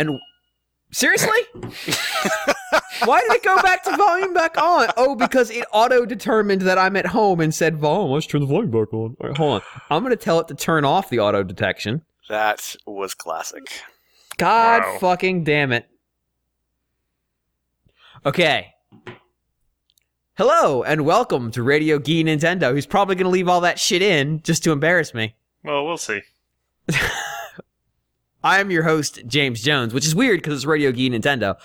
Hello, and seriously? Why did it go back to volume back on? Oh, because it auto determined that I'm at home and said, volume, let's turn the volume back on. All right, hold on. I'm going to tell it to turn off the auto detection. That was classic. God Wow. fucking damn it. Okay. Hello, and welcome to Radio Gee Nintendo, who's probably going to leave all that shit in just to embarrass me. Well, we'll see. I am your host, James Jones, which is weird because it's Radio Gee Nintendo.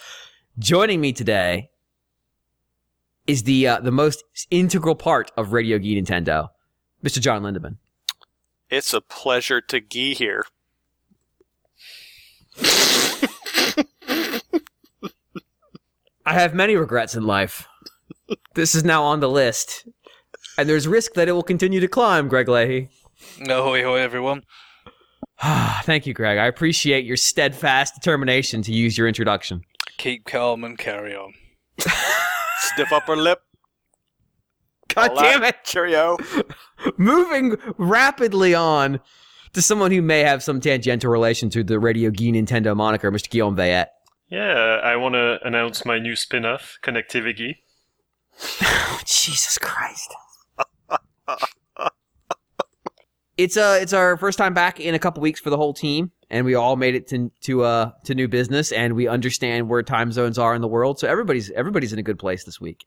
Joining me today is the uh, the most integral part of Radio Gee Nintendo, Mr. John Lindemann. It's a pleasure to gee here. I have many regrets in life. this is now on the list, and there's risk that it will continue to climb. Greg Leahy. Ahoy, hoy, everyone. Thank you, Greg. I appreciate your steadfast determination to use your introduction. Keep calm and carry on. Stiff upper lip. God all damn that. it! Cheerio. Moving rapidly on to someone who may have some tangential relation to the Radio Gee Nintendo moniker, Mr. Guillaume Veillette. Yeah, I want to announce my new spin off, Connectivity. Oh, Jesus Christ. it's uh it's our first time back in a couple weeks for the whole team, and we all made it to to uh to new business, and we understand where time zones are in the world. So everybody's everybody's in a good place this week,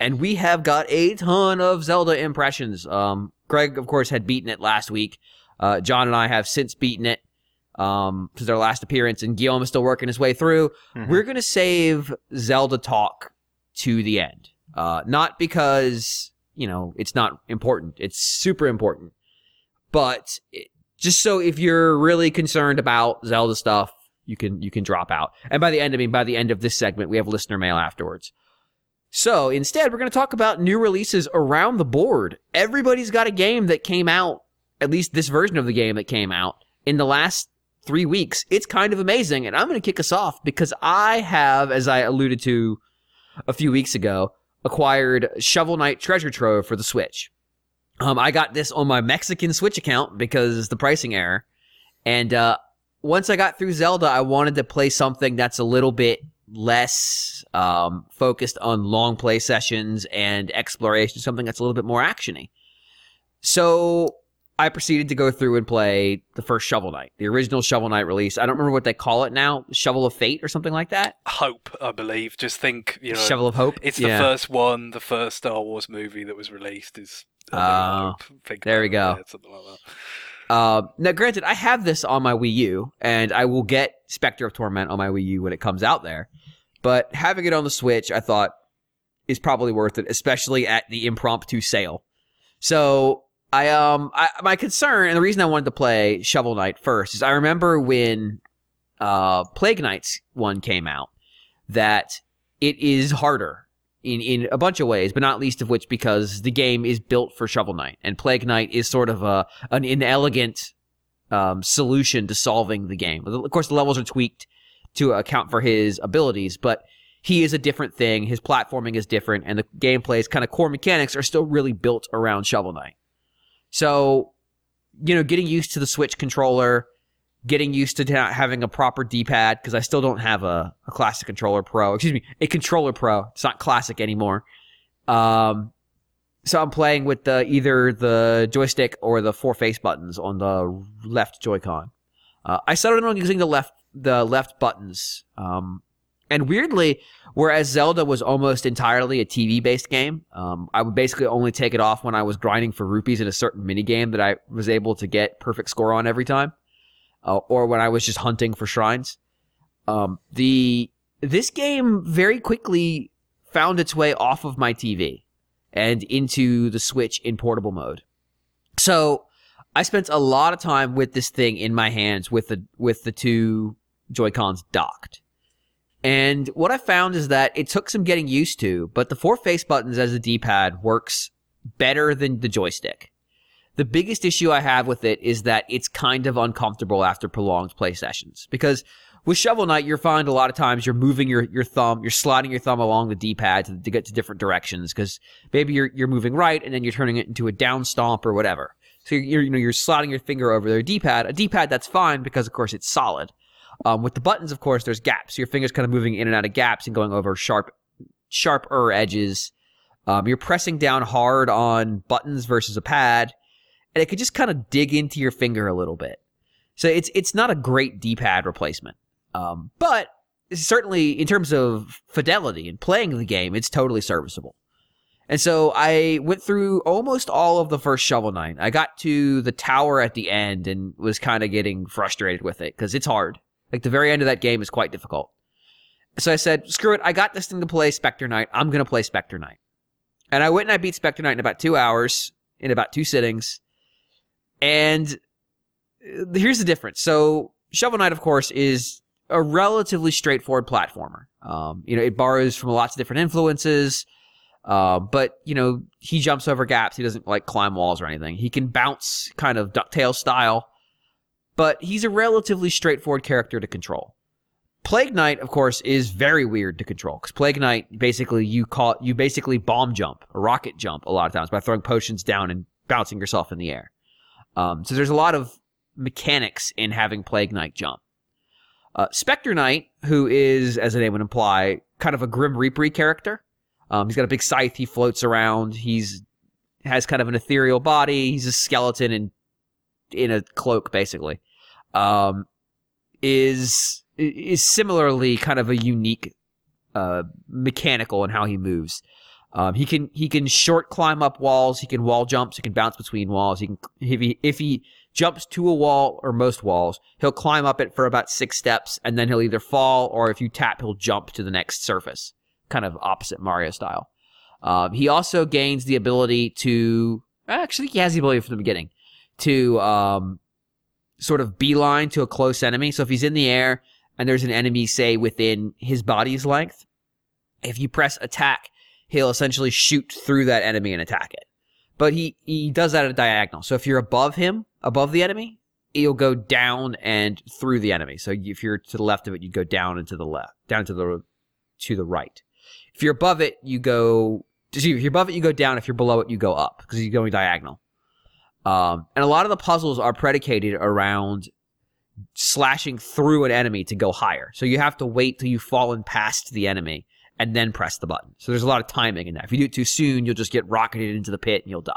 and we have got a ton of Zelda impressions. Um, Greg, of course, had beaten it last week. Uh, John and I have since beaten it. Um, since our last appearance, and Guillaume is still working his way through. Mhm. We're gonna save Zelda talk to the end. Uh, not because you know it's not important; it's super important. But it, just so if you're really concerned about Zelda stuff, you can you can drop out. And by the end, I mean by the end of this segment, we have listener mail afterwards. So instead, we're going to talk about new releases around the board. Everybody's got a game that came out, at least this version of the game that came out in the last three weeks. It's kind of amazing, and I'm going to kick us off because I have, as I alluded to a few weeks ago, acquired Shovel Knight Treasure Trove for the Switch. Um, I got this on my Mexican Switch account because the pricing error, and uh, once I got through Zelda, I wanted to play something that's a little bit less um, focused on long play sessions and exploration, something that's a little bit more actiony. So I proceeded to go through and play the first Shovel Knight, the original Shovel Knight release. I don't remember what they call it now, Shovel of Fate or something like that. Hope, I believe. Just think, you know, Shovel of Hope. it's the Yeah. first one, the first Star Wars movie that was released is. A Little Hope. Think there we go. like. Uh, now, granted, I have this on my Wii U, and I will get Spectre of Torment on my Wii U when it comes out there. But having it on the Switch, I thought is probably worth it, especially at the impromptu sale. So I um I, my concern and the reason I wanted to play Shovel Knight first is I remember when uh Plague Knights one came out that it is harder in in a bunch of ways, but not least of which because the game is built for Shovel Knight and Plague Knight is sort of a an inelegant um, solution to solving the game. Of course, the levels are tweaked to account for his abilities, but he is a different thing. His platforming is different, and the gameplay's kind of core mechanics are still really built around Shovel Knight. So, you know, getting used to the Switch controller, getting used to not having a proper D-pad because I still don't have a, a classic controller pro. Excuse me, a controller pro. It's not classic anymore. Um, so I'm playing with the either the joystick or the four face buttons on the left Joy-Con. Uh, I settled on using the left the left buttons. Um, and weirdly, whereas Zelda was almost entirely a TV based game, um, I would basically only take it off when I was grinding for rupees in a certain mini game that I was able to get perfect score on every time, uh, or when I was just hunting for shrines. Um, the this game very quickly found its way off of my TV and into the Switch in portable mode. So I spent a lot of time with this thing in my hands with the with the two Joy Cons docked. And what I found is that it took some getting used to, but the four face buttons as a D pad works better than the joystick. The biggest issue I have with it is that it's kind of uncomfortable after prolonged play sessions because with Shovel Knight, you're finding a lot of times you're moving your, your thumb, you're sliding your thumb along the D-pad to, to get to different directions because maybe you're you're moving right and then you're turning it into a down stomp or whatever. So you're you know you're sliding your finger over their D-pad. A D-pad that's fine because of course it's solid. Um, with the buttons, of course, there's gaps. Your fingers kind of moving in and out of gaps and going over sharp, sharper edges. Um, you're pressing down hard on buttons versus a pad, and it could just kind of dig into your finger a little bit. So it's it's not a great D-pad replacement, um, but certainly in terms of fidelity and playing the game, it's totally serviceable. And so I went through almost all of the first Shovel Knight. I got to the tower at the end and was kind of getting frustrated with it because it's hard. Like the very end of that game is quite difficult. So I said, screw it. I got this thing to play Spectre Knight. I'm going to play Spectre Knight. And I went and I beat Spectre Knight in about two hours, in about two sittings. And uh, here's the difference. So Shovel Knight, of course, is a relatively straightforward platformer. Um, you know, it borrows from lots of different influences. Uh, but you know, he jumps over gaps. He doesn't like climb walls or anything. He can bounce, kind of DuckTales style. But he's a relatively straightforward character to control. Plague Knight, of course, is very weird to control because Plague Knight basically you call you basically bomb jump, a rocket jump, a lot of times by throwing potions down and bouncing yourself in the air. Um, so there's a lot of mechanics in having Plague Knight jump. Uh, Spectre Knight, who is, as the name would imply, kind of a Grim Reaper character. Um, he's got a big scythe. He floats around. He's has kind of an ethereal body. He's a skeleton in in a cloak, basically. Um, is is similarly kind of a unique uh, mechanical in how he moves. Um, he can he can short climb up walls. He can wall jumps. He can bounce between walls. He can if he if he jumps to a wall or most walls, he'll climb up it for about six steps, and then he'll either fall or if you tap, he'll jump to the next surface. Kind of opposite Mario style. Um, he also gains the ability to actually he has the ability from the beginning to um, sort of beeline to a close enemy. So if he's in the air and there's an enemy, say within his body's length, if you press attack, he'll essentially shoot through that enemy and attack it. But he, he does that at a diagonal. So if you're above him, above the enemy, he'll go down and through the enemy. So if you're to the left of it, you go down and to the left, down to the to the right. If you're above it, you go. If you're above it, you go down. If you're below it, you go up because you're going diagonal. Um, and a lot of the puzzles are predicated around slashing through an enemy to go higher. So you have to wait till you've fallen past the enemy and then press the button. So there's a lot of timing in that. If you do it too soon, you'll just get rocketed into the pit and you'll die.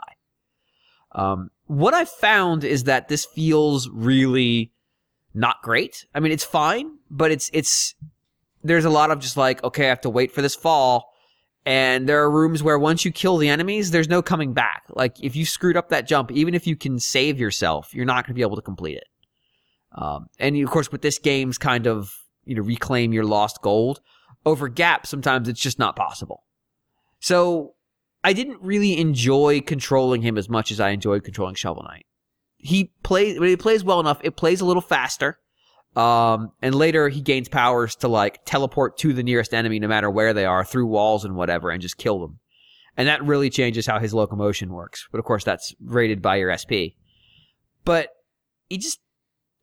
Um, what I've found is that this feels really not great. I mean, it's fine, but it's it's there's a lot of just like, okay, I have to wait for this fall. And there are rooms where once you kill the enemies, there's no coming back. Like if you screwed up that jump, even if you can save yourself, you're not going to be able to complete it. Um, and of course, with this game's kind of you know reclaim your lost gold over gap, sometimes it's just not possible. So I didn't really enjoy controlling him as much as I enjoyed controlling Shovel Knight. He plays when he plays well enough, it plays a little faster. Um, and later he gains powers to like teleport to the nearest enemy no matter where they are through walls and whatever and just kill them. And that really changes how his locomotion works. But of course that's rated by your SP. But he just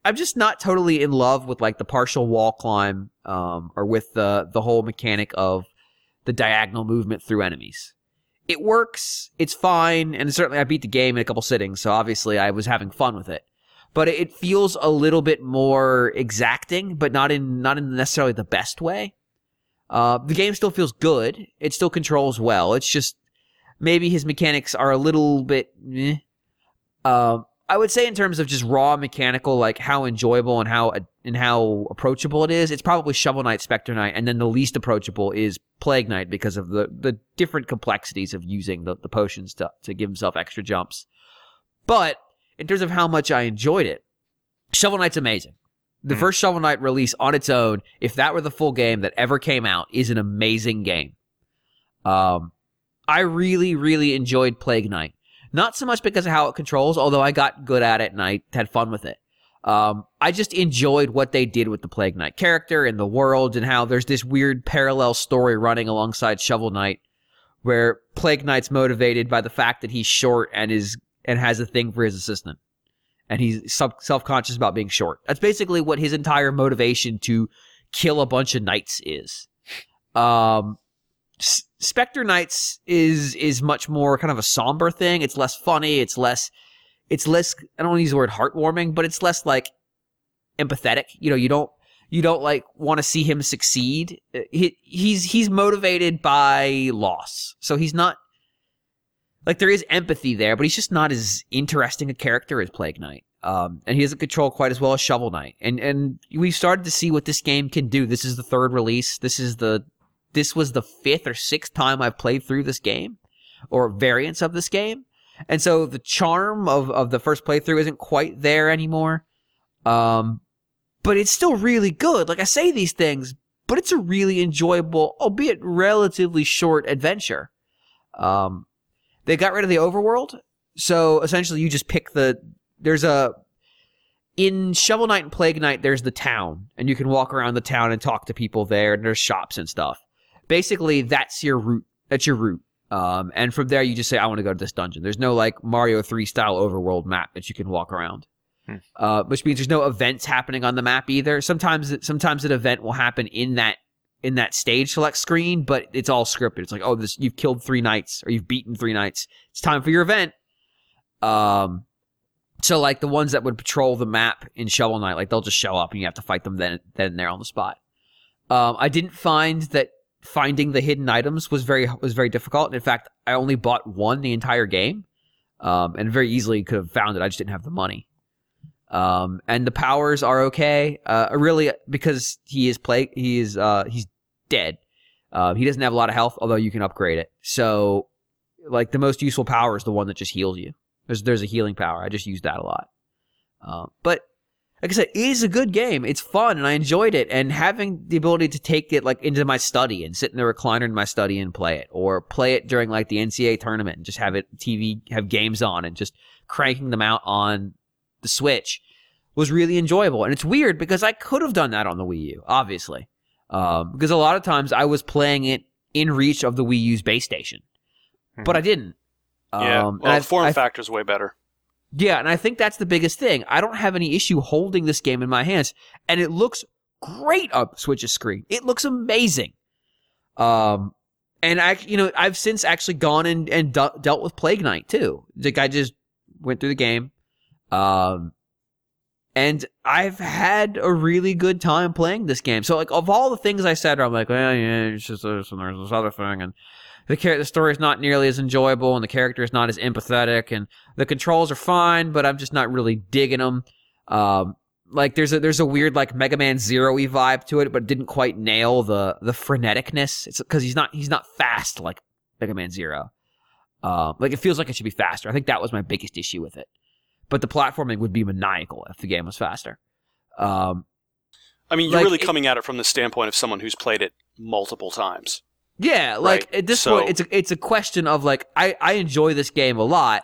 I'm just not totally in love with like the partial wall climb um, or with the the whole mechanic of the diagonal movement through enemies. It works, it's fine, and certainly I beat the game in a couple sittings, so obviously I was having fun with it. But it feels a little bit more exacting, but not in not in necessarily the best way. Uh, the game still feels good. It still controls well. It's just maybe his mechanics are a little bit. Eh. Uh, I would say in terms of just raw mechanical, like how enjoyable and how and how approachable it is, it's probably Shovel Knight, Spectre Knight, and then the least approachable is Plague Knight because of the the different complexities of using the, the potions to to give himself extra jumps. But in terms of how much I enjoyed it, Shovel Knight's amazing. The Mhm. first Shovel Knight release on its own, if that were the full game that ever came out, is an amazing game. Um, I really, really enjoyed Plague Knight. Not so much because of how it controls, although I got good at it and I had fun with it. Um, I just enjoyed what they did with the Plague Knight character and the world and how there's this weird parallel story running alongside Shovel Knight where Plague Knight's motivated by the fact that he's short and is and has a thing for his assistant. And he's self-conscious about being short. That's basically what his entire motivation to kill a bunch of knights is. Um, Spectre Knights is is much more kind of a somber thing. It's less funny. It's less. It's less. I don't want to use the word heartwarming, but it's less like empathetic. You know, you don't you don't like want to see him succeed. Uh, He he's he's motivated by loss, so he's not like there is empathy there, but he's just not as interesting a character as Plague Knight. Um, and he doesn't control quite as well as Shovel Knight. And and we've started to see what this game can do. This is the third release. This is the this was the fifth or sixth time I've played through this game, or variants of this game. And so the charm of, of the first playthrough isn't quite there anymore. Um, but it's still really good. Like I say these things, but it's a really enjoyable, albeit relatively short adventure. Um, they got rid of the overworld, so essentially you just pick the. There's a in Shovel Knight and Plague Knight. There's the town, and you can walk around the town and talk to people there, and there's shops and stuff. Basically, that's your route. That's your route. Um, and from there, you just say, "I want to go to this dungeon." There's no like Mario Three style overworld map that you can walk around, Hmm. uh, which means there's no events happening on the map either. Sometimes, sometimes an event will happen in that in that stage select screen, but it's all scripted. It's like, oh, this you've killed three knights or you've beaten three knights. It's time for your event. Um, so like the ones that would patrol the map in Shovel Knight, like they'll just show up and you have to fight them then then there on the spot. Um, I didn't find that finding the hidden items was very was very difficult. In fact, I only bought one the entire game, um, and very easily could have found it. I just didn't have the money. Um, and the powers are okay. Uh, really, because he is play he is uh he's dead. Uh, he doesn't have a lot of health, although you can upgrade it. So, like the most useful power is the one that just heals you. There's there's a healing power. I just use that a lot. Uh, but like I said, it is a good game. It's fun and I enjoyed it. And having the ability to take it like into my study and sit in the recliner in my study and play it, or play it during like the NCAA tournament and just have it TV have games on and just cranking them out on the Switch was really enjoyable. And it's weird because I could have done that on the Wii U, obviously, um, because a lot of times I was playing it in reach of the Wii U's base station, but I didn't. Yeah. Um, well, the form I factor's way better. Yeah, and I think that's the biggest thing. I don't have any issue holding this game in my hands, and it looks great on Switch's screen. It looks amazing. Um, and I, you know, I've since actually gone and and de- dealt with Plague Knight too. Like I just went through the game, um, and I've had a really good time playing this game. So like of all the things I said, I'm like, well, yeah, it's just this and there's this other thing, and the char- the story is not nearly as enjoyable, and the character is not as empathetic, and the controls are fine, but I'm just not really digging them. Um, like there's a there's a weird like Mega Man Zero vibe to it, but it didn't quite nail the the freneticness. It's because he's not he's not fast like Mega Man Zero. Um, like it feels like it should be faster. I think that was my biggest issue with it. But the platforming would be maniacal if the game was faster. Um, I mean, you're Like, really it- coming at it from the standpoint of someone who's played it multiple times. Yeah, like Right, at this so- point, it's a, it's a question of like I I enjoy this game a lot.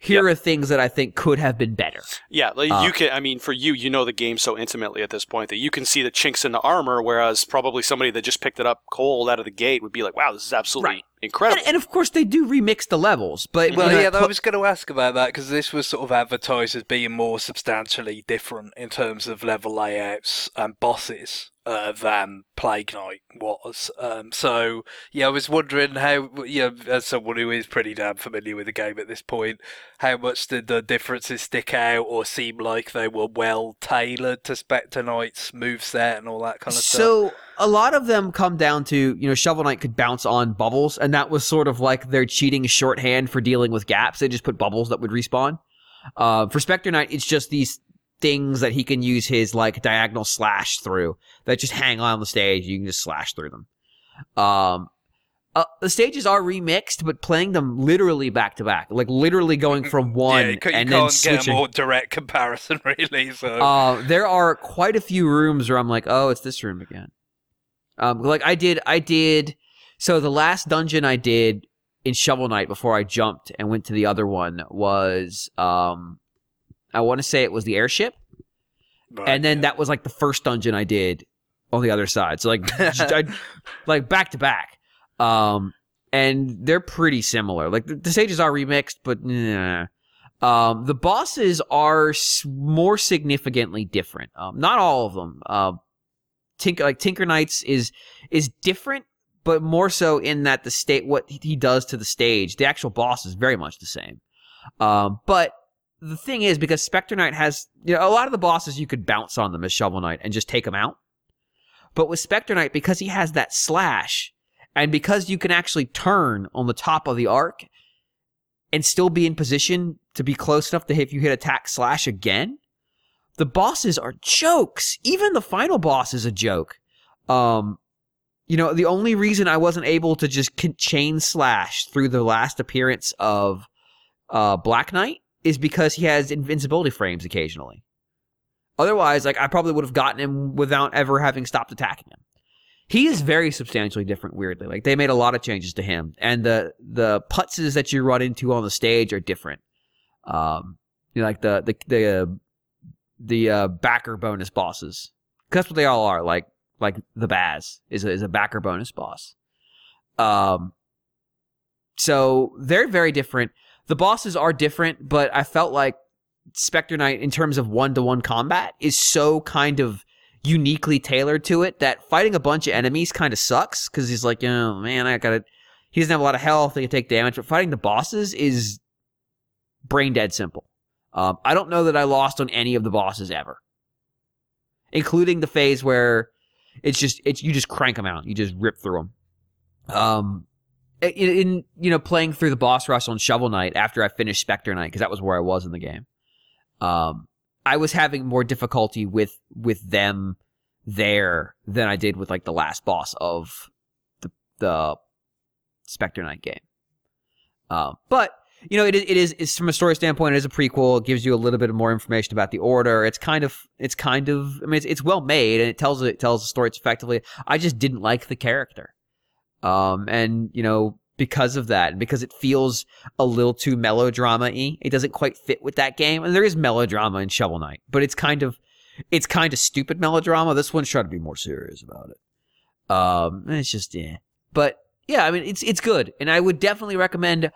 Here are things that I think could have been better. Yeah, like Uh, you can. I mean, for you, you know the game so intimately at this point that you can see the chinks in the armor, whereas probably somebody that just picked it up cold out of the gate would be like, "Wow, this is absolutely Right. Incredible." And, and of course, they do remix the levels, but Well, you know, yeah, I was going to ask about that because this was sort of advertised as being more substantially different in terms of level layouts and bosses uh, than Plague Knight was. Um, so, yeah, I was wondering how, you know, as someone who is pretty damn familiar with the game at this point, how much did the differences stick out or seem like they were well tailored to Spectre Knight's moveset and all that kind of stuff? so a lot of them come down to you know Shovel Knight could bounce on bubbles, and that was sort of like their cheating shorthand for dealing with gaps. They just put bubbles that would respawn. Uh, for Spectre Knight, it's just these things that he can use his like diagonal slash through that just hang on the stage. You can just slash through them. Um, uh, the stages are remixed, but playing them literally back to back, like literally going from one yeah, you, ca- you and then can't get a switching. more direct comparison, really. So, Uh, there are quite a few rooms where I'm like, oh, it's this room again. Um, like I did, I did. So the last dungeon I did in Shovel Knight before I jumped and went to the other one was, um, I want to say it was the airship, right, and then yeah. that was like the first dungeon I did on the other side. So like, I, like back to back. Um, and they're pretty similar. Like the, the stages are remixed, but nah. Um, the bosses are s- more significantly different. Um, not all of them. Uh, Tinker like Tinker Knights is is different, but more so in that the state what he does to the stage. The actual boss is very much the same. Um, but the thing is, because Spectre Knight has you know a lot of the bosses, you could bounce on them as Shovel Knight and just take them out. But with Spectre Knight, because he has that slash, and because you can actually turn on the top of the arc and still be in position to be close enough to if you hit attack slash again, the bosses are jokes. Even the final boss is a joke. Um, you know, the only reason I wasn't able to just chain slash through the last appearance of uh, Black Knight is because he has invincibility frames occasionally. Otherwise, like I probably would have gotten him without ever having stopped attacking him. He is very substantially different, weirdly. Like they made a lot of changes to him, and the the putzes that you run into on the stage are different. Um, you know, like the the the the uh, backer bonus bosses. that's what they all are. Like like the Baz is a, is a backer bonus boss. Um, so they're very different. The bosses are different, but I felt like Spectre Knight, in terms of one to one combat, is so kind of uniquely tailored to it that fighting a bunch of enemies kind of sucks because he's like, oh man, I gotta. He doesn't have a lot of health. He can take damage, but fighting the bosses is brain dead simple. Um, I don't know that I lost on any of the bosses ever, including the phase where it's just it's you just crank them out, you just rip through them. Um, in, in you know playing through the boss rush on Shovel Knight after I finished Spectre Knight because that was where I was in the game. Um, I was having more difficulty with with them there than I did with like the last boss of the the Spectre Knight game. Um, but you know, it, it is it's from a story standpoint, it is a prequel. It gives you a little bit more information about the Order. It's kind of it's kind of I mean, it's, it's well made and it tells it tells the story effectively. I just didn't like the character, um, and you know because of that, because it feels a little too melodrama-y. It doesn't quite fit with that game, and there is melodrama in Shovel Knight, but it's kind of it's kind of stupid melodrama. This one's trying to be more serious about it. Um, it's just yeah, but yeah, I mean it's it's good, and I would definitely recommend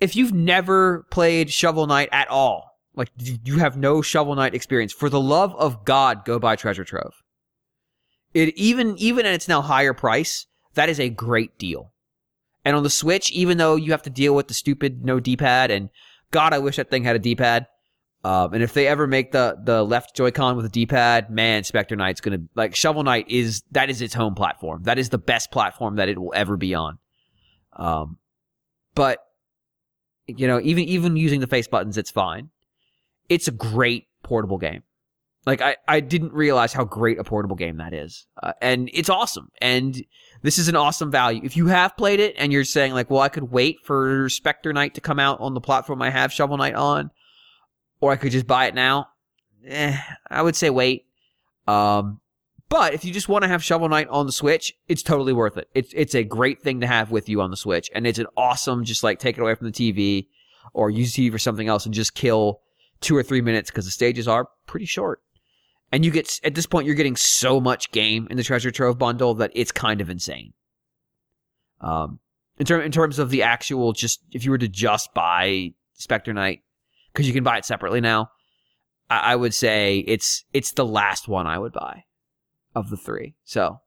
if you've never played Shovel Knight at all, like you have no Shovel Knight experience, for the love of God, go buy Treasure Trove. It even even at its now higher price, that is a great deal. And on the Switch, even though you have to deal with the stupid no D-pad, and God, I wish that thing had a D-pad. Um, and if they ever make the the left Joy-Con with a D-pad, man, Spectre Knight's gonna like Shovel Knight is that is its home platform. That is the best platform that it will ever be on. Um, but you know, even even using the face buttons, it's fine. It's a great portable game. Like I, I didn't realize how great a portable game that is, uh, and it's awesome. And this is an awesome value. If you have played it and you're saying like, well, I could wait for Spectre Knight to come out on the platform I have Shovel Knight on, or I could just buy it now. Eh, I would say wait. Um, but if you just want to have Shovel Knight on the Switch, it's totally worth it. It's it's a great thing to have with you on the Switch, and it's an awesome just like take it away from the TV or use TV for something else and just kill two or three minutes because the stages are pretty short. And you get at this point you're getting so much game in the Treasure Trove bundle that it's kind of insane. Um, in term in terms of the actual just if you were to just buy Spectre Knight because you can buy it separately now, I, I would say it's it's the last one I would buy of the three. So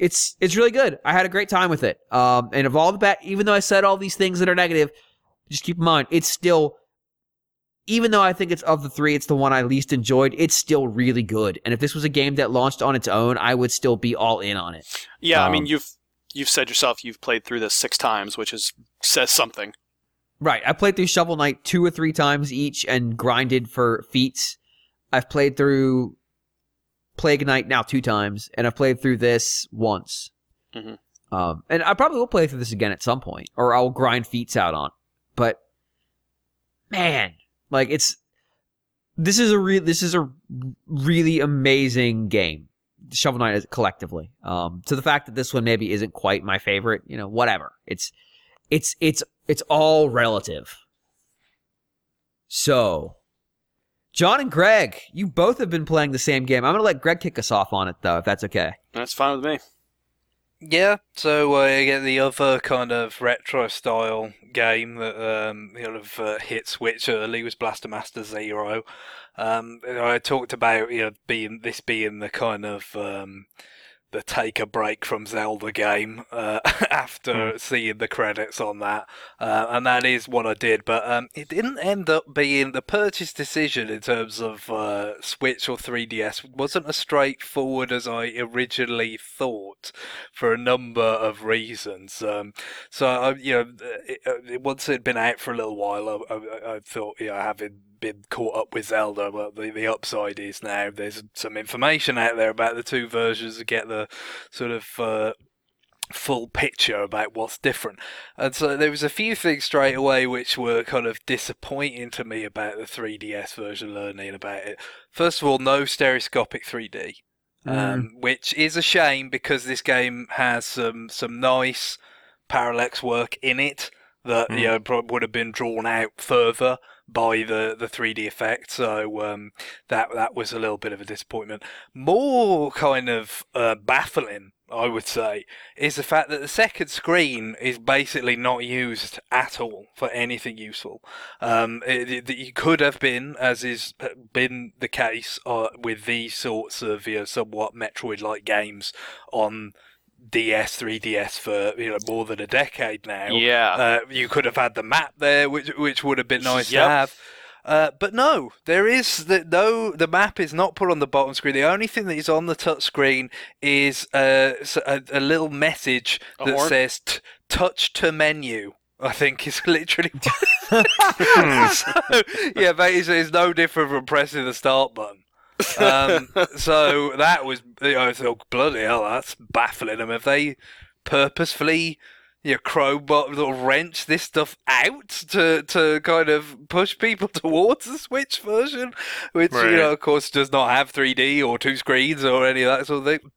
it's it's really good. I had a great time with it. Um, and of all the bad, even though I said all these things that are negative, just keep in mind it's still. Even though I think it's of the three, it's the one I least enjoyed. It's still really good. And if this was a game that launched on its own, I would still be all in on it. Yeah, I mean Um, you've you've said yourself you've played through this six times, which is says something. Right. I played through Shovel Knight two or three times each and grinded for feats. I've played through Plague Knight now two times, and I've played through this once. Mhm. Um, and I probably will play through this again at some point, or I'll grind feats out on. But man, like it's this is a real this is a really amazing game. Shovel Knight is collectively. Um, to the fact that this one maybe isn't quite my favorite, you know, whatever. It's it's it's it's all relative. So, John and Greg, you both have been playing the same game. I'm gonna let Greg kick us off on it though, if that's okay. That's fine with me. Yeah, so uh, you get the other kind of retro style game that um, kind of uh, hit Switch early was Blaster Master Zero. Um, I talked about you know being this being the kind of um, the take a break from Zelda game uh, after Hmm. seeing the credits on that, uh, and that is what I did. But um, it didn't end up being the purchase decision in terms of uh, Switch or 3DS wasn't as straightforward as I originally thought for a number of reasons. Um, so I, you know, it, it, once it had been out for a little while, I, I, I thought, you know, having been caught up with Zelda, but the, the upside is now there's some information out there about the two versions to get the sort of uh, full picture about what's different. And so there was a few things straight away which were kind of disappointing to me about the 3DS version, learning about it. First of all, no stereoscopic 3D. Um, which is a shame because this game has some some nice parallax work in it that you know would have been drawn out further by the, the 3D effect. So um, that that was a little bit of a disappointment. More kind of uh, baffling, I would say, is the fact that the second screen is basically not used at all for anything useful. Um, it, it- you could have been, as is been the case uh, with these sorts of you know, somewhat Metroid-like games on DS, 3DS for you know more than a decade now. Yeah. Uh, you could have had the map there, which which would have been nice Yep. to have. Uh, but no, there is the no. The map is not put on the bottom screen. The only thing that is on the touch screen is uh, a, a little message A that horn? says t- "touch to menu." I think is literally. so, yeah, basically, it's no different from pressing the start button. Um, so that was, you know, I thought, bloody hell, that's baffling. them. if they purposefully, you know, crowbar wrench this stuff out to to kind of push people towards the Switch version, which Right. you know, of course, does not have 3D or two screens or any of that sort of thing.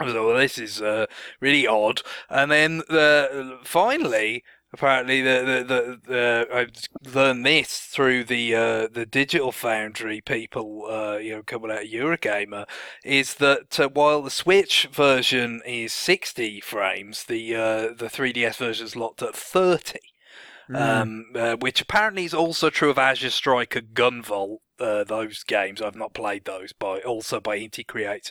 So well, this is uh, really odd. And then the finally, apparently, the the, the, the I've learned this through the uh, the Digital Foundry people, uh, you know, coming out of Eurogamer, is that uh, while the Switch version is 60 frames, the uh, the 3DS version is locked at 30 um, uh, which apparently is also true of Azure Striker Gunvolt. Uh, those games I've not played those by also by Inti Creates,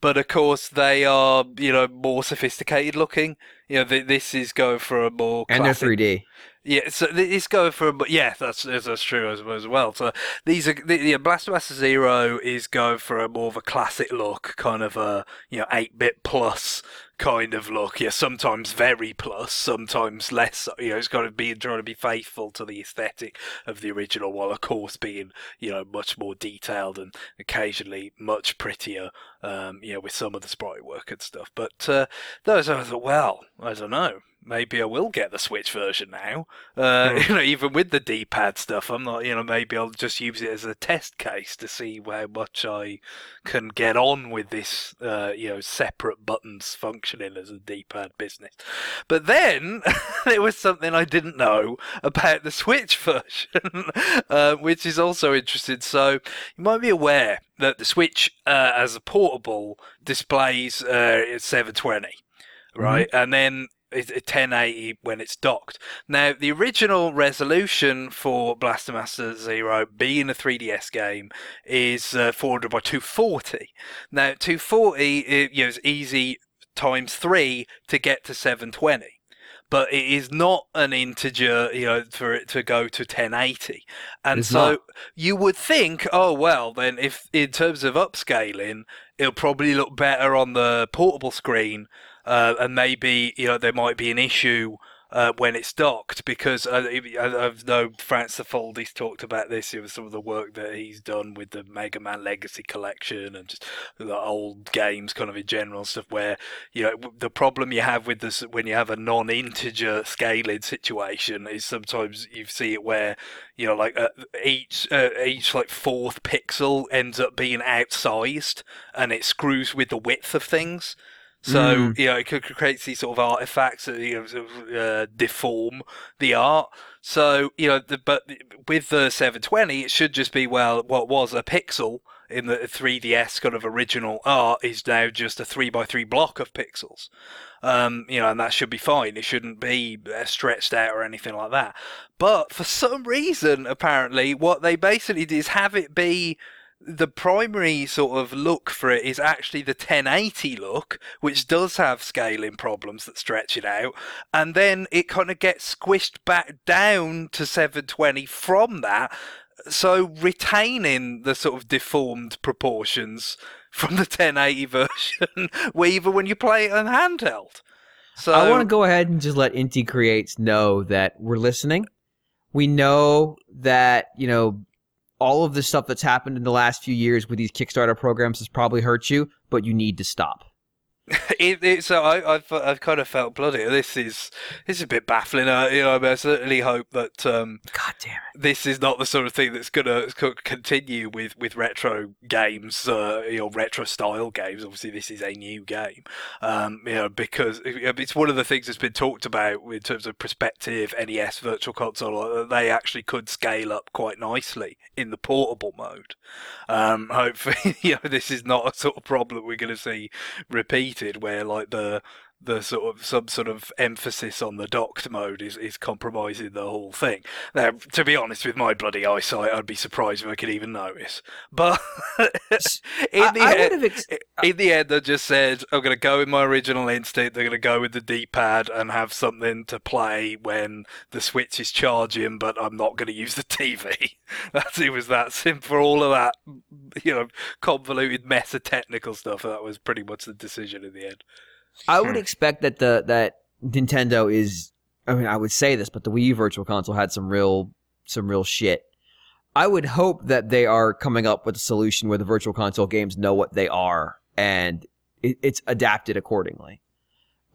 but of course they are you know more sophisticated looking. You know th- this is going for a more and they're 3D. yeah, so it's going for, but yeah, that's that's true as, as well. So these are, the, yeah, Blaster Master Zero is going for a more of a classic look, kind of a you know eight bit plus kind of look. Yeah, sometimes very plus, sometimes less. You know, it's got to be trying to be faithful to the aesthetic of the original, while of course being you know much more detailed and occasionally much prettier. Um, you know, with some of the sprite work and stuff. But uh, those I thought, well, I don't know. Maybe I will get the Switch version now. Uh, You know, even with the D-pad stuff, I'm not. You know, maybe I'll just use it as a test case to see how much I can get on with this. Uh, you know, separate buttons functioning as a D-pad business. But then there was something I didn't know about the Switch version, uh, which is also interesting. So you might be aware that the Switch, uh, as a portable, displays uh, 720, right? And then it's 1080 when it's docked. Now, the original resolution for Blaster Master Zero, being a 3DS game, is uh, 400 by 240. Now, 240 it, you know, is easy times three to get to 720 but it is not an integer, you know, for it to go to 1080. And It's so not. you would think, oh well, then if in terms of upscaling, it'll probably look better on the portable screen, uh, and maybe you know there might be an issue. Uh, when it's docked, because uh, I, I know Frank Cifaldi's talked about this with some of the work that he's done with the Mega Man Legacy Collection and just the old games, kind of in general stuff. Where you know the problem you have with this when you have a non-integer scaling situation is sometimes you see it where you know like uh, each uh, each like fourth pixel ends up being outsized and it screws with the width of things so Mm. you know it could create these sort of artifacts that you know sort of, uh, deform the art so you know the, but with the 720 it should just be well what was a pixel in the 3ds kind of original art is now just a 3 by 3 block of pixels um, you know, and that should be fine. It shouldn't be uh, stretched out or anything like that. But for some reason, apparently, what they basically did is have it be the primary sort of look for it is actually the 1080 look, which does have scaling problems that stretch it out, and then it kind of gets squished back down to 720 from that. So retaining the sort of deformed proportions from the 1080 version, even when you play it on handheld. So I want to go ahead and just let Inti Creates know that we're listening. We know that, you know, all of the stuff that's happened in the last few years with these Kickstarter programs has probably hurt you, but you need to stop. it, it, so I, have I've kind of felt bloody. This is this is a bit baffling. Uh, you know, I certainly hope that um, God damn it, this is not the sort of thing that's going to continue with with retro games, uh, you know, retro style games. Obviously, this is a new game, um, you know, because it's one of the things that's been talked about in terms of prospective NES Virtual Console. Uh, they actually could scale up quite nicely in the portable mode. Um, hopefully, you know, this is not a sort of problem we're going to see repeat where like the the sort of some sort of emphasis on the docked mode is, is compromising the whole thing. Now, to be honest, with my bloody eyesight, I'd be surprised if I could even notice. But in, I, the I end, ex- in the end, I just said I'm going to go with my original instinct. They're going to go with the D-pad and have something to play when the Switch is charging, but I'm not going to use the TV. That's it was that simple. For all of that, you know, convoluted mess of technical stuff, that was pretty much the decision in the end. I would expect that the that Nintendo is. I mean, I would say this, but the Wii U Virtual Console had some real some real shit. I would hope that they are coming up with a solution where the Virtual Console games know what they are and it, it's adapted accordingly.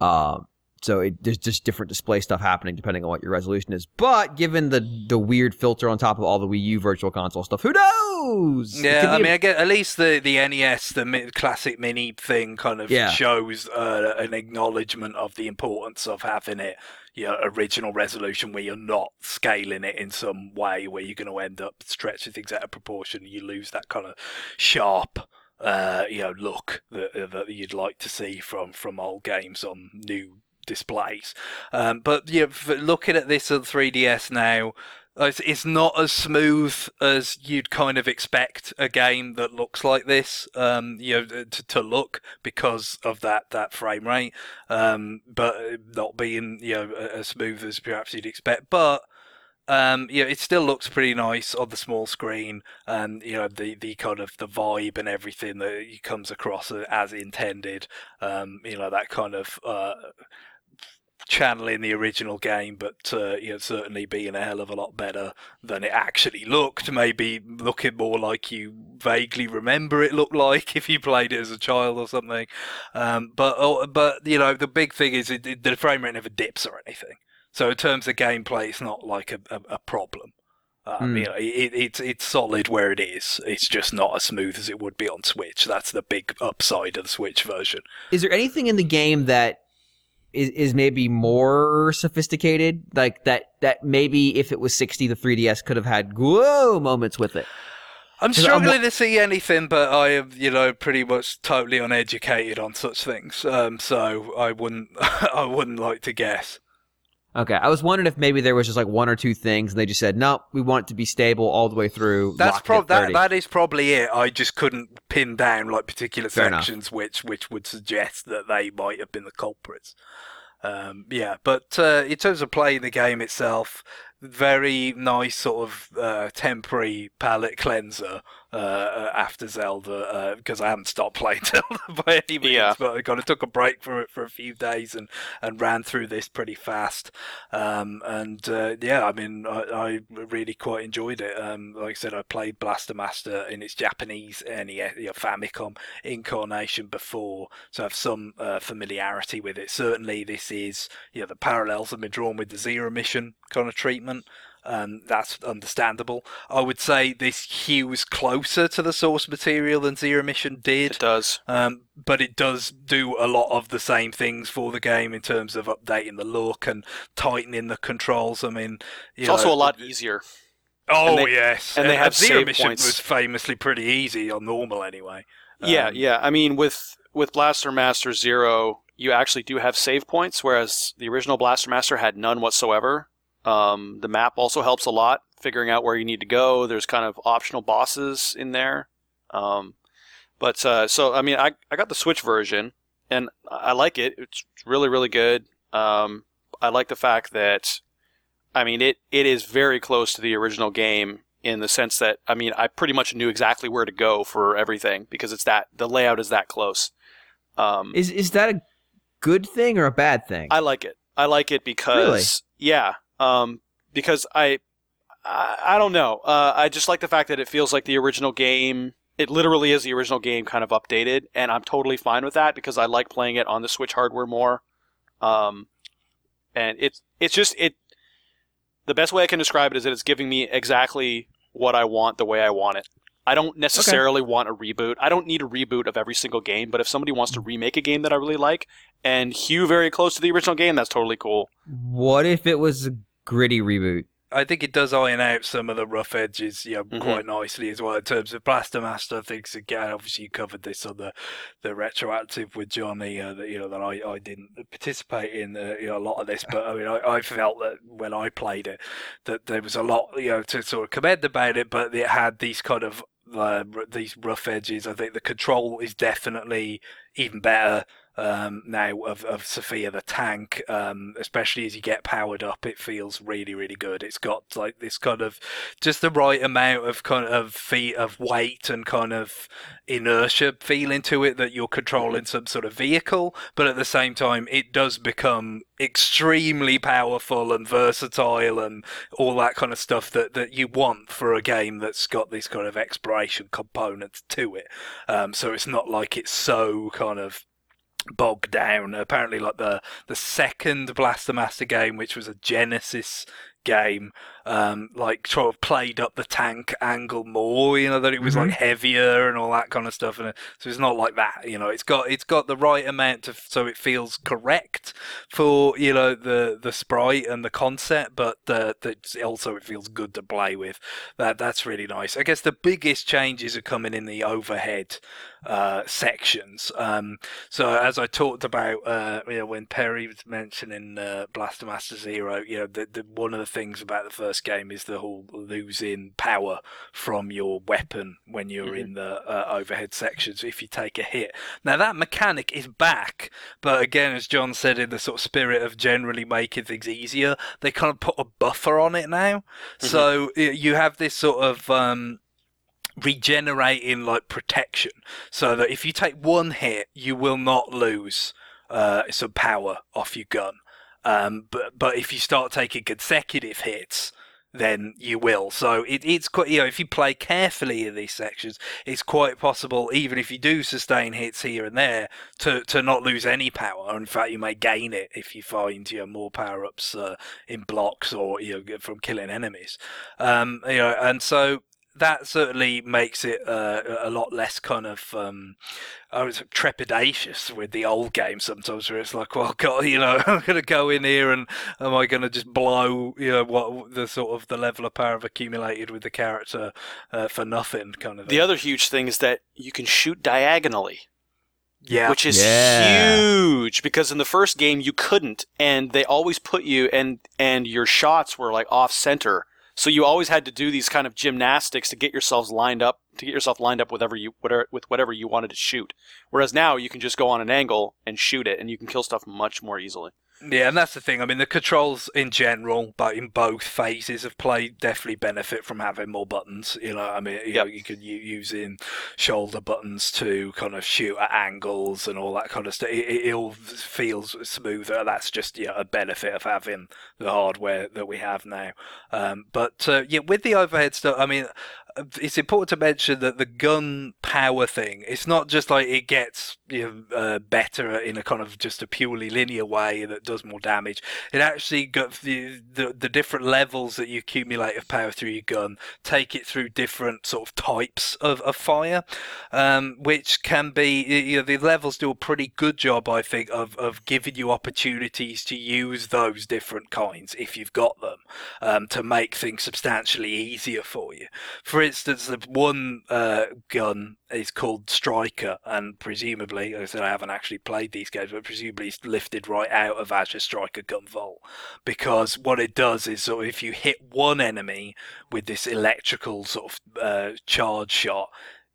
Um, so it, there's just different display stuff happening depending on what your resolution is. But given the the weird filter on top of all the Wii U Virtual Console stuff, who knows? Yeah, I mean, I get at least the the NES, the classic mini thing, kind of yeah. shows uh, an acknowledgement of the importance of having it your original resolution where you're not scaling it in some way where you're going to end up stretching things out of proportion. You lose that kind of sharp uh, you know look that, that you'd like to see from from old games on new displays. Um, but yeah, looking at this on 3DS now, it's, it's not as smooth as you'd kind of expect a game that looks like this, um, you know, to, to look because of that, that frame rate, um, but not being you know as smooth as perhaps you'd expect. But um, you know, it still looks pretty nice on the small screen, and you know the the kind of the vibe and everything that comes across as intended. Um, you know that kind of uh, channeling the original game, but uh, you know, certainly being a hell of a lot better than it actually looked. Maybe looking more like you vaguely remember it looked like if you played it as a child or something. Um, but oh, but you know, the big thing is it, it, the frame rate never dips or anything. So in terms of gameplay, it's not like a, a, a problem. Um, mm. You know, it, it's it's solid where it is. It's just not as smooth as it would be on Switch. That's the big upside of the Switch version. Is there anything in the game that is, is maybe more sophisticated like that that maybe if it was 60 the 3ds could have had whoa moments with it. I'm struggling I'm, to see anything but i am you know pretty much totally uneducated on such things. Um, so i wouldn't i wouldn't like to guess Okay, I was wondering if maybe there was just like one or two things, and they just said, "No, we want it to be stable all the way through." That's probably that. That is probably it. I just couldn't pin down like particular Fair sections, enough. which which would suggest that they might have been the culprits. Um, yeah, but uh, in terms of playing the game itself, very nice sort of uh, temporary palate cleanser uh, uh after Zelda because uh, I haven't stopped playing Zelda by any means, yeah. but I kind of took a break from it for a few days and, and ran through this pretty fast. Um, and uh, yeah, I mean, I, I, really quite enjoyed it. Um, like I said, I played Blaster Master in its Japanese and you know, Famicom incarnation before, so I have some familiarity with it. Certainly, this is you know the parallels have been drawn with the Zero Mission kind of treatment. Um, that's understandable. I would say this hews closer to the source material than Zero Mission did. It does. Um, but it does do a lot of the same things for the game in terms of updating the look and tightening the controls. I mean, it's know, also a lot easier. Oh and they, yes, and they have Zero Mission points. was famously pretty easy on normal anyway. Um, yeah, yeah. I mean, with with Blaster Master Zero, you actually do have save points, whereas the original Blaster Master had none whatsoever. Um, the map also helps a lot, figuring out where you need to go. There's kind of optional bosses in there Um, but uh, so I mean, I I got the Switch version, and I like it. It's really really good. Um, I like the fact that, I mean, it it is very close to the original game in the sense that I mean, I pretty much knew exactly where to go for everything because it's that the layout is that close. Um, Is is that a good thing or a bad thing? I like it. I like it because yeah, um, because I, I I don't know. Uh, I just like the fact that it feels like the original game. It literally is the original game, kind of updated, and I'm totally fine with that because I like playing it on the Switch hardware more. Um, and it's it's just it. The best way I can describe it is that it's giving me exactly what I want the way I want it. I don't necessarily want a reboot. I don't need a reboot of every single game, but if somebody wants to remake a game that I really like and hew very close to the original game, that's totally cool. what if it was a gritty reboot? I think it does iron out some of the rough edges, you know, Mhm. quite nicely as well in terms of Blaster Master. Things again, obviously you covered this on the the retroactive with Johnny. Uh, that you know that I, I didn't participate in uh, you know a lot of this, but I mean I, I felt that when I played it that there was a lot you know to sort of commend about it, but it had these kind of uh, r- these rough edges. I think the control is definitely even better um, now of, of Sophia the tank, um, especially as you get powered up. It feels really, really good. It's got like this kind of just the right amount of kind of feet of weight and kind of inertia feeling to it that you're controlling some sort of vehicle, but at the same time, it does become extremely powerful and versatile and all that kind of stuff that, that you want for a game that's got this kind of exploration component to it. Um, so it's not like it's so kind of bogged down. Apparently, like the the second Blaster Master game, which was a Genesis game, um, like sort of played up the tank angle more. You know that it was like heavier and all that kind of stuff, and so it's not like that. You know, it's got it's got the right amount of so it feels correct for you know the the sprite and the concept, but the, the also it feels good to play with. That that's really nice. I guess the biggest changes are coming in the overhead uh, sections. Um, so as I talked about, uh, you know, when Perry was mentioning uh, Blaster Master Zero, you know, the, the one of the things about the first game is the whole losing power from your weapon when you're Mhm. in the uh, overhead sections if you take a hit. Now that mechanic is back, but again, as John said, in the sort of spirit of generally making things easier, they kind of put a buffer on it now. So you have this sort of um, regenerating like protection, so that if you take one hit, you will not lose uh, some power off your gun. Um, but but if you start taking consecutive hits, then you will. So it, it's quite you know if you play carefully in these sections, it's quite possible even if you do sustain hits here and there to to not lose any power. In fact, you may gain it if you find you know more power ups uh, in blocks or you know from killing enemies. Um, you know, and so that certainly makes it uh, a lot less kind of um, I was trepidatious with the old game sometimes, where it's like, well, God, you know, I'm going to go in here and am I going to just blow, you know, what the sort of the level of power I've accumulated with the character uh, for nothing, kind of. The thing. other huge thing is that you can shoot diagonally. yeah, which is Yeah. huge because in the first game you couldn't and they always put you and and your shots were like off center so you always had to do these kind of gymnastics to get yourselves lined up to get yourself lined up with whatever you whatever, with whatever you wanted to shoot. Whereas now you can just go on an angle and shoot it and you can kill stuff much more easily Yeah, and that's the thing. I mean, the controls in general, but in both phases of play, definitely benefit from having more buttons. You know, I mean, you, know, Yep. you could u- use in shoulder buttons to kind of shoot at angles and all that kind of stuff. It, it, it all feels smoother. That's just yeah, a benefit of having the hardware that we have now. Um, but uh, yeah, with the overhead stuff, I mean, it's important to mention that the gun power thing, it's not just like it gets you know, uh, better in a kind of just a purely linear way that does more damage. It actually got the, the the different levels that you accumulate of power through your gun take it through different sort of types of, of fire, um, which can be you know the levels do a pretty good job, I think, of of giving you opportunities to use those different kinds if you've got them um, to make things substantially easier for you. For instance, the one uh, gun is called Striker, and presumably, I said I haven't actually played these games, but presumably it's lifted right out of Azure Striker Gunvolt because what it does is of if you hit one enemy with this electrical sort of uh, charge shot.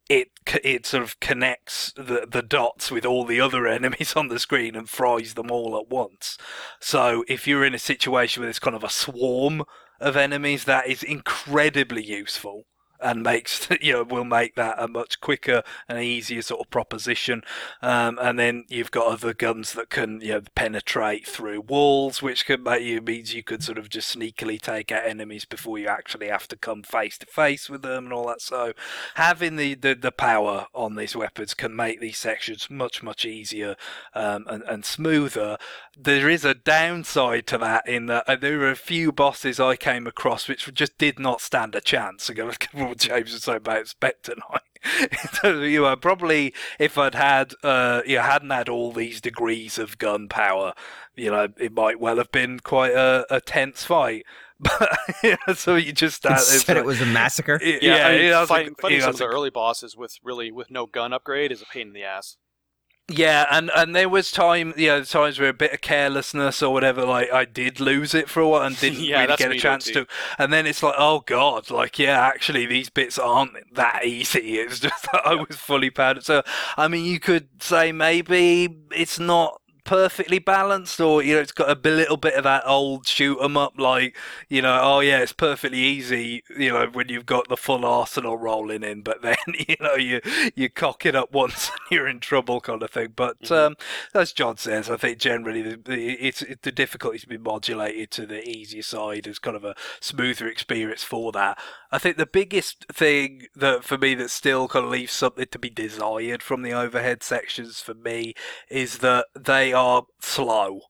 it it sort of connects the the dots with all the other enemies on the screen and fries them all at once. So if you're in a situation where there's kind of a swarm of enemies, that is incredibly useful and makes you know will make that a much quicker and easier sort of proposition. Um, and then you've got other guns that can you know penetrate through walls, which can make you means you could sort of just sneakily take out enemies before you actually have to come face to face with them and all that. So having the, the, the power on these weapons can make these sections much much easier um, and, and smoother. There is a downside to that in that uh, there are a few bosses I came across which just did not stand a chance. what James was saying about Specter Knight. you know, probably if I'd had, uh, you know, hadn't had all these degrees of gunpowder, you know, it might well have been quite a, a tense fight. But you know, so you just uh, said it was a massacre. Yeah, yeah I mean, fighting, fighting some of the early bosses with really with no gun upgrade is a pain in the ass. Yeah, and, and there was time, you know, times where a bit of carelessness or whatever, like I did lose it for a while and didn't yeah, really get a chance to. And then it's like, oh god, like yeah, actually these bits aren't that easy. It's just that I was fully padded. So I mean, you could say maybe it's not perfectly balanced, or you know, it's got a little bit of that old shoot 'em up, like you know, oh yeah, it's perfectly easy, you know, when you've got the full arsenal rolling in, but then you know you you cock it up once and you're in trouble, kind of thing. But mm-hmm. um, as John says, I think generally the, the it's it, the difficulties be modulated to the easier side as kind of a smoother experience for that. I think the biggest thing that for me that still kind of leaves something to be desired from the overhead sections for me is that they are slow.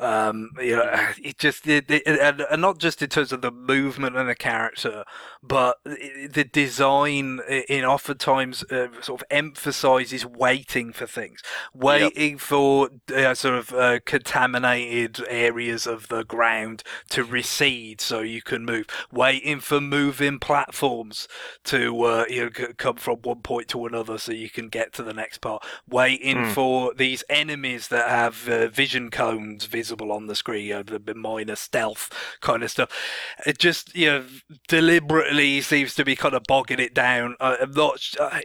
Um, you know, it just it, it, and, and not just in terms of the movement and the character, but the design in oftentimes uh, sort of emphasizes waiting for things, waiting yep. for uh, sort of uh, contaminated areas of the ground to recede so you can move, waiting for moving platforms to uh, you know come from one point to another so you can get to the next part, waiting mm. for these enemies that have uh, vision cones visible on the screen, you know, the minor stealth kind of stuff. It just you know deliberately seems to be kind of bogging it down. I'm not uh,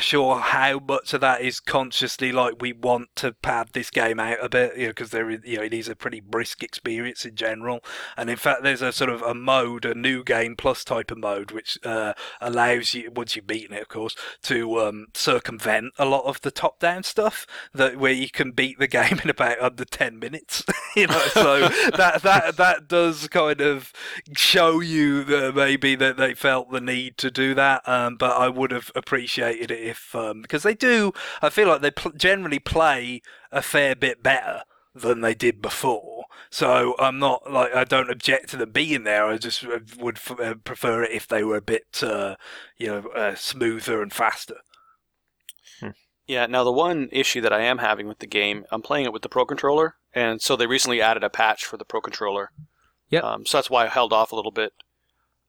sure how much of that is consciously like we want to pad this game out a bit, you know, because there is, you know, it is a pretty brisk experience in general. And in fact, there's a sort of a mode, a new game plus type of mode, which uh, allows you, once you've beaten it, of course, to um, circumvent a lot of the top-down stuff that where you can beat the game in about under ten minutes. you know, so that that that does kind of show you that maybe that they felt the need to do that. Um, but I would have appreciated it if um, because they do. I feel like they pl- generally play a fair bit better than they did before. So I'm not like I don't object to them being there. I just uh, would f- uh, prefer it if they were a bit, uh, you know, uh, smoother and faster. Hmm. Yeah. Now the one issue that I am having with the game, I'm playing it with the Pro controller, and so they recently added a patch for the Pro controller. Yeah. Um, so that's why I held off a little bit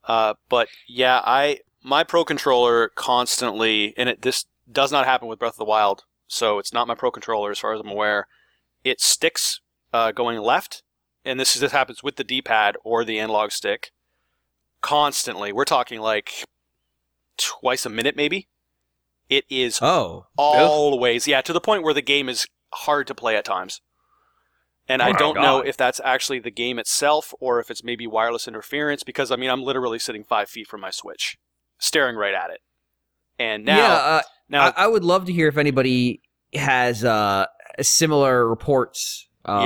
uh, but yeah, I my Pro controller constantly, and it this does not happen with Breath of the Wild, so it's not my Pro controller as far as I'm aware. It sticks uh, going left, and this this happens with the D-pad or the analog stick constantly. We're talking like twice a minute, maybe. It is oh always yeah to the point where the game is hard to play at times. And oh I don't God. know if that's actually the game itself or if it's maybe wireless interference because I mean I'm literally sitting five feet from my Switch, staring right at it. And now, yeah, uh, now I, I, would love to hear if anybody has uh, similar reports. Um,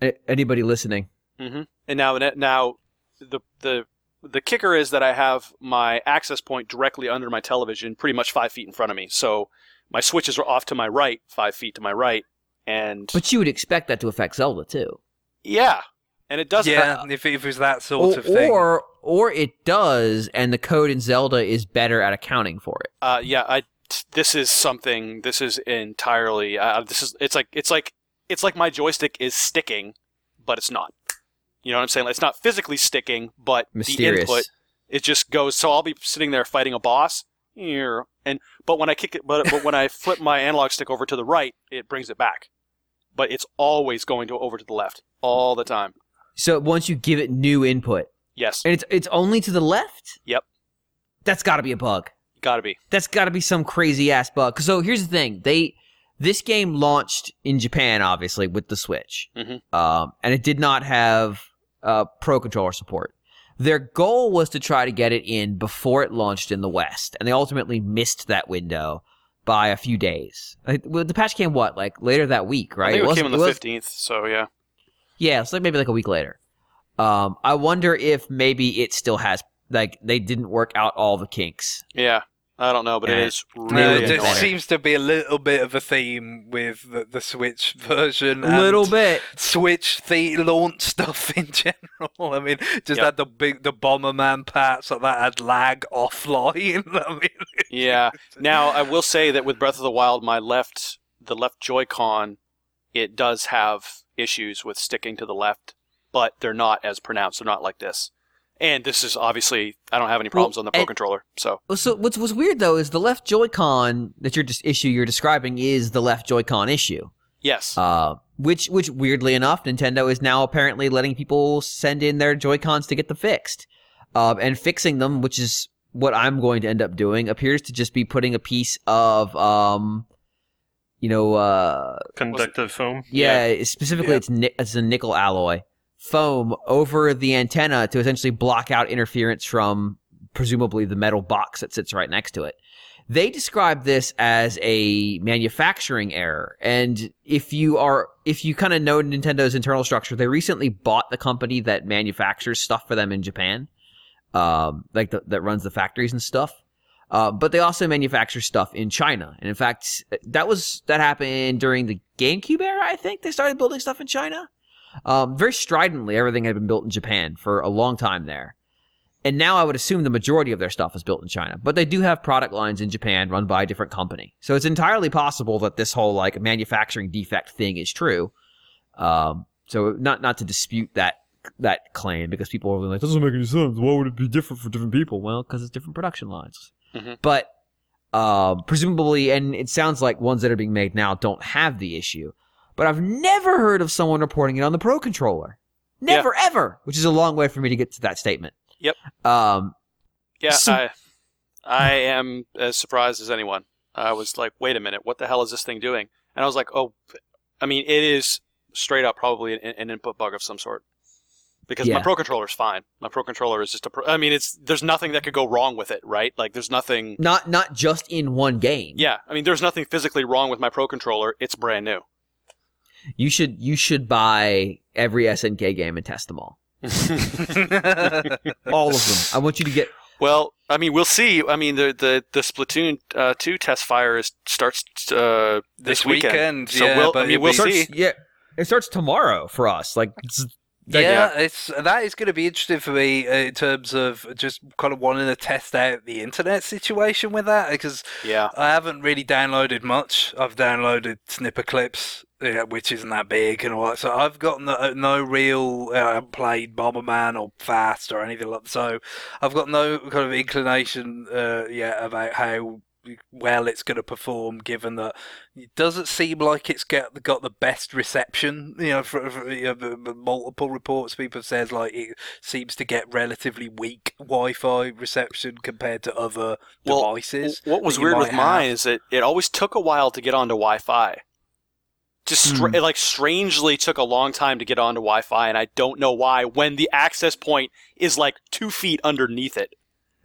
yeah, anybody listening? Mm-hmm. And now, now the the the kicker is that I have my access point directly under my television, pretty much five feet in front of me. So my switches are off to my right, five feet to my right, and but you would expect that to affect Zelda too. Yeah, and it doesn't. Yeah, if, if it was that sort or, of thing, or or it does, and the code in Zelda is better at accounting for it. Uh, yeah, I. This is something. This is entirely. Uh, this is. It's like. It's like. It's like my joystick is sticking, but it's not. You know what I'm saying? Like, it's not physically sticking, but Mysterious. the input it just goes. So I'll be sitting there fighting a boss, and but when I kick it, but but when I flip my analog stick over to the right, it brings it back but it's always going to over to the left all the time. So once you give it new input, yes, and it's it's only to the left. Yep, that's got to be a bug. Got to be. That's got to be some crazy ass bug. So here's the thing: they this game launched in Japan, obviously, with the Switch, Mhm. um, and it did not have uh, Pro controller support. Their goal was to try to get it in before it launched in the West, and they ultimately missed that window by a few days. Like, well, the patch came what, like later that week, right? It, wasn't- came on the fifteenth. So yeah. Yeah, it's like maybe like a week later. Um, I wonder if maybe it still has like they didn't work out all the kinks. Yeah. I don't know, but it Yeah. is No, it there seems to be a little bit of a theme with the, the Switch version. A little bit. Switch the launch stuff in general. I mean, just Yep. had the big the Bomberman patch like that had lag offline. I mean, Yeah. Now I will say that with Breath of the Wild, my left the left Joy-Con, it does have issues with sticking to the left, but they're not as pronounced. They're not like this. And this is obviously I don't have any problems on the Pro and- controller. So so what's what's weird though is the left Joy-Con that you're just issue you're describing is the left Joy-Con issue. yes, Uh, which which weirdly enough, Nintendo is now apparently letting people send in their Joy-Cons to get them fixed. Um, and fixing them, which is what I'm going to end up doing, appears to just be putting a piece of um, you know, uh, Conductive foam. yeah, specifically Yeah. it's ni- it's a nickel alloy foam over the antenna to essentially block out interference from presumably the metal box that sits right next to it. They describe this as a manufacturing error, and if you are if you kind of know Nintendo's internal structure, they recently bought the company that manufactures stuff for them in Japan, um, like the, that runs the factories and stuff. Uh, but they also manufacture stuff in China, and in fact, that was that happened during the GameCube era. I think they started building stuff in China. Um, very stridently, everything had been built in Japan for a long time there, and now I would assume the majority of their stuff is built in China. But they do have product lines in Japan run by a different company, so it's entirely possible that this whole like manufacturing defect thing is true. Um, so not not to dispute that that claim because people are like, doesn't make any sense. Why would it be different for different people? Well, because it's different production lines. Mhm. But um, presumably, and it sounds like ones that are being made now don't have the issue. But I've never heard of someone reporting it on the Pro controller. Never, ever. Which is a long way for me to get to that statement. Yep. Um, yeah. so- I I am as surprised as anyone. I was like, wait a minute, what the hell is this thing doing? And I was like, oh, I mean, it is straight up probably an, an input bug of some sort. Because my Pro controller is fine. My Pro controller is just a. Pro- I mean, it's there's nothing that could go wrong with it, right? Like there's nothing. not not just in one game. Yeah, I mean, there's nothing physically wrong with my Pro controller. It's brand new. You should you should buy every SNK game and test them all. All of them. I want you to get well, I mean, we'll see. I mean, the the the Splatoon uh, two test fire is starts uh, this weekend. weekend, So yeah, we'll- I mean, we'll be- see. yeah. It starts tomorrow for us. Like it's, that- Yeah, it's that is going to be interesting for me uh, in terms of just kind of wanting to test out the internet situation with that because Yeah, I haven't really downloaded much. I've downloaded Snipperclips, yeah, which isn't that big and all that. So I've got no, no real. Uh, I haven't played Bomberman or Fast or anything like. So I've got no kind of inclination uh, yet about how well it's going to perform, given that it doesn't seem like it's get got the best reception. You know, for, for you know, multiple reports people have said like it seems to get relatively weak Wi-Fi reception compared to other Well, devices. what was weird with mine is that it always took a while to get onto Wi-Fi. Just stra- Hmm. it like strangely took a long time to get onto Wi-Fi, and I don't know why. When the access point is like two feet underneath it.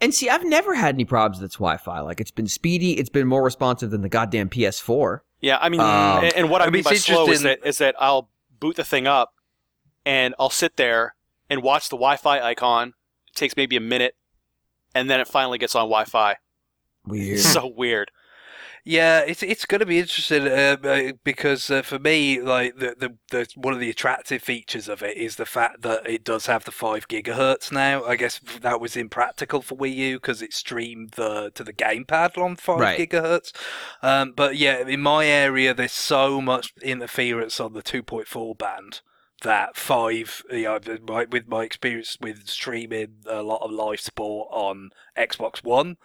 and see, I've never had any problems with its Wi-Fi. Like it's been speedy. It's been more responsive than the goddamn PS4. Yeah, I mean, Um, and, and what I I mean, mean by slow is that is that I'll boot the thing up, and I'll sit there and watch the Wi-Fi icon. It takes maybe a minute, and then it finally gets on Wi-Fi. Weird. So weird. Yeah, it's it's going to be interesting uh, uh, because uh, for me, like the, the the one of the attractive features of it is the fact that it does have the five gigahertz now. I guess that was impractical for Wii U because it streamed the to the gamepad on five Right. gigahertz. Um, but yeah, in my area, there's so much interference on the two point four band that five, you know, my, with my experience with streaming a lot of live sport on Xbox One,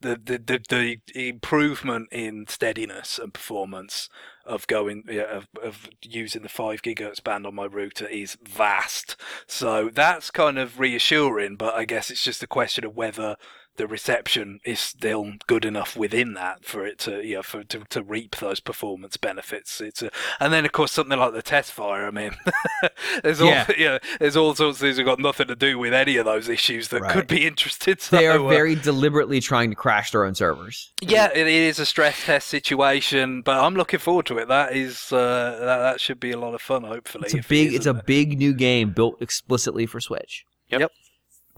the the, the, the improvement in steadiness and performance of going of, of using the five gigahertz band on my router is vast. So that's kind of reassuring, but I guess it's just a question of whether the reception is still good enough within that for it to you know for to, to reap those performance benefits. It's a, and then of course something like the test fire. I mean, there's all Yeah. you know, there's all sorts of things that got nothing to do with any of those issues that Right. could be interested. So, They are uh, very deliberately trying to crash their own servers. yeah, it is a stress test situation, but I'm looking forward to it. That is uh, that, that should be a lot of fun. Hopefully, It's a if it big, it's a isn't. big new game built explicitly for Switch. Yep. Yep.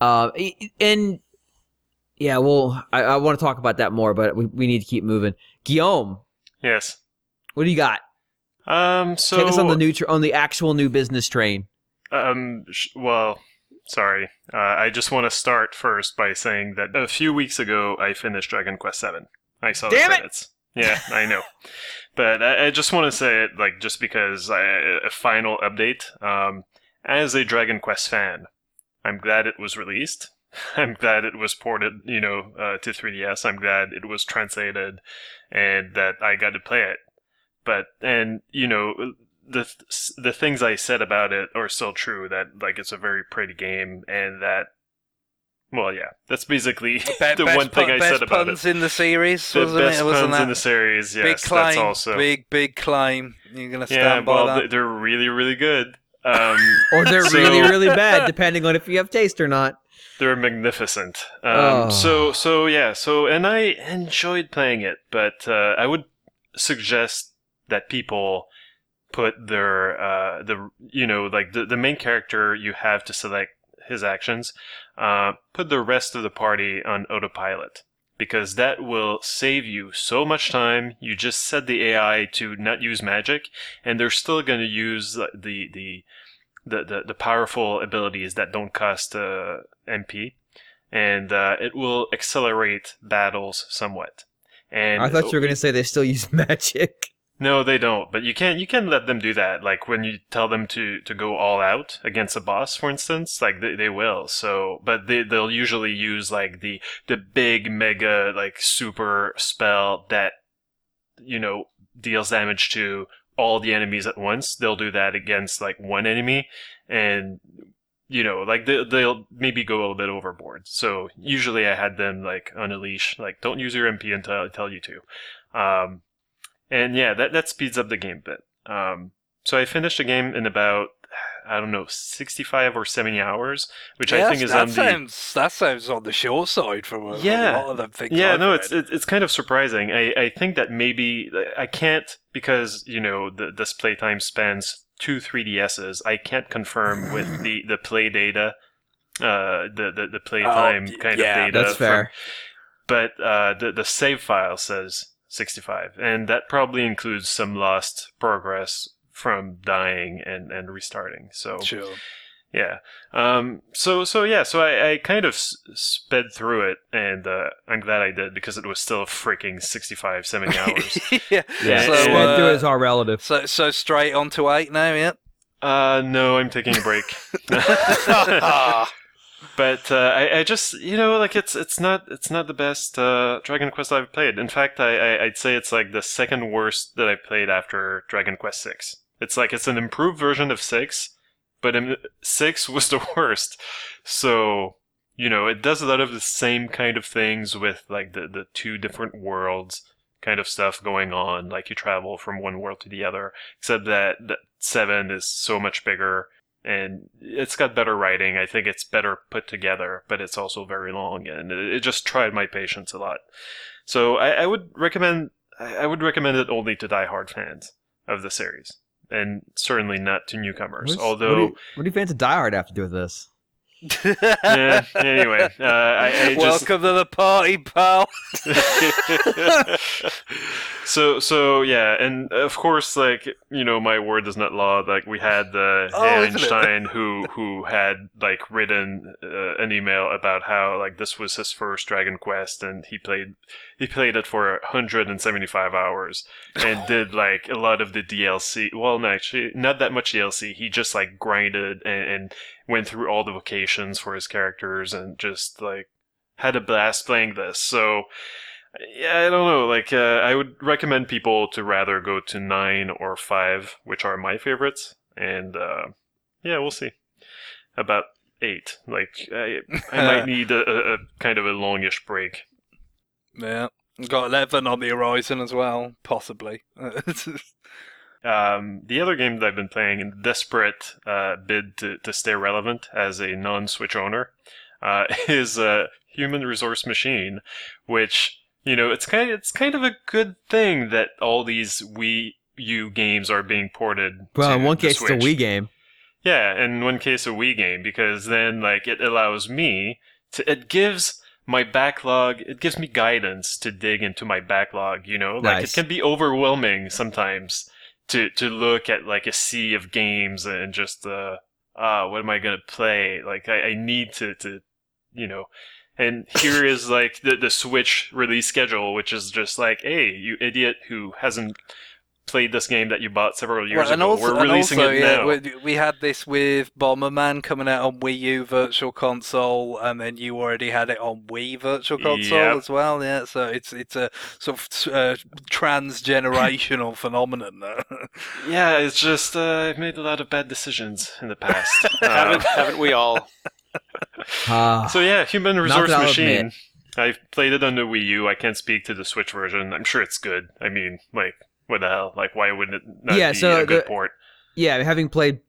Uh, and yeah, well, I, I want to talk about that more, but we, we need to keep moving. Guillaume, Yes. what do you got? Um. So Take us on the new, tr- on the actual new business train. Um, sh- well, sorry. Uh, I just want to start first by saying that a few weeks ago I finished Dragon Quest Seven. I saw Damn the it! credits. Yeah, I know. But I, I just want to say it, like, just because I, a final update. Um, as a Dragon Quest fan, I'm glad it was released. I'm glad it was ported, you know, uh, to 3DS. I'm glad it was translated, and that I got to play it. But and you know, the the things I said about it are still true. That like it's a very pretty game, and that well, yeah, that's basically Be- the one thing pun- I said about it. Best puns in the series, The wasn't best it? Wasn't puns that in the series, big yes, claim? that's also Big big claim. You're gonna stand yeah. by Well, that. th- they're really really good. Um, Or they're So- really, really bad, depending on if you have taste or not. They're magnificent. Um, Oh. So so yeah. So and I enjoyed playing it, but uh, I would suggest that people put their uh, the you know like the the main character you have to select his actions. Uh, put the rest of the party on autopilot because that will save you so much time. You just set the AI to not use magic, and they're still going to use the the the the, the, powerful abilities that don't cost uh, MP, and uh, it will accelerate battles somewhat. And I thought you were going to say they still use magic. no, they don't. But you can you can let them do that. Like when you tell them to to go all out against a boss, for instance, like they, they will. So, but they they'll usually use like the the big mega like super spell that you know deals damage to all the enemies at once. They'll do that against like one enemy, and you know like they, they'll maybe go a little bit overboard. So usually I had them like on a leash, like don't use your MP until I tell you to. Um, and yeah, that that speeds up the game a bit. Um, so I finished the game in about I don't know, sixty-five or seventy hours, which I think is that on the sounds that sounds on the short side from a, Yeah. a lot of them things. yeah, I've no, read. it's it's kind of surprising. I, I think that maybe I can't because you know the this playtime spans two 3DSs. I can't confirm with the the play data, uh, the the the playtime y- kind yeah, of data. That's from- fair. but uh, the the save file says 65, and that probably includes some lost progress from dying and and restarting. So sure. yeah. Um. So so yeah. So I, I kind of s- sped through it, and uh, I'm glad I did because it was still a freaking 65, 70 hours. yeah. Yeah, So, so, uh, do it as our relative. So so straight on to eight now. Yeah. uh, no, I'm taking a break. but uh, I, I just you know like it's it's not it's not the best uh, Dragon Quest I've played. In fact, I, I I'd say it's like the second worst that I played after Dragon Quest Six. It's like it's an improved version of six, but six was the worst. So you know it does a lot of the same kind of things with like the the two different worlds kind of stuff going on. Like you travel from one world to the other, except that, that seven is so much bigger and it's got better writing. I think it's better put together, but it's also very long, and it, just tried my patience a lot. So I, I would recommend I would recommend it only to diehard fans of the series, and certainly not to newcomers. What, do Although, you, what do fans of Die Hard have to do with this? Yeah, anyway, uh, I, I just Welcome to the party, pal. so so yeah, and of course, like you know, my word is not law. Like we had uh, Oh? Einstein who who had like written uh, an email about how like this was his first Dragon Quest, and he played he played it for 175 hours and did like a lot of the DLC. Well, no, actually, not that much DLC. He just like grinded and, and went through all the vocations for his characters and just like had a blast playing this. So yeah, I don't know. Like, uh, I would recommend people to rather go to nine or five, which are my favorites. And uh, yeah, we'll see. About eight. Like I, I might need a, a, a kind of a longish break. Yeah. Got 11 on the horizon as well, possibly. Um, the other game that I've been playing in desperate uh, bid to, to stay relevant as a non-Switch owner uh, is a Human Resource Machine, which you know it's kind of, it's kind of a good thing that all these Wii U games are being ported. Well, in one the case, it's a Wii game. Yeah, in one case, a Wii game because then like it allows me to it gives my backlog it gives me guidance to dig into my backlog you know like Nice. it can be overwhelming sometimes to to look at like a sea of games and just uh ah what am i gonna play? Like i, I need to to you know. And here is like the the switch release schedule which is just like hey you idiot who hasn't played this game that you bought several years Well, and ago also, we're releasing also, it yeah, now we, we had this with Bomberman coming out on Wii U Virtual Console, and then you already had it on Wii Virtual Console Yep. as well. Yeah, so it's it's a sort of uh, transgenerational phenomenon. Yeah, it's just uh, I've made a lot of bad decisions in the past. Uh, haven't, haven't we all? Ah, so yeah, Human Resource Machine. I've played it on the Wii U. I can't speak to the Switch version. I'm sure it's good. I mean, like, what the hell? Like, why wouldn't it not Yeah, be so a good the- port? yeah, having played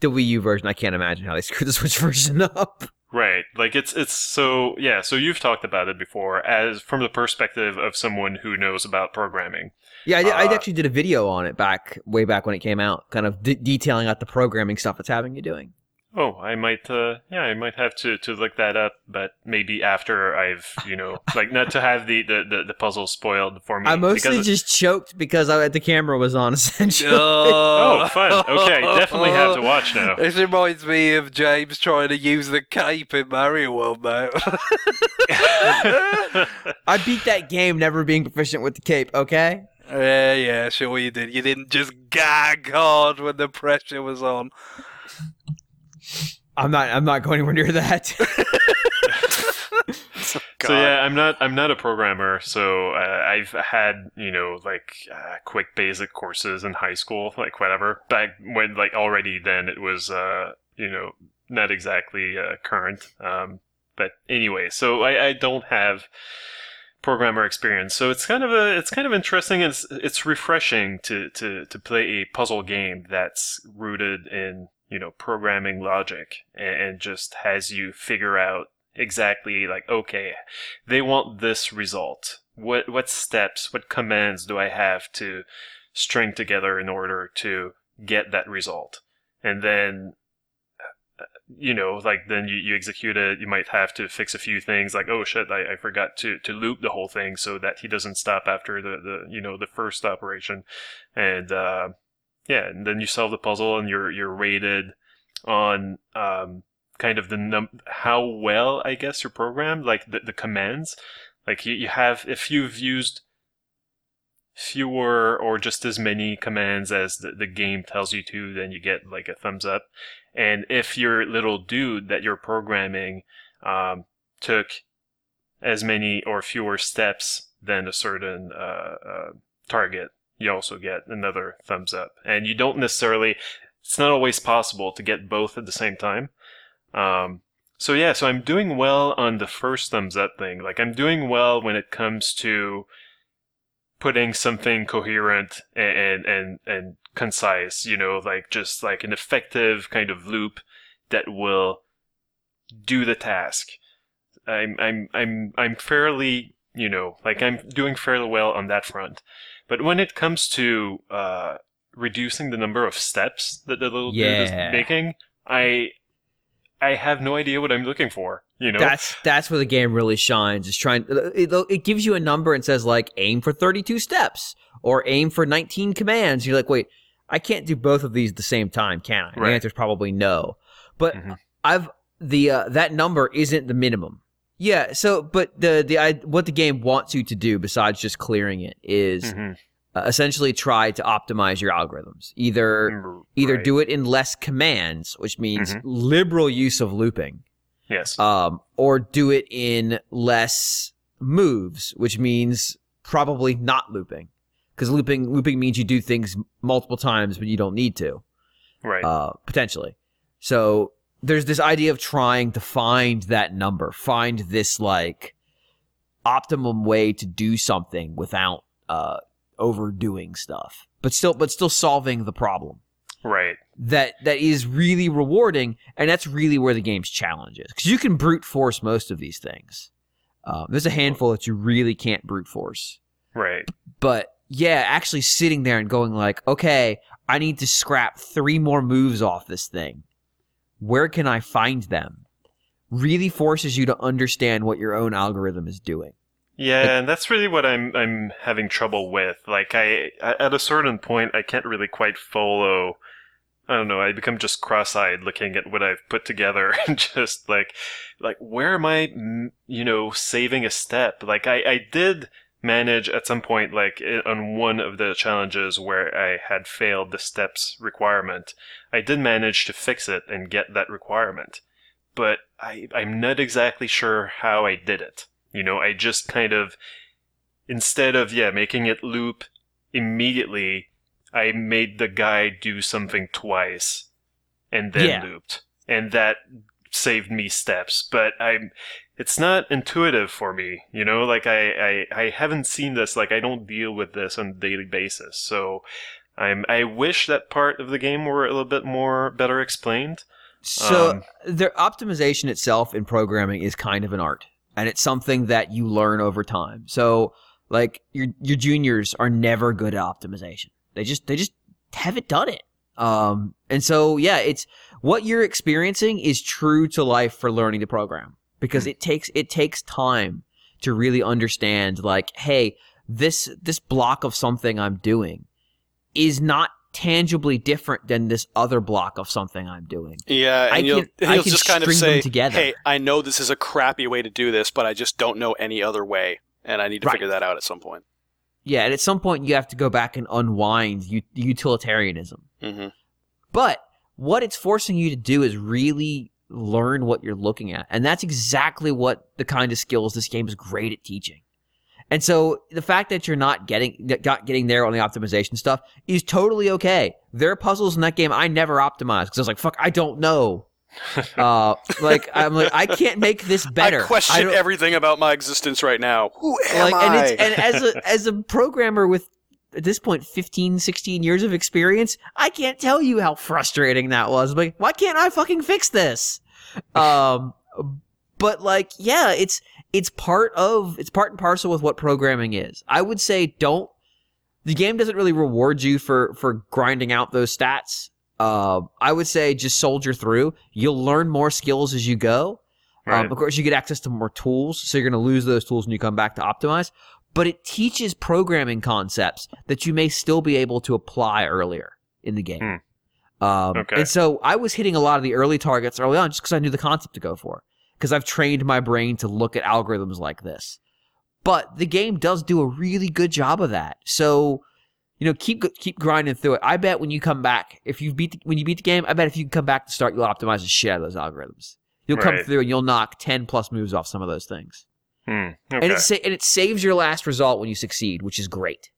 the Wii U version, I can't imagine how they screwed the Switch version up. Right. Like, it's it's so yeah. So you've talked about it before, as from the perspective of someone who knows about programming. Yeah, I, did, I Uh, actually did a video on it back way back when it came out, kind of de- detailing out the programming stuff it's having you doing. Oh, I might, uh, yeah, I might have to, to look that up, but maybe after I've, you know, like not to have the, the, the, the puzzle spoiled for me. I mostly because- just choked because I, the camera was on, essentially. Oh, fun. Okay, definitely have to watch now. This reminds me of James trying to use the cape in Mario World now. I beat that game never being proficient with the cape, okay? yeah, yeah, sure you did. You didn't just gag hard when the pressure was on. I'm not I'm not going anywhere near that. So yeah, I'm not I'm not a programmer, so uh, I've had you know like uh, quick basic courses in high school, like whatever. Back when like already then it was uh, you know not exactly uh, current. Um, but anyway, so I, I don't have programmer experience, so it's kind of a it's kind of interesting. It's it's refreshing to to to play a puzzle game that's rooted in you know programming logic and, just has you figure out exactly like okay they want this result. What what steps what commands do i have to string together in order to get that result? And then uh, you know like then you, you execute it. You might have to fix a few things like oh shit I, I forgot to to loop the whole thing so that he doesn't stop after the the you know the first operation. And uh yeah and then you solve the puzzle and you're you're rated on um kind of the num how well I guess you're programmed, like the, the commands. Like you, you have if you've used fewer or just as many commands as the, the game tells you to, then you get like a thumbs up. And if your little dude that you're programming um, took as many or fewer steps than a certain uh, uh, target, you also get another thumbs up. And you don't necessarily, it's not always possible to get both at the same time. Um, so yeah, so I'm doing well on the first thumbs up thing. Like I'm doing well when it comes to putting something coherent and and and, and concise. You know, like just like an effective kind of loop that will do the task. I'm I'm I'm I'm fairly you know like I'm doing fairly well on that front. But when it comes to uh, reducing the number of steps that the little dude is making, I I have no idea what I'm looking for. You know, That's that's where the game really shines. Is trying it, it gives you a number and says like aim for 32 steps or aim for 19 commands. You're like, wait, I can't do both of these at the same time, can I? Right. The answer's probably no. But Mhm. I've the uh, that number isn't the minimum. Yeah. So, but the the I, what the game wants you to do besides just clearing it is Mhm. uh, essentially try to optimize your algorithms. Either Mm, either do it in less commands, which means Mhm. liberal use of looping yes, um, or do it in less moves, which means probably not looping, because looping looping means you do things multiple times, when you don't need to right. uh, potentially. So there's this idea of trying to find that number, find this like optimum way to do something without uh, overdoing stuff, but still, but still solving the problem. Right. That that is really rewarding, and that's really where the game's challenge is, because you can brute force most of these things. Um, there's a handful that you really can't brute force. Right. But yeah, actually sitting there and going like, okay, I need to scrap three more moves off this thing. Where can I find them? Really forces you to understand what your own algorithm is doing. Yeah, and that's really what I'm I'm having trouble with. Like I at a certain point I can't really quite follow I don't know, I become just cross-eyed looking at what I've put together and just like like where am I you know saving a step? Like I I did manage at some point like on one of the challenges where I had failed the steps requirement. I did manage to fix it and get that requirement. But I I'm not exactly sure how I did it. You know, I just kind of, instead of, yeah, making it loop immediately, I made the guy do something twice and then Yeah. looped. And that saved me steps. But I'm, it's not intuitive for me, you know, like I, I, I haven't seen this, like I don't deal with this on a daily basis. So I'm, I wish that part of the game were a little bit more better explained. So Um, their optimization itself in programming is kind of an art, and it's something that you learn over time. So like your your juniors are never good at optimization. They just they just haven't done it. Um, and so yeah, it's what you're experiencing is true to life for learning to program because it takes it takes time to really understand like, hey, this this block of something I'm doing is not tangibly different than this other block of something I'm doing. Yeah, and I you'll, can- I he'll can just kind of say, together. "Hey, I know this is a crappy way to do this, but I just don't know any other way, and I need to Right. figure that out at some point." Yeah, and at some point you have to go back and unwind u- utilitarianism. hmm But what it's forcing you to do is really learn what you're looking at. And that's exactly what the kind of skills this game is great at teaching. And so the fact that you're not getting not getting there on the optimization stuff is totally okay. There are puzzles in that game I never optimized because I was like, "Fuck, I don't know." Uh, like I'm like I can't make this better. I question don't- everything about my existence right now. Who am like and I? it's and as a as a programmer with at this point 15 16 years of experience i can't tell you how frustrating that was like why can't i fucking fix this um but like yeah it's it's part of it's part and parcel with what programming is i would say don't the game doesn't really reward you for for grinding out those stats uh, i would say just soldier through you'll learn more skills as you go Right. um, of course, you get access to more tools, so you're going to lose those tools when you come back to optimize. But it teaches programming concepts that you may still be able to apply earlier in the game. Um, Okay. And so I was hitting a lot of the early targets early on just because I knew the concept to go for. Because I've trained my brain to look at algorithms like this. But the game does do a really good job of that. So, you know, keep keep grinding through it. I bet when you come back, if you beat the, when you beat the game, I bet if you come back to start, you'll optimize the shit out of those algorithms. You'll come through and you'll knock ten plus moves off some of those things, Hmm. and it sa- and it saves your last result when you succeed, which is great.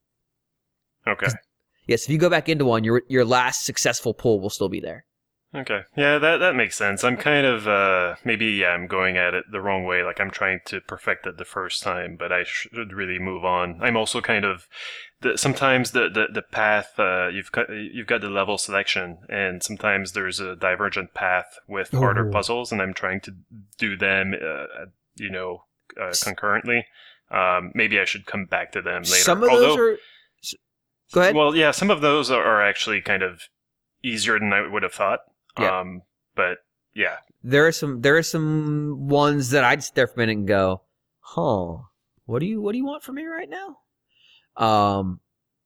Okay. Yes, if you go back into one, your your last successful pull will still be there. Okay. Yeah, that that makes sense. I'm kind of uh maybe yeah, I'm going at it the wrong way. Like I'm trying to perfect it the first time, but I should really move on. I'm also kind of the, sometimes the, the the path uh you've got you've got the level selection and sometimes there's a divergent path with harder Oh. puzzles and I'm trying to do them uh, you know uh, concurrently. Um maybe I should come back to them later. Some of Although, those are. Go ahead. well, yeah, some of those are, actually kind of easier than I would have thought. Yeah. Um, but yeah, there are some there are some ones that I'd there for a minute and go, huh, what do you what do you want from me right now? Um,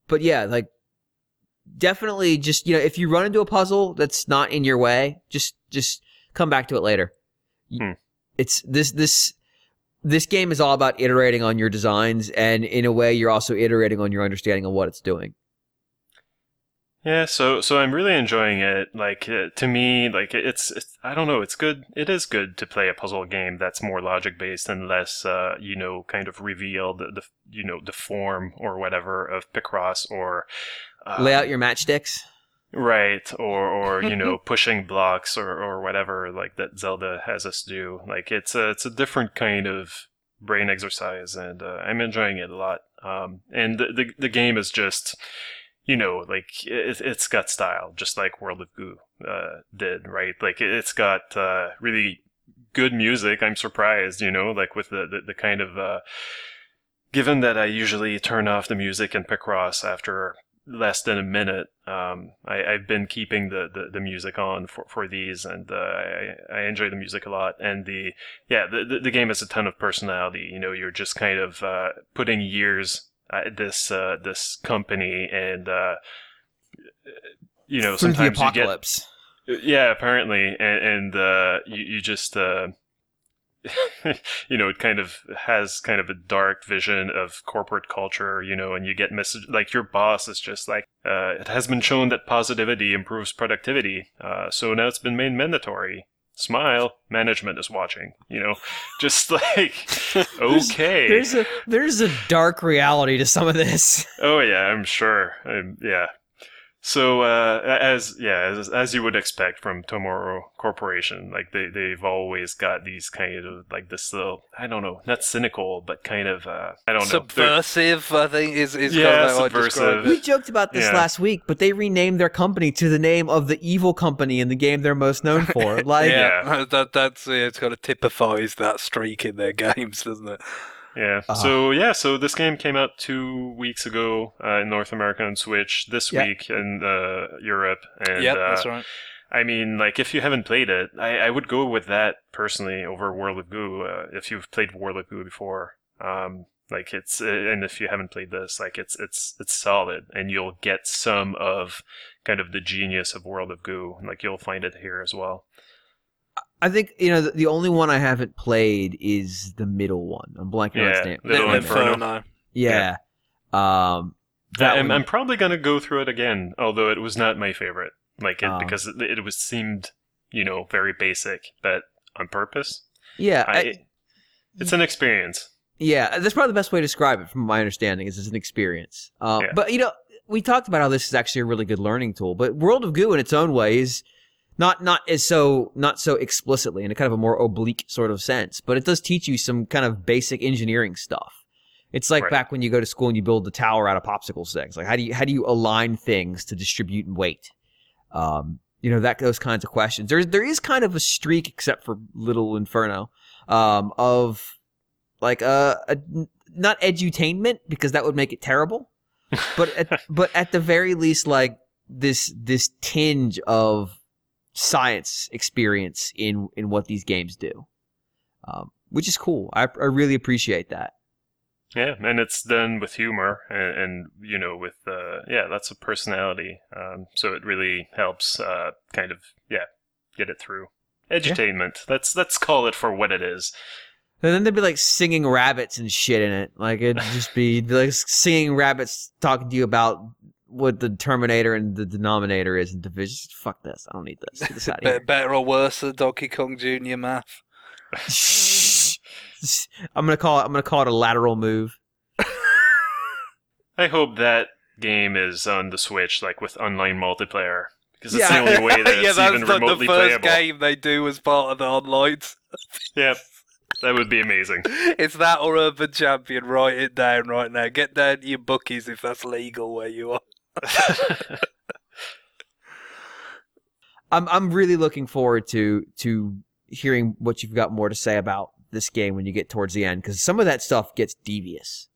but yeah, like definitely just you know if you run into a puzzle that's not in your way, just just come back to it later. Hmm. It's this this this game is all about iterating on your designs, and in a way, you're also iterating on your understanding of what it's doing. Yeah. So so I'm really enjoying it. Like uh, to me, like it's, it's I don't know. It's good. It is good to play a puzzle game that's more logic based and less, uh, you know, kind of reveal the, the you know the form or whatever of Picross or um, Lay out your matchsticks. Right, or or you know pushing blocks or or whatever like that Zelda has us do. Like it's a it's a different kind of brain exercise, and uh, I'm enjoying it a lot. Um, and the, the the game is just you know like it, it's got style, just like World of Goo uh, did, right? Like it's got uh, really good music. I'm surprised, you know, like with the the, the kind of uh, given that I usually turn off the music in Picross after less than a minute. Um, I, have been keeping the, the, the, music on for, for these, and uh, I, I enjoy the music a lot. And the yeah, the, the, the game has a ton of personality. You know, you're just kind of uh, putting years at this uh, this company, and uh, you know, Through sometimes the apocalypse. you get yeah, apparently, and, and uh, you you just uh, you know, it kind of has kind of a dark vision of corporate culture, you know, and you get message like your boss is just like, uh, it has been shown that positivity improves productivity, uh, so now it's been made mandatory. Smile, management is watching. You know, just like okay. There's, there's a there's a dark reality to some of this. Oh yeah, I'm sure. I'm, yeah, so uh, as yeah, as, as you would expect from Tomorrow Corporation, like they they've always got these kind of like this little I don't know, not cynical, but kind of uh, I don't know subversive. I think is is yeah, kind of subversive. We joked about this yeah. last week, but they renamed their company to the name of the evil company in the game they're most known for. Like yeah, that that's yeah, it kind of typifies that streak in their games, doesn't it? Yeah. Uh-huh. So yeah, so this game came out two weeks ago uh, in North America on Switch. This yep. week in uh, Europe. And, yep, uh, that's right. I mean, like if you haven't played it, I, I would go with that personally over World of Goo. Uh, if you've played World of Goo before, um, like it's uh, and if you haven't played this, like it's it's it's solid, and you'll get some of kind of the genius of World of Goo. Like you'll find it here as well. I think you know the, the, only one I haven't played is the middle one. I'm blanking yeah, on its name. Little Inferno. Inferno. Yeah. yeah. Um, I'm, I'm, probably gonna go through it again, although it was not my favorite. Like it um, because it, it, was seemed you know very basic, but on purpose. Yeah, I, I, it's an experience. Yeah, that's probably the best way to describe it, from my understanding, is it's an experience. Um, yeah. But you know, we talked about how this is actually a really good learning tool. But World of Goo, in its own way, is not not as so not so explicitly in a kind of a more oblique sort of sense, but it does teach you some kind of basic engineering stuff. It's like right. back when you go to school and you build the tower out of popsicle sticks. Like how do you how do you align things to distribute weight? Um, you know that those kinds of questions. There's there is kind of a streak, except for Little Inferno, um, of like a, a not edutainment because that would make it terrible, but at, but at the very least like this this tinge of science experience in in what these games do, um, which is cool. I, I really appreciate that. Yeah, and it's done with humor and, and you know with uh, yeah lots of personality. Um, so it really helps uh, kind of yeah get it through. Edutainment. Yeah. Let's let's call it for what it is. And then there'd be like singing rabbits and shit in it. Like it'd just be like singing rabbits talking to you about what the Terminator and the denominator is in Division. Fuck this. I don't need this. Get this out here. Better or worse than Donkey Kong Jr. math? I'm gonna call it. I'm gonna call it a lateral move. I hope that game is on the Switch, like with online multiplayer, because it's yeah. the only way that yeah, it's even remotely the first playable. game they do as part of the online. yep. That would be amazing. it's that or Urban Champion. Write it down right now. Get down to your bookies if that's legal where you are. I'm I'm really looking forward to to hearing what you've got more to say about this game when you get towards the end because some of that stuff gets devious.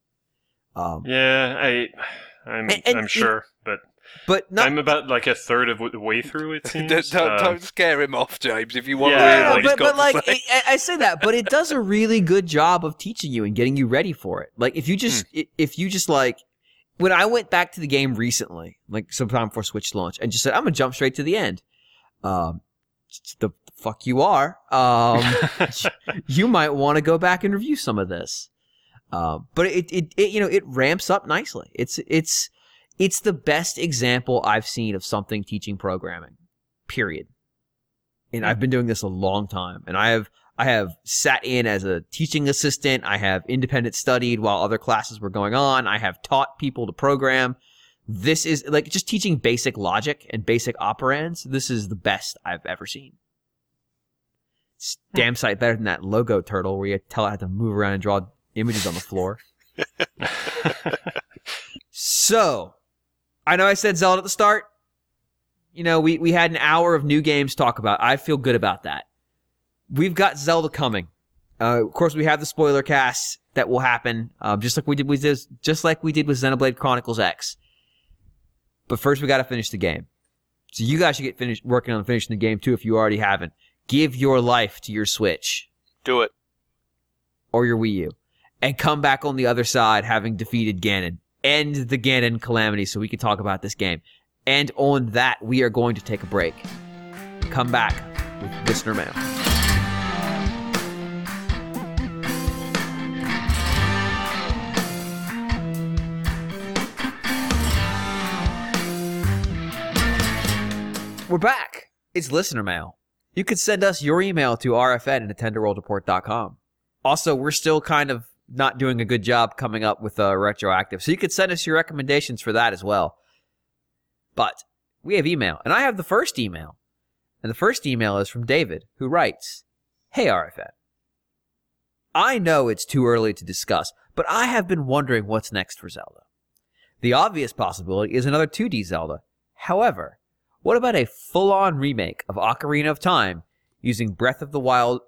Um, yeah, I I'm and, and, I'm sure, but but not, I'm about like a third of the way through. It seems. don't, don't, uh, don't, scare him off, James. If you want yeah, to hear but, but like I, I say that, but it does a really good job of teaching you and getting you ready for it. Like if you just hmm. if you just like when I went back to the game recently, like sometime before Switch launch, and just said, I'm gonna jump straight to the end. Um, the fuck you are. Um, you might want to go back and review some of this. Uh, but it, it, it, you know, it ramps up nicely. It's, it's, it's the best example I've seen of something teaching programming. Period. And I've been doing this a long time, and I have I have sat in as a teaching assistant. I have independent studied while other classes were going on. I have taught people to program. this is like just teaching basic logic and basic operands. This is the best I've ever seen. It's damn sight better than that logo turtle where you tell it how to move around and draw images on the floor. so, I know I said Zelda at the start. You know, we, we had an hour of new games to talk about. I feel good about that. We've got Zelda coming. Uh, of course, we have the spoiler cast that will happen, um, just like we did with this, just like we did with Xenoblade Chronicles X. But first, we got to finish the game. So you guys should get finished working on finishing the game too if you already haven't. Give your life to your Switch Do it. or your Wii U, and come back on the other side having defeated Ganon. End the Ganon calamity so we can talk about this game. And on that, we are going to take a break. Come back with listener mail. We're back. It's listener mail. You can send us your email to rfn at nintendoworldreport.com. Also, we're still kind of not doing a good job coming up with a retroactive. So you could send us your recommendations for that as well. But we have email, and I have the first email. And the first email is from David, who writes Hey, RFN. I know it's too early to discuss, but I have been wondering what's next for Zelda. The obvious possibility is another 2D Zelda. However, what about a full on remake of Ocarina of Time using Breath of the Wild.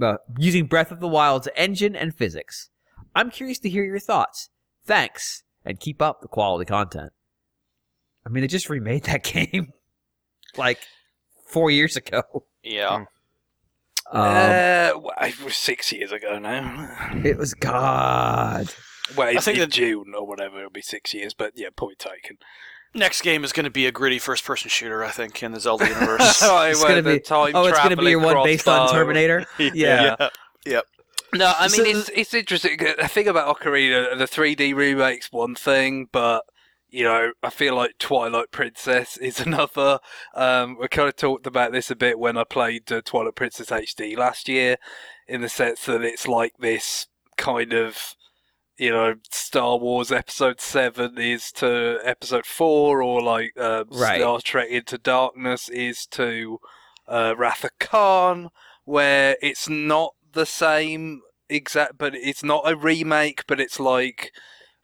Uh, using Breath of the Wild's engine and physics? I'm curious to hear your thoughts. Thanks, and keep up the quality content. I mean, they just remade that game like four years ago. Yeah. Um, uh, well, it was six years ago now. it was God. Well, I it's think in that- June or whatever. It'll be six years, but yeah, point taken. Next game is going to be a gritty first-person shooter, I think, in the Zelda universe. It's gonna be- Oh, it's going to be your one based on Terminator? Yeah. yeah. No, I mean So- it's it's interesting. The thing about Ocarina, the 3D remake's one thing, but you know, I feel like Twilight Princess is another. Um, we kind of talked about this a bit when I played uh, Twilight Princess HD last year, in the sense that it's like this kind of, you know, Star Wars Episode Seven is to Episode Four, or like uh, Right. Star Trek Into Darkness is to uh, Wrath of Khan, where it's not the same exact, but it's not a remake, but it's like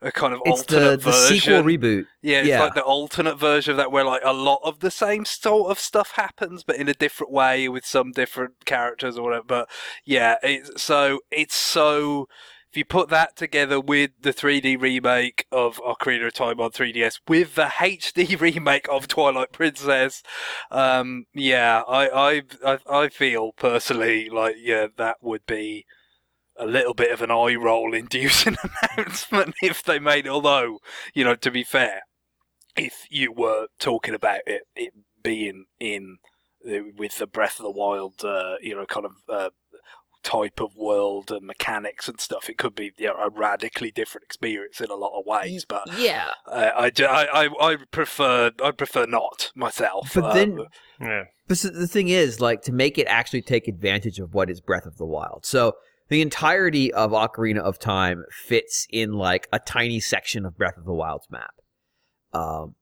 a kind of It's alternate the, the version. sequel reboot. Yeah, it's Yeah. like the alternate version of that where like a lot of the same sort of stuff happens, but in a different way with some different characters or whatever. But yeah, it's so it's so if you put that together with the 3D remake of Ocarina of Time on 3DS with the HD remake of Twilight Princess, um, yeah, I, I I feel personally like yeah that would be a little bit of an eye roll inducing announcement if they made it. Although, you know, to be fair, if you were talking about it, it being in with the Breath of the Wild, uh, you know, kind of uh, type of world and mechanics and stuff, it could be you know, a radically different experience in a lot of ways. But Yeah. uh, I, I, I, I prefer I prefer not myself. But then- Um, Yeah. But so the thing is, like, to make it actually take advantage of what is Breath of the Wild. So the entirety of Ocarina of Time fits in like a tiny section of Breath of the Wild's map. Um,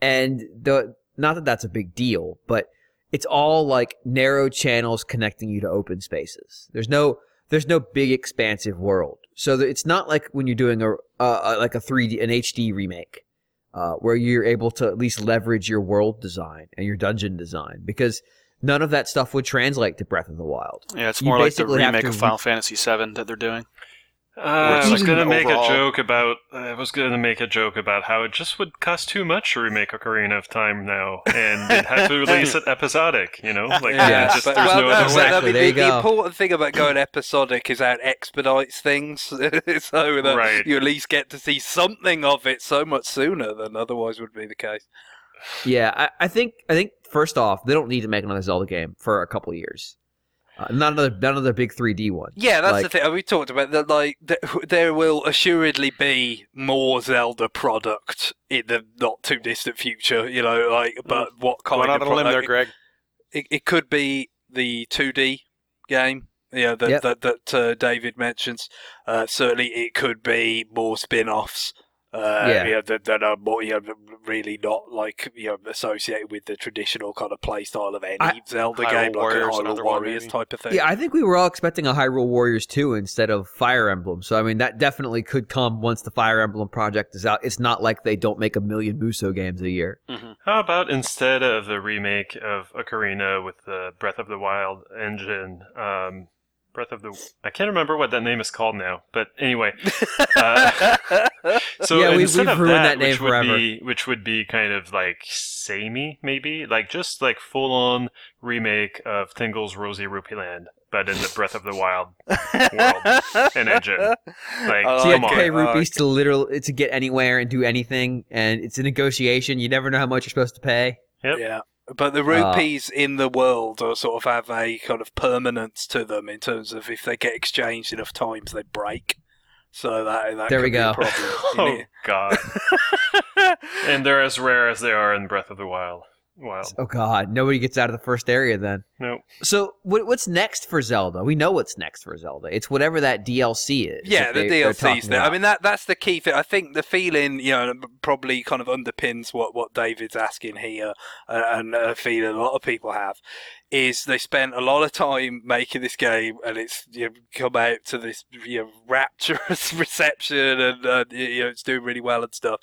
and the not that that's a big deal, but it's all like narrow channels connecting you to open spaces. There's no there's no big expansive world. So it's not like when you're doing a, uh, like a 3D an HD remake uh, where you're able to at least leverage your world design and your dungeon design because none of that stuff would translate to Breath of the Wild. Yeah, it's You more like the remake of Final Fantasy VII that they're doing. Uh, I was gonna make overall- a joke about. I was gonna make a joke about how it just would cost too much to remake Ocarina of Time now, and it had to release it episodic. You know, like Yeah, it just, but- there's well, no no, other well, way. I Exactly, mean, there the, the important thing about going episodic is that it expedites things, so that Right. you at least get to see something of it so much sooner than otherwise would be the case. Yeah, I, I think I think first off, they don't need to make another Zelda game for a couple years. Uh, not another not another big 3D one. Yeah, that's the thing. We talked about that. Like, th- there will assuredly be more Zelda product in the not too distant future. You know, like, but what kind Going out of on a limb there. Greg. it, it could be the 2D game, yeah, that Yep. that, that uh, David mentions. Uh, certainly, it could be more spin-offs Uh, Yeah. you know, that, that are more, you know, really not like you know associated with the traditional kind of play style of any I- Zelda Hyrule game, like Warriors, a Hyrule another one, Warriors type of thing. Yeah, I think we were all expecting a Hyrule Warriors 2 instead of Fire Emblem. So, I mean, that definitely could come once the Fire Emblem project is out. It's not like they don't make a million Musou games a year. hmm How about instead of the remake of Ocarina with the Breath of the Wild engine, um, Breath of the I can't remember what that name is called now, but anyway. Uh, so Yeah, we- instead we've of that, that name which would forever. be which would be kind of like samey, maybe like just like full on remake of Tingle's Rosy Rupee Land, but in the Breath of the Wild world and engine. Like, I So you have to pay it, I rupees to literally to get anywhere and do anything, and it's a negotiation. You never know how much you're supposed to pay. Yep. Yeah. But the ah. rupees in the world are sort of have a kind of permanence to them in terms of if they get exchanged enough times, they break. So that, that There we go. problem. Oh god. and they're as rare as they are in Breath of the Wild. Wild. Oh God, nobody gets out of the first area then. No. So what, what's next for Zelda? We know what's next for Zelda. It's whatever that DLC is. Yeah, the they- DLC's. I mean, that that's the key thing. I think the feeling, you know, probably kind of underpins what, what David's asking here, uh, and a feeling a lot of people have, is they spent a lot of time making this game, and it's you know, come out to this you know, rapturous reception, and uh, you know, it's doing really well and stuff.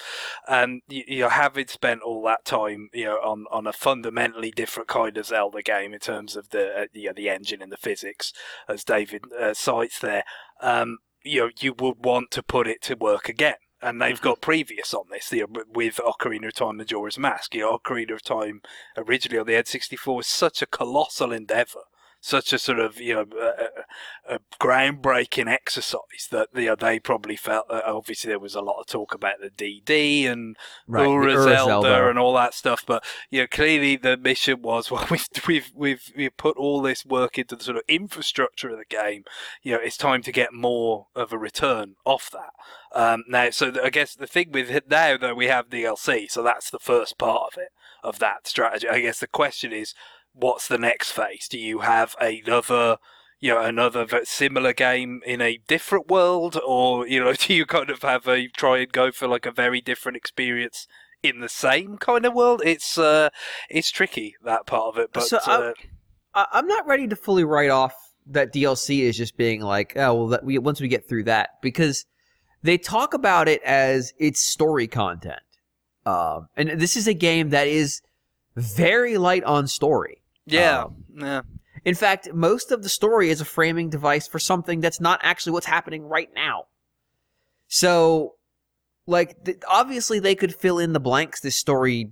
And you, know, having spent all that time, you know, on, on a fundamentally different kind of Zelda game in terms of the uh, you know, the engine and the physics, as David uh, cites there um, you know, you would want to put it to work again. And they've got previous on this know, with Ocarina of Time, Majora's Mask. You Ocarina of Time originally on the N64 was such a colossal endeavor, such a sort of you know a, a groundbreaking exercise that you know they probably felt. that obviously, there was a lot of talk about the DD and right, Ura Zelda, and all that stuff. But you know, clearly the mission was well, we've we've we've, we've put all this work into the sort of infrastructure of the game. You know, it's time to get more of a return off that. Um, now, so I guess the thing with it now though we have DLC, so that's the first part of it of that strategy. I guess the question is, what's the next phase? Do you have another? You know, another similar game in a different world, or you know, do you kind of have a try and go for like a very different experience in the same kind of world. It's uh, it's tricky that part of it, but So, uh, I, I'm not ready to fully write off that DLC is just being like, oh well, that we once we get through that because they talk about it as it's story content, um, and this is a game that is very light on story. Yeah, um, yeah, In fact, most of the story is a framing device for something that's not actually what's happening right now. So, like, th- obviously, they could fill in the blanks this story,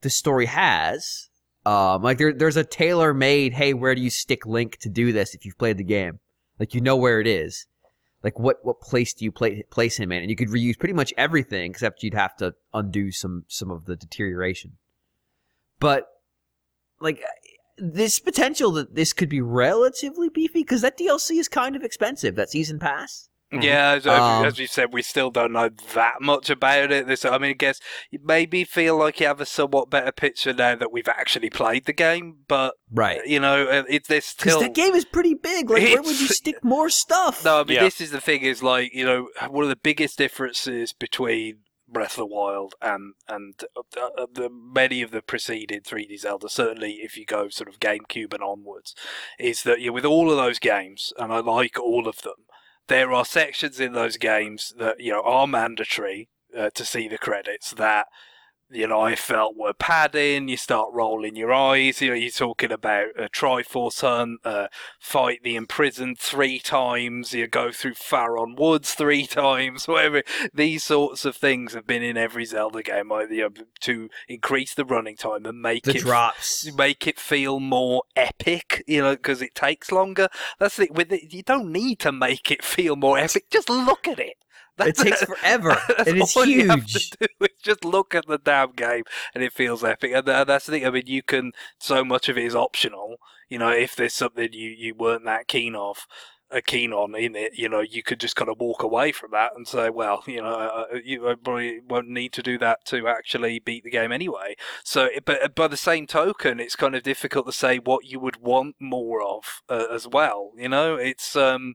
this story has. Um, like, there, there's a tailor-made, hey, where do you stick Link to do this if you've played the game? Like, you know where it is. Like, what what place do you play, place him in? And you could reuse pretty much everything, except you'd have to undo some some of the deterioration. But, like, this potential that this could be relatively beefy because that DLC is kind of expensive. That season pass. Mhm. yeah. As, Um, as you said, we still don't know that much about it. This, I mean, I guess you maybe feel like you have a somewhat better picture now that we've actually played the game, but Right. you know, uh, it, there's Because still that game is pretty big. Like, where would you stick more stuff? No, I mean Yeah. this is the thing is like you know one of the biggest differences between Breath of the Wild and and uh, uh, the many of the preceding 3D Zelda, certainly if you go sort of GameCube and onwards, is that you know, with all of those games, and I like all of them, there are sections in those games that you know are mandatory uh, to see the credits that you know, I felt we were padding. You start rolling your eyes. You know, you're talking about a Triforce hunt, uh, fight the imprisoned three times. You go through Faron Woods three times. Whatever. These sorts of things have been in every Zelda game like, you know, to increase the running time and make the it drops. make it feel more epic, you know, because it takes longer. That's it. with it. You don't need to make it feel more epic. Just look at it. It takes forever, and it's all you have huge. to do is just look at the damn game, and it feels epic. And that's the thing. I mean, you can so much of it is optional. You know, if there's something you you weren't that keen of. Are keen on in it, you know, you could just kind of walk away from that and say, well, you know, uh, uh you probably won't need to do that to actually beat the game anyway. So, but by the same token, it's kind of difficult to say what you would want more of uh, as well. You know, it's um,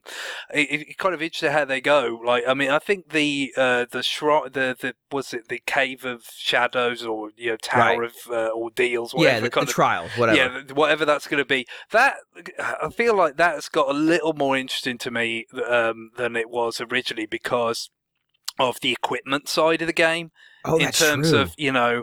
it, it kind of interesting how they go. Like, I mean, I think the uh, the shrine, the the was it the cave of shadows or you know tower right. of uh, ordeals, whatever. Yeah, the, the trials, whatever. Yeah, whatever that's going to be. That I feel like that's got a little more interesting to me um, than it was originally because of the equipment side of the game. Oh, in terms true. of you know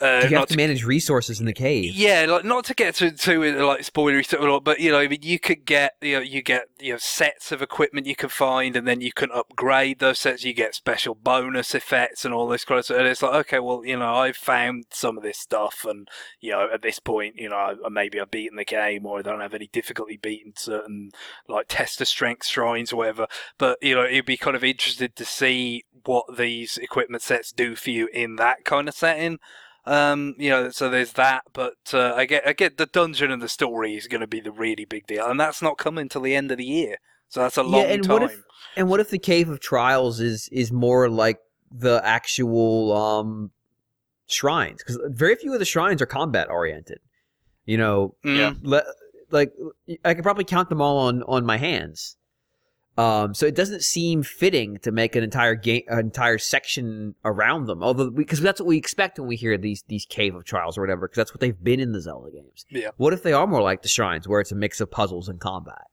uh, you have to, to, manage resources in the cave. Yeah, like not to get to to like spoilery stuff, a lot, but you know, I mean, you could get you know you get you know sets of equipment you can find, and then you can upgrade those sets. You get special bonus effects and all this kind of stuff. And it's like, okay, well, you know, I've found some of this stuff, and you know, at this point, you know, maybe I've beaten the game, or I don't have any difficulty beating certain like tester strength shrines or whatever. But you know, it'd be kind of interested to see what these equipment sets do for you in that kind of setting. Um, you know, so there's that, but uh, I get I get the dungeon and the story is going to be the really big deal, and that's not coming until the end of the year, so that's a long yeah, and time. What if, and what if the Cave of Trials is is more like the actual um, shrines? Because very few of the shrines are combat oriented. You know, yeah. Le- like I could probably count them all on on my hands. Um, so it doesn't seem fitting to make an entire game, an entire section around them. Although, because that's what we expect when we hear these these cave of trials or whatever, because that's what they've been in the Zelda games. Yeah. What if they are more like the shrines, where it's a mix of puzzles and combat?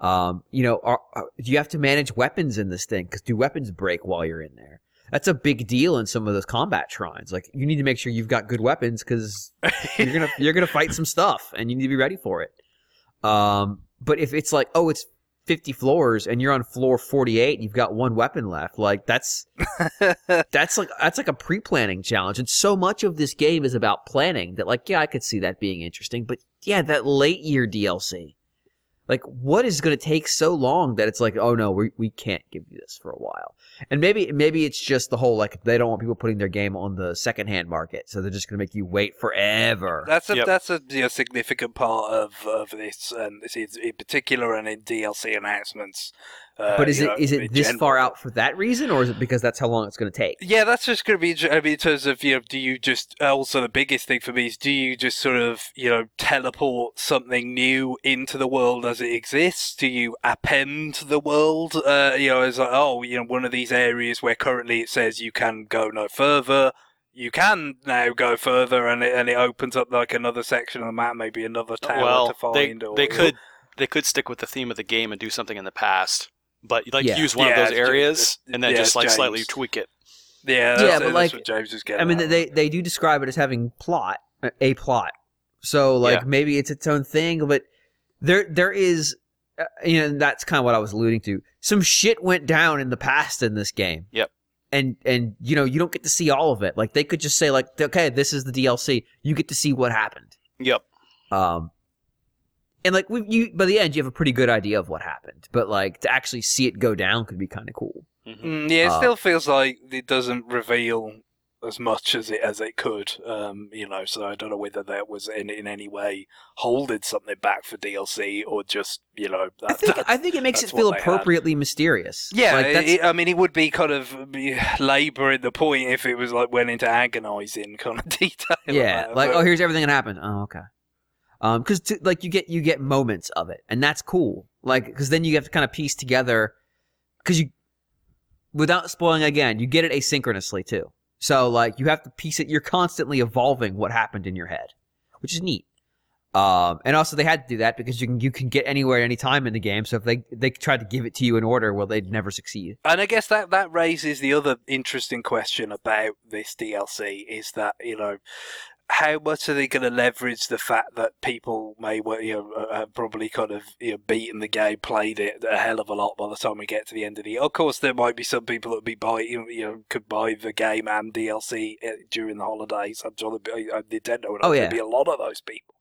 Um, you know, are, are, do you have to manage weapons in this thing? Because do weapons break while you're in there? That's a big deal in some of those combat shrines. Like you need to make sure you've got good weapons because you're gonna you're gonna fight some stuff and you need to be ready for it. Um, but if it's like, oh, it's 50 floors and you're on floor 48 and you've got one weapon left like that's that's like that's like a pre-planning challenge and so much of this game is about planning that like yeah i could see that being interesting but yeah that late year dlc like, what is going to take so long that it's like, oh no, we we can't give you this for a while? And maybe maybe it's just the whole like they don't want people putting their game on the secondhand market, so they're just going to make you wait forever. That's a yep. that's a you know, significant part of of this, and this is in particular, and in DLC announcements. Uh, but is it know, is it this general. far out for that reason, or is it because that's how long it's going to take? Yeah, that's just going to be. I mean, in terms of you know, do you just also the biggest thing for me is do you just sort of you know teleport something new into the world as it exists? Do you append the world? Uh, you know, as like oh, you know, one of these areas where currently it says you can go no further. You can now go further, and it and it opens up like another section of the map, maybe another tower well, to find. They, or, they could they could stick with the theme of the game and do something in the past but like yeah. use one yeah, of those areas and then yeah, just like James. slightly tweak it. Yeah, yeah, but like James is getting. I mean, they they do describe it as having plot, a plot. So like maybe it's its own thing, but there there is, uh, you know, that's kind of what I was alluding to. Some shit went down in the past in this game. Yep. And and you know you don't get to see all of it. Like they could just say like, okay, this is the DLC. You get to see what happened. Yep. Um, and like we, you by the end you have a pretty good idea of what happened but like to actually see it go down could be kind of cool mm-hmm. mm, yeah it uh, still feels like it doesn't reveal as much as it as it could um, you know so i don't know whether that was in, in any way holding something back for dlc or just you know that, I, think, I think it makes it feel appropriately had. mysterious yeah like it, i mean it would be kind of laboring the point if it was like went into agonizing kind of detail yeah like but, oh here's everything that happened oh okay um because like you get you get moments of it and that's cool like because then you have to kind of piece together because you without spoiling again you get it asynchronously too so like you have to piece it you're constantly evolving what happened in your head which is neat um, and also they had to do that because you can you can get anywhere at any time in the game. So if they they tried to give it to you in order, well, they'd never succeed. And I guess that that raises the other interesting question about this DLC is that you know how much are they going to leverage the fact that people may well, you know have probably kind of you know, beaten the game, played it a hell of a lot by the time we get to the end of the year. Of course, there might be some people that be buy you know could buy the game and DLC eh, during the holidays. I'm sure uh, Nintendo would oh, yeah. be a lot of those people.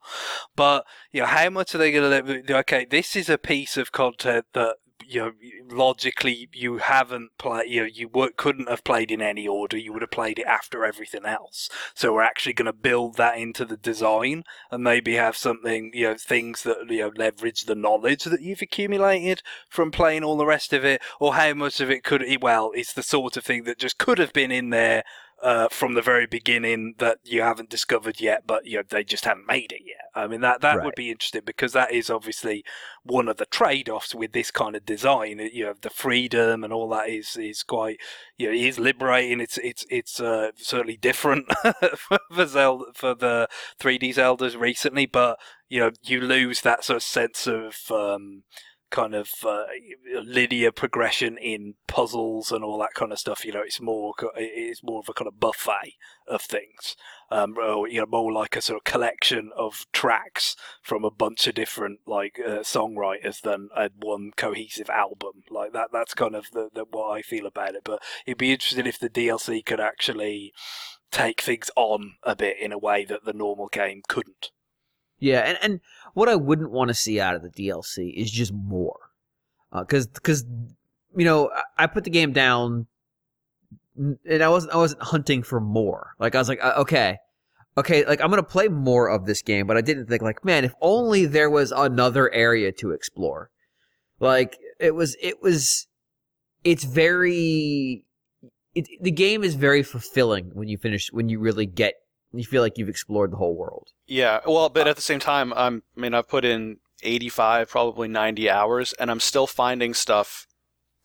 But you know, how much are they going to? Okay, this is a piece of content that you know logically you haven't played you know you couldn't have played in any order you would have played it after everything else. So we're actually going to build that into the design and maybe have something you know things that you know leverage the knowledge that you've accumulated from playing all the rest of it or how much of it could well it's the sort of thing that just could have been in there uh, from the very beginning that you haven't discovered yet, but you know they just haven't made it yet. I mean that that Right. would be interesting because that is obviously one of the trade-offs with this kind of design. You know, the freedom and all that is is quite you know it is liberating. It's it's it's uh, certainly different for Zelda for the 3D Zeldas recently, but you know you lose that sort of sense of um, kind of uh, linear progression in puzzles and all that kind of stuff. You know, it's more it's more of a kind of buffet of things, um, or you know, more like a sort of collection of tracks from a bunch of different like uh, songwriters than a one cohesive album. Like that. That's kind of the, the what I feel about it. But it'd be interesting if the DLC could actually take things on a bit in a way that the normal game couldn't. Yeah, and, and what I wouldn't want to see out of the DLC is just more, because because you know I, I put the game down, and I wasn't I wasn't hunting for more. Like I was like, uh, okay, okay, like I'm gonna play more of this game, but I didn't think like, man, if only there was another area to explore. Like it was, it was, it's very. It, the game is very fulfilling when you finish when you really get you feel like you've explored the whole world. Yeah, well, but uh, at the same time, I'm. I mean, I've put in 85, probably 90 hours, and I'm still finding stuff.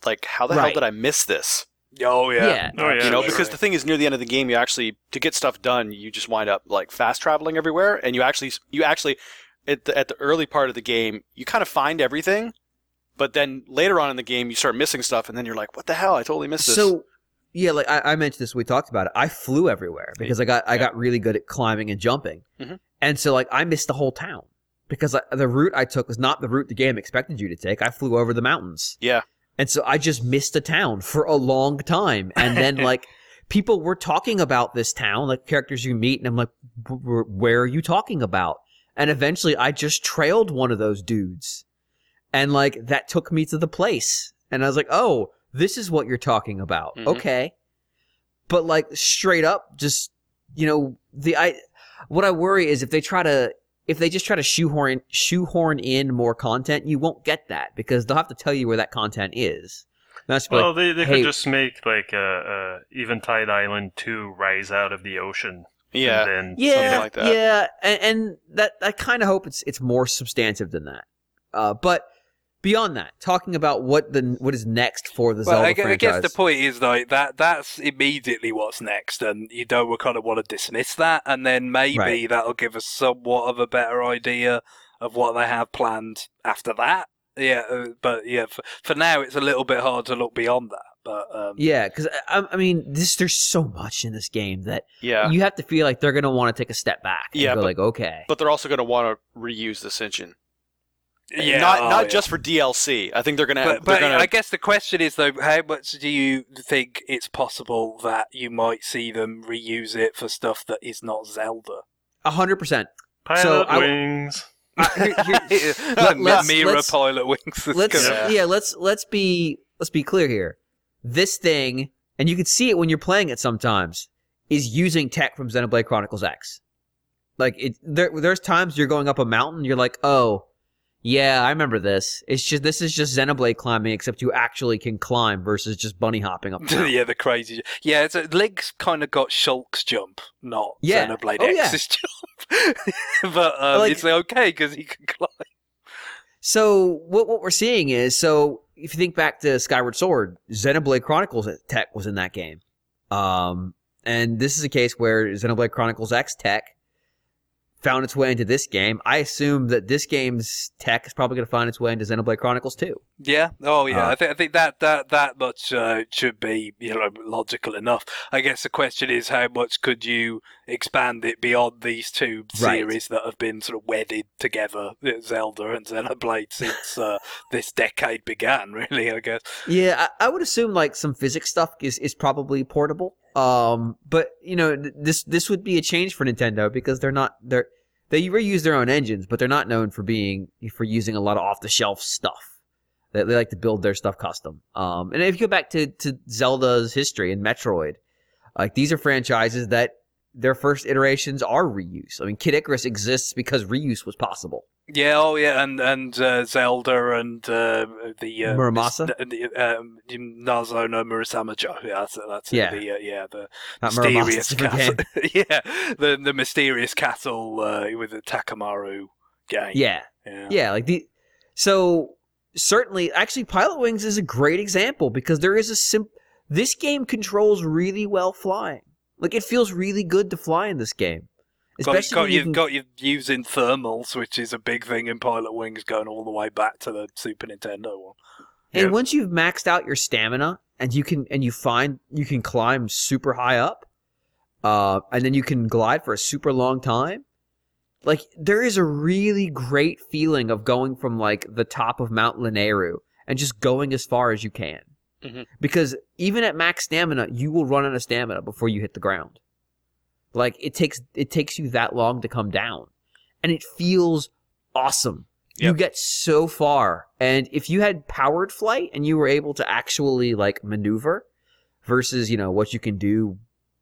Like, how the hell did I miss this? Oh yeah, Yeah. Oh, yeah, you know, sure. because the thing is, near the end of the game, you actually to get stuff done, you just wind up like fast traveling everywhere, and you actually, you actually, at the, at the early part of the game, you kind of find everything, but then later on in the game, you start missing stuff, and then you're like, what the hell? I totally missed this. So yeah, like I, I mentioned this, we talked about it. I flew everywhere because I got I got really good at climbing and jumping, Mhm. and so like I missed the whole town because I, the route I took was not the route the game expected you to take. I flew over the mountains, yeah, and so I just missed the town for a long time, and then like. People were talking about this town, like characters you meet, and I'm like, "Wh- wh- "Where are you talking about?" And eventually, I just trailed one of those dudes, and like that took me to the place, and I was like, "Oh, this is what you're talking about." Mhm. Okay, but like straight up, just you know, the I what I worry is if they try to if they just try to shoehorn shoehorn in more content, you won't get that because they'll have to tell you where that content is. And that's Well, like, they, they hey- could just make like a, a Eventide Island 2 rise out of the ocean. yeah, And then yeah, like that. yeah, and, and that I kind of hope it's it's more substantive than that. Uh, but beyond that, talking about what the what is next for the Well, Zelda I, gue- I guess the point is like that. That's immediately what's next, and you don't kind of want to dismiss that, and then maybe Right. that'll give us somewhat of a better idea of what they have planned after that. Yeah, uh, but yeah, for, for now it's a little bit hard to look beyond that. But um, yeah, because I, I mean, this there's so much in this game that yeah. you have to feel like they're gonna want to take a step back. And Yeah, go but- like, okay, But they're also going to want to reuse this engine. Yeah, not oh, not yeah. just for DLC. I think they're going to. But, they're but gonna, I guess the question is though, how much do you think it's possible that you might see them reuse it for stuff that is not Zelda? a hundred percent. Pilot So wings. Here- here- Let- let's- Mirror let's- Pilotwings. let's gonna- yeah. let's let's be let's be clear here. This thing, and you can see it when you're playing it sometimes, is using tech from Xenoblade Chronicles X. Like it, there, there's times you're going up a mountain, you're like, oh, yeah, I remember this. It's just this is just Xenoblade climbing, except you actually can climb versus just bunny hopping up. the yeah, the crazy. Yeah, it's a, Link's kind of got Shulk's jump, not Yeah. Xenoblade Oh, yeah. X's jump. but um, Like- it's okay because he can climb. So what what we're seeing is so if you think back to Skyward Sword, Xenoblade Chronicles tech was in that game, um, and this is a case where Xenoblade Chronicles X tech found its way into this game. I assume that this game's tech is probably going to find its way into Xenoblade Chronicles 2. Yeah. Oh, yeah. Uh, I think I think that that that much uh, should be you know logical enough. I guess the question is how much could you expand it beyond these two Right. series that have been sort of wedded together, uh, Zelda and Xenoblade, since uh, this decade began. Really, I guess. Yeah, I, I would assume like some physics stuff is, is probably portable. Um, but you know th- this this would be a change for Nintendo because they're not they're they reuse their own engines, but they're not known for being for using a lot of off the shelf stuff. They, they like to build their stuff custom. Um, and if you go back to to Zelda's history and Metroid, like these are franchises that their first iterations are reuse. I mean, Kid Icarus exists because reuse was possible. Yeah, oh yeah, and and uh, Zelda and uh, the uh, Muramasa? the, um, Nazo no Murasamajo. Yeah, that's, that's Yeah. the uh, yeah the Muramasa, mysterious castle. yeah, the the mysterious castle uh, with the Takamaru game. Yeah, yeah. yeah. Like the so certainly, actually, Pilotwings is a great example because there is a sim. This game controls really well flying. Like it feels really good to fly in this game, especially got when you you can- got you using thermals, which is a big thing in Pilotwings, going all the way back to the Super Nintendo one. And Yeah. once you've maxed out your stamina and you can and you find you can climb super high up, uh, and then you can glide for a super long time, like there is a really great feeling of going from like the top of Mount Lanayru and just going as far as you can. Mhm. Because even at max stamina, you will run out of stamina before you hit the ground. Like it takes it takes you that long to come down. And it feels awesome. You get so far. And if you had powered flight and you were able to actually like maneuver versus, you know, what you can do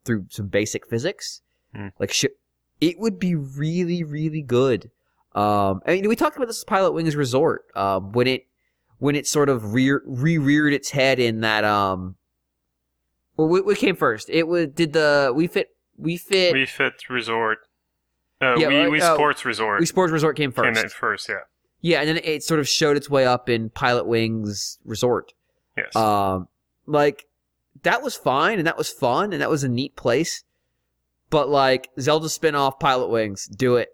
through some basic physics, Hmm. like shit, it would be really, really good. Um, I mean, we talked about this Pilotwings Resort um, when it when it sort of rear re-reared its head in that um. Well, what came first? It was did the Wii Fit Wii Fit Wii Fit Resort. Uh, Yeah, we, uh, Wii Sports Resort Wii Sports Resort came first. came in first, yeah. Yeah, and then it sort of showed its way up in Pilotwings Resort. Yes. Um, like that was fine and that was fun and that was a neat place. But like Zelda spin-off Pilotwings, do it.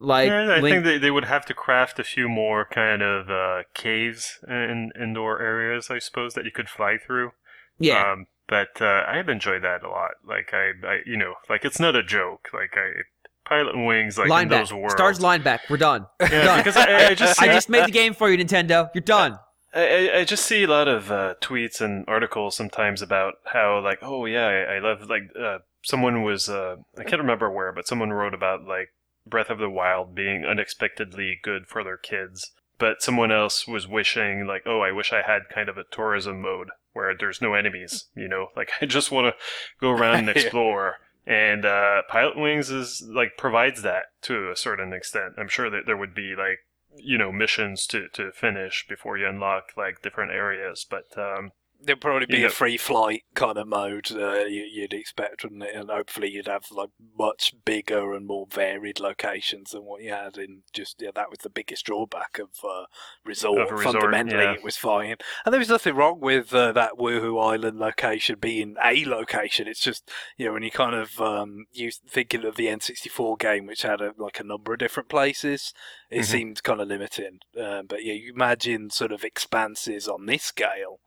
Like yeah, I Link- think they, they would have to craft a few more kind of uh, caves in indoor areas, I suppose, that you could fly through. yeah, Um, but uh, I've enjoyed that a lot. Like I, I, you know, like it's not a joke. Like I, Pilot and Wings, like in line back. those worlds. Stars line back. We're done. Yeah, done. because I, I just I just made the game for you, Nintendo. You're done. I, I- I just see a lot of uh, tweets and articles sometimes about how like oh yeah I, I love like uh, someone was uh, I can't remember where but someone wrote about like Breath of the Wild being unexpectedly good for their kids but someone else was wishing like oh I wish I had kind of a tourism mode where there's no enemies you know? Like I just want to go around and explore. And uh, Pilotwings is like provides that to a certain extent. I'm sure that there would be like you know missions to to finish before you unlock like different areas. But um There'd probably be Yeah. a free flight kind of mode uh, you, you'd expect, wouldn't it? And hopefully you'd have like much bigger and more varied locations than what you had in just yeah. That was the biggest drawback of uh, Resort. Of Resort, Fundamentally, yeah. it was fine, and there was nothing wrong with uh, that Wuhu Island location being a location. It's just you know when you kind of um, you thinking of the N64 game, which had a, like a number of different places, it Mhm. seemed kind of limiting. Um, but yeah, you imagine sort of expanses on this scale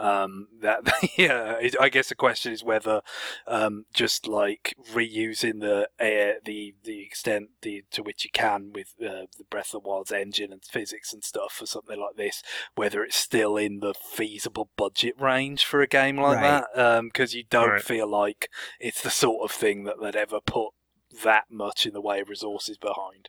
um that yeah i guess the question is whether um just like reusing the air the the extent the to which you can with uh, the breath of the wild's engine and physics and stuff for something like this whether it's still in the feasible budget range for a game like Right. that um because you don't Right. feel like it's the sort of thing that they'd ever put that much in the way of resources behind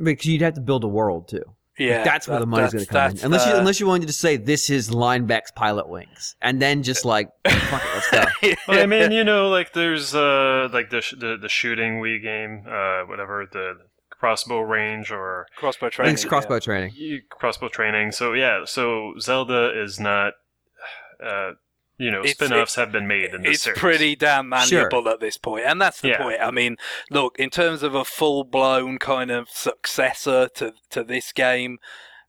Because you'd have to build a world too. Yeah that's where the money's going to come in. that's, Unless you uh, unless you wanted to say this is Lineback's Pilotwings, and then just like fuck it, let's go. well, I mean you know like there's uh like the sh- the, the shooting Wii game uh whatever the crossbow range or crossbow training Thanks, crossbow yeah. training. crossbow training so yeah so Zelda is not uh you know It's- spin-offs have been made in this it's series. pretty damn Sure. at this point, and that's the Yeah. point. I mean, look, in terms of a full blown kind of successor to to this game,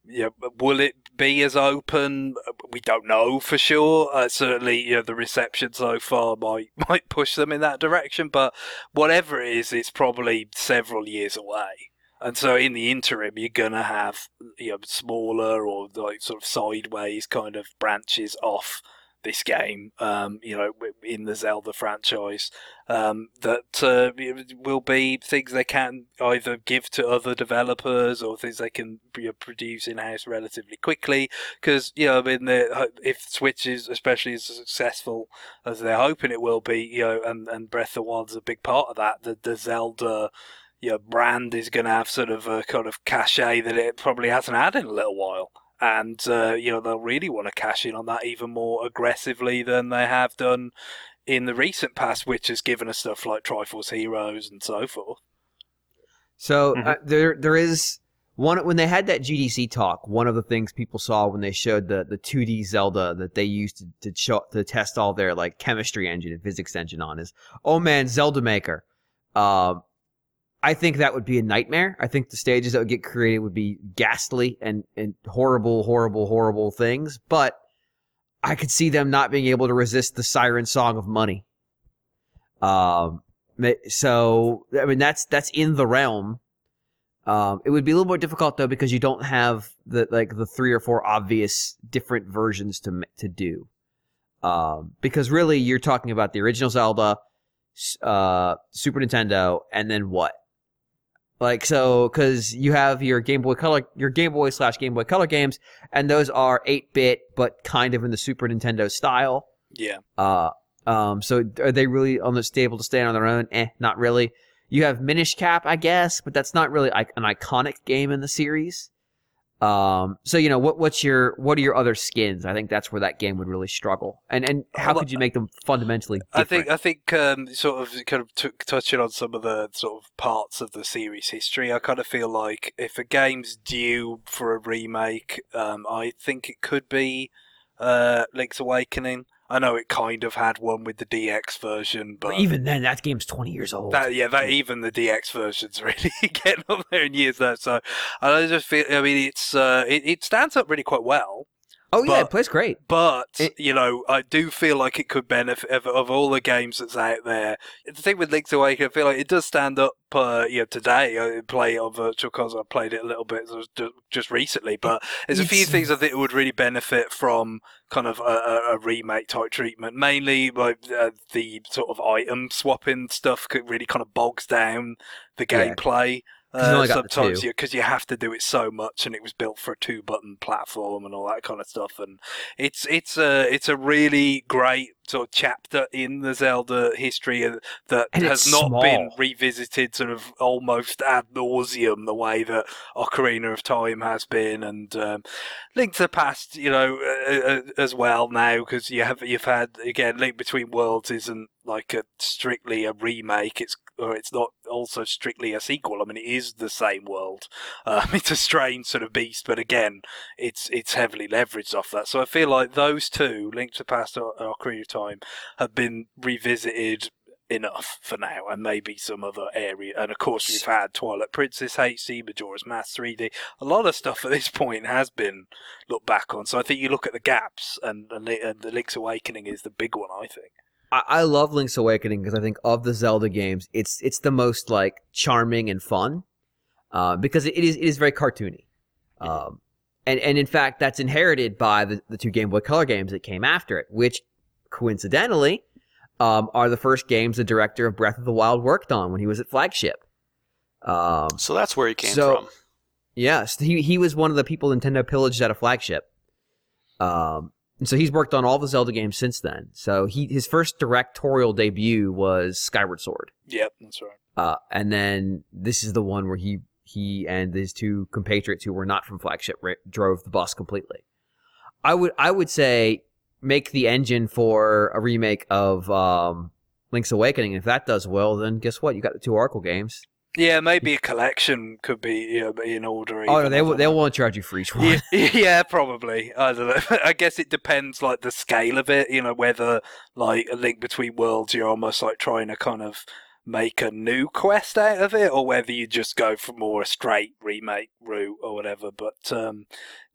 you know, will it be as open? We don't know for sure. Uh, certainly, you know, the reception so far might might push them in that direction, but whatever it is, it's probably several years away. And so, in the interim, you're gonna have you know smaller or like sort of sideways kind of branches off this game, um, you know, in the Zelda franchise, um, that uh, will be things they can either give to other developers or things they can produce in house relatively quickly. Because you know, I mean, if Switch is especially as successful as they're hoping it will be, you know, and, and Breath of the Wild's a big part of that. The, the Zelda. You know, brand is going to have sort of a kind of cachet that it probably hasn't had in a little while and uh, you know they'll really want to cash in on that even more aggressively than they have done in the recent past, which has given us stuff like Triforce Heroes and so forth. So Mhm. uh, there there is one when they had that GDC talk. One of the things people saw when they showed the the 2D Zelda that they used to to, show, to test all their like chemistry engine and physics engine on is oh man Zelda Maker. Um, I think that would be a nightmare. I think the stages that would get created would be ghastly and and horrible, horrible, horrible things. But I could see them not being able to resist the siren song of money. Um, So I mean that's that's in the realm. Um, it would be a little more difficult though because you don't have the like the three or four obvious different versions to to do. Um, because really you're talking about the original Zelda, uh, Super Nintendo, and then what? Like so, because you have your Game Boy Color, your Game Boy slash Game Boy Color games, and those are eight bit, but kind of in the Super Nintendo style. Yeah. Uh, um, so are they really on the stable to stand on their own? Eh, not really. You have Minish Cap, I guess, but that's not really like an iconic game in the series. Um, so you know what? What's your what are your other skins? I think that's where that game would really struggle. And and how could you make them fundamentally I different? think I think um, sort of kind of t- touching on some of the sort of parts of the series history. I kind of feel like if a game's due for a remake, um, I think it could be uh, Link's Awakening. I know it kind of had one with the DX version, but But even then, that game's twenty years old. that, yeah, that even the DX version's really getting up there in years now. So I just feel, I mean, it's uh, it, it stands up really quite well. Oh yeah, but- it plays great. But It- you know, I do feel like it could benefit of, of all the games that's out there. The thing with Link's Awakening, I feel like it does stand up. Uh, you know, today I play it on Virtual Console. I played it a little bit just- recently, but there's a few things I think would really benefit from kind of a, a, remake type treatment. Mainly, like uh, the sort of item swapping stuff could really kind of bogs down the Yeah. gameplay. you Uh, only got the sometimes because you, have to do it so much, and it was built for a two-button platform and all that kind of stuff. And it's it's a it's a really great sort of chapter in the Zelda history uh, that And has not been revisited sort of almost ad nauseum the way that Ocarina of Time has been, and um, Link to the Past, you know, uh, uh, as well now because you have you've had again Link Between Worlds isn't like a strictly a remake. It's or it's not also strictly a sequel. I mean, it is the same world. Um, it's a strange sort of beast, but again, it's it's heavily leveraged off that. So I feel like those two, Link to the Past or Ocarina of Time, have been revisited enough for now, and maybe some other area. And of course, we've had Twilight Princess HD, Majora's Mask 3D. A lot of stuff at this point has been looked back on. So I think you look at the gaps, and, and, and the Link's Awakening is the big one. I think. I, I love Link's Awakening because I think of the Zelda games, it's it's the most like charming and fun, uh, because it is it is very cartoony, um, and and in fact that's inherited by the, the two Game Boy Color games that came after it, which coincidentally um, are the first games the director of Breath of the Wild worked on when he was at Flagship. Um, So that's where he came So- from. Yes, he he was one of the people Nintendo pillaged at a flagship. Um, and so he's worked on all the Zelda games since then. So he his first directorial debut was Skyward Sword, Yep, that's right. uh, and then this is the one where he he and his two compatriots who were not from flagship ra- drove the bus completely. I would I would say make the engine for a remake of um, Link's Awakening. If that does well, then guess what? You got the two Oracle games. Yeah, maybe a collection could be you know, in order. Oh, no, they will don't they know. won't charge you for each one. Yeah, yeah, probably. I don't know. I guess it depends, like the scale of it. You know, whether like a link between worlds, you're almost like trying to kind of make a new quest out of it, or whether you just go for more a straight remake route or whatever. But um,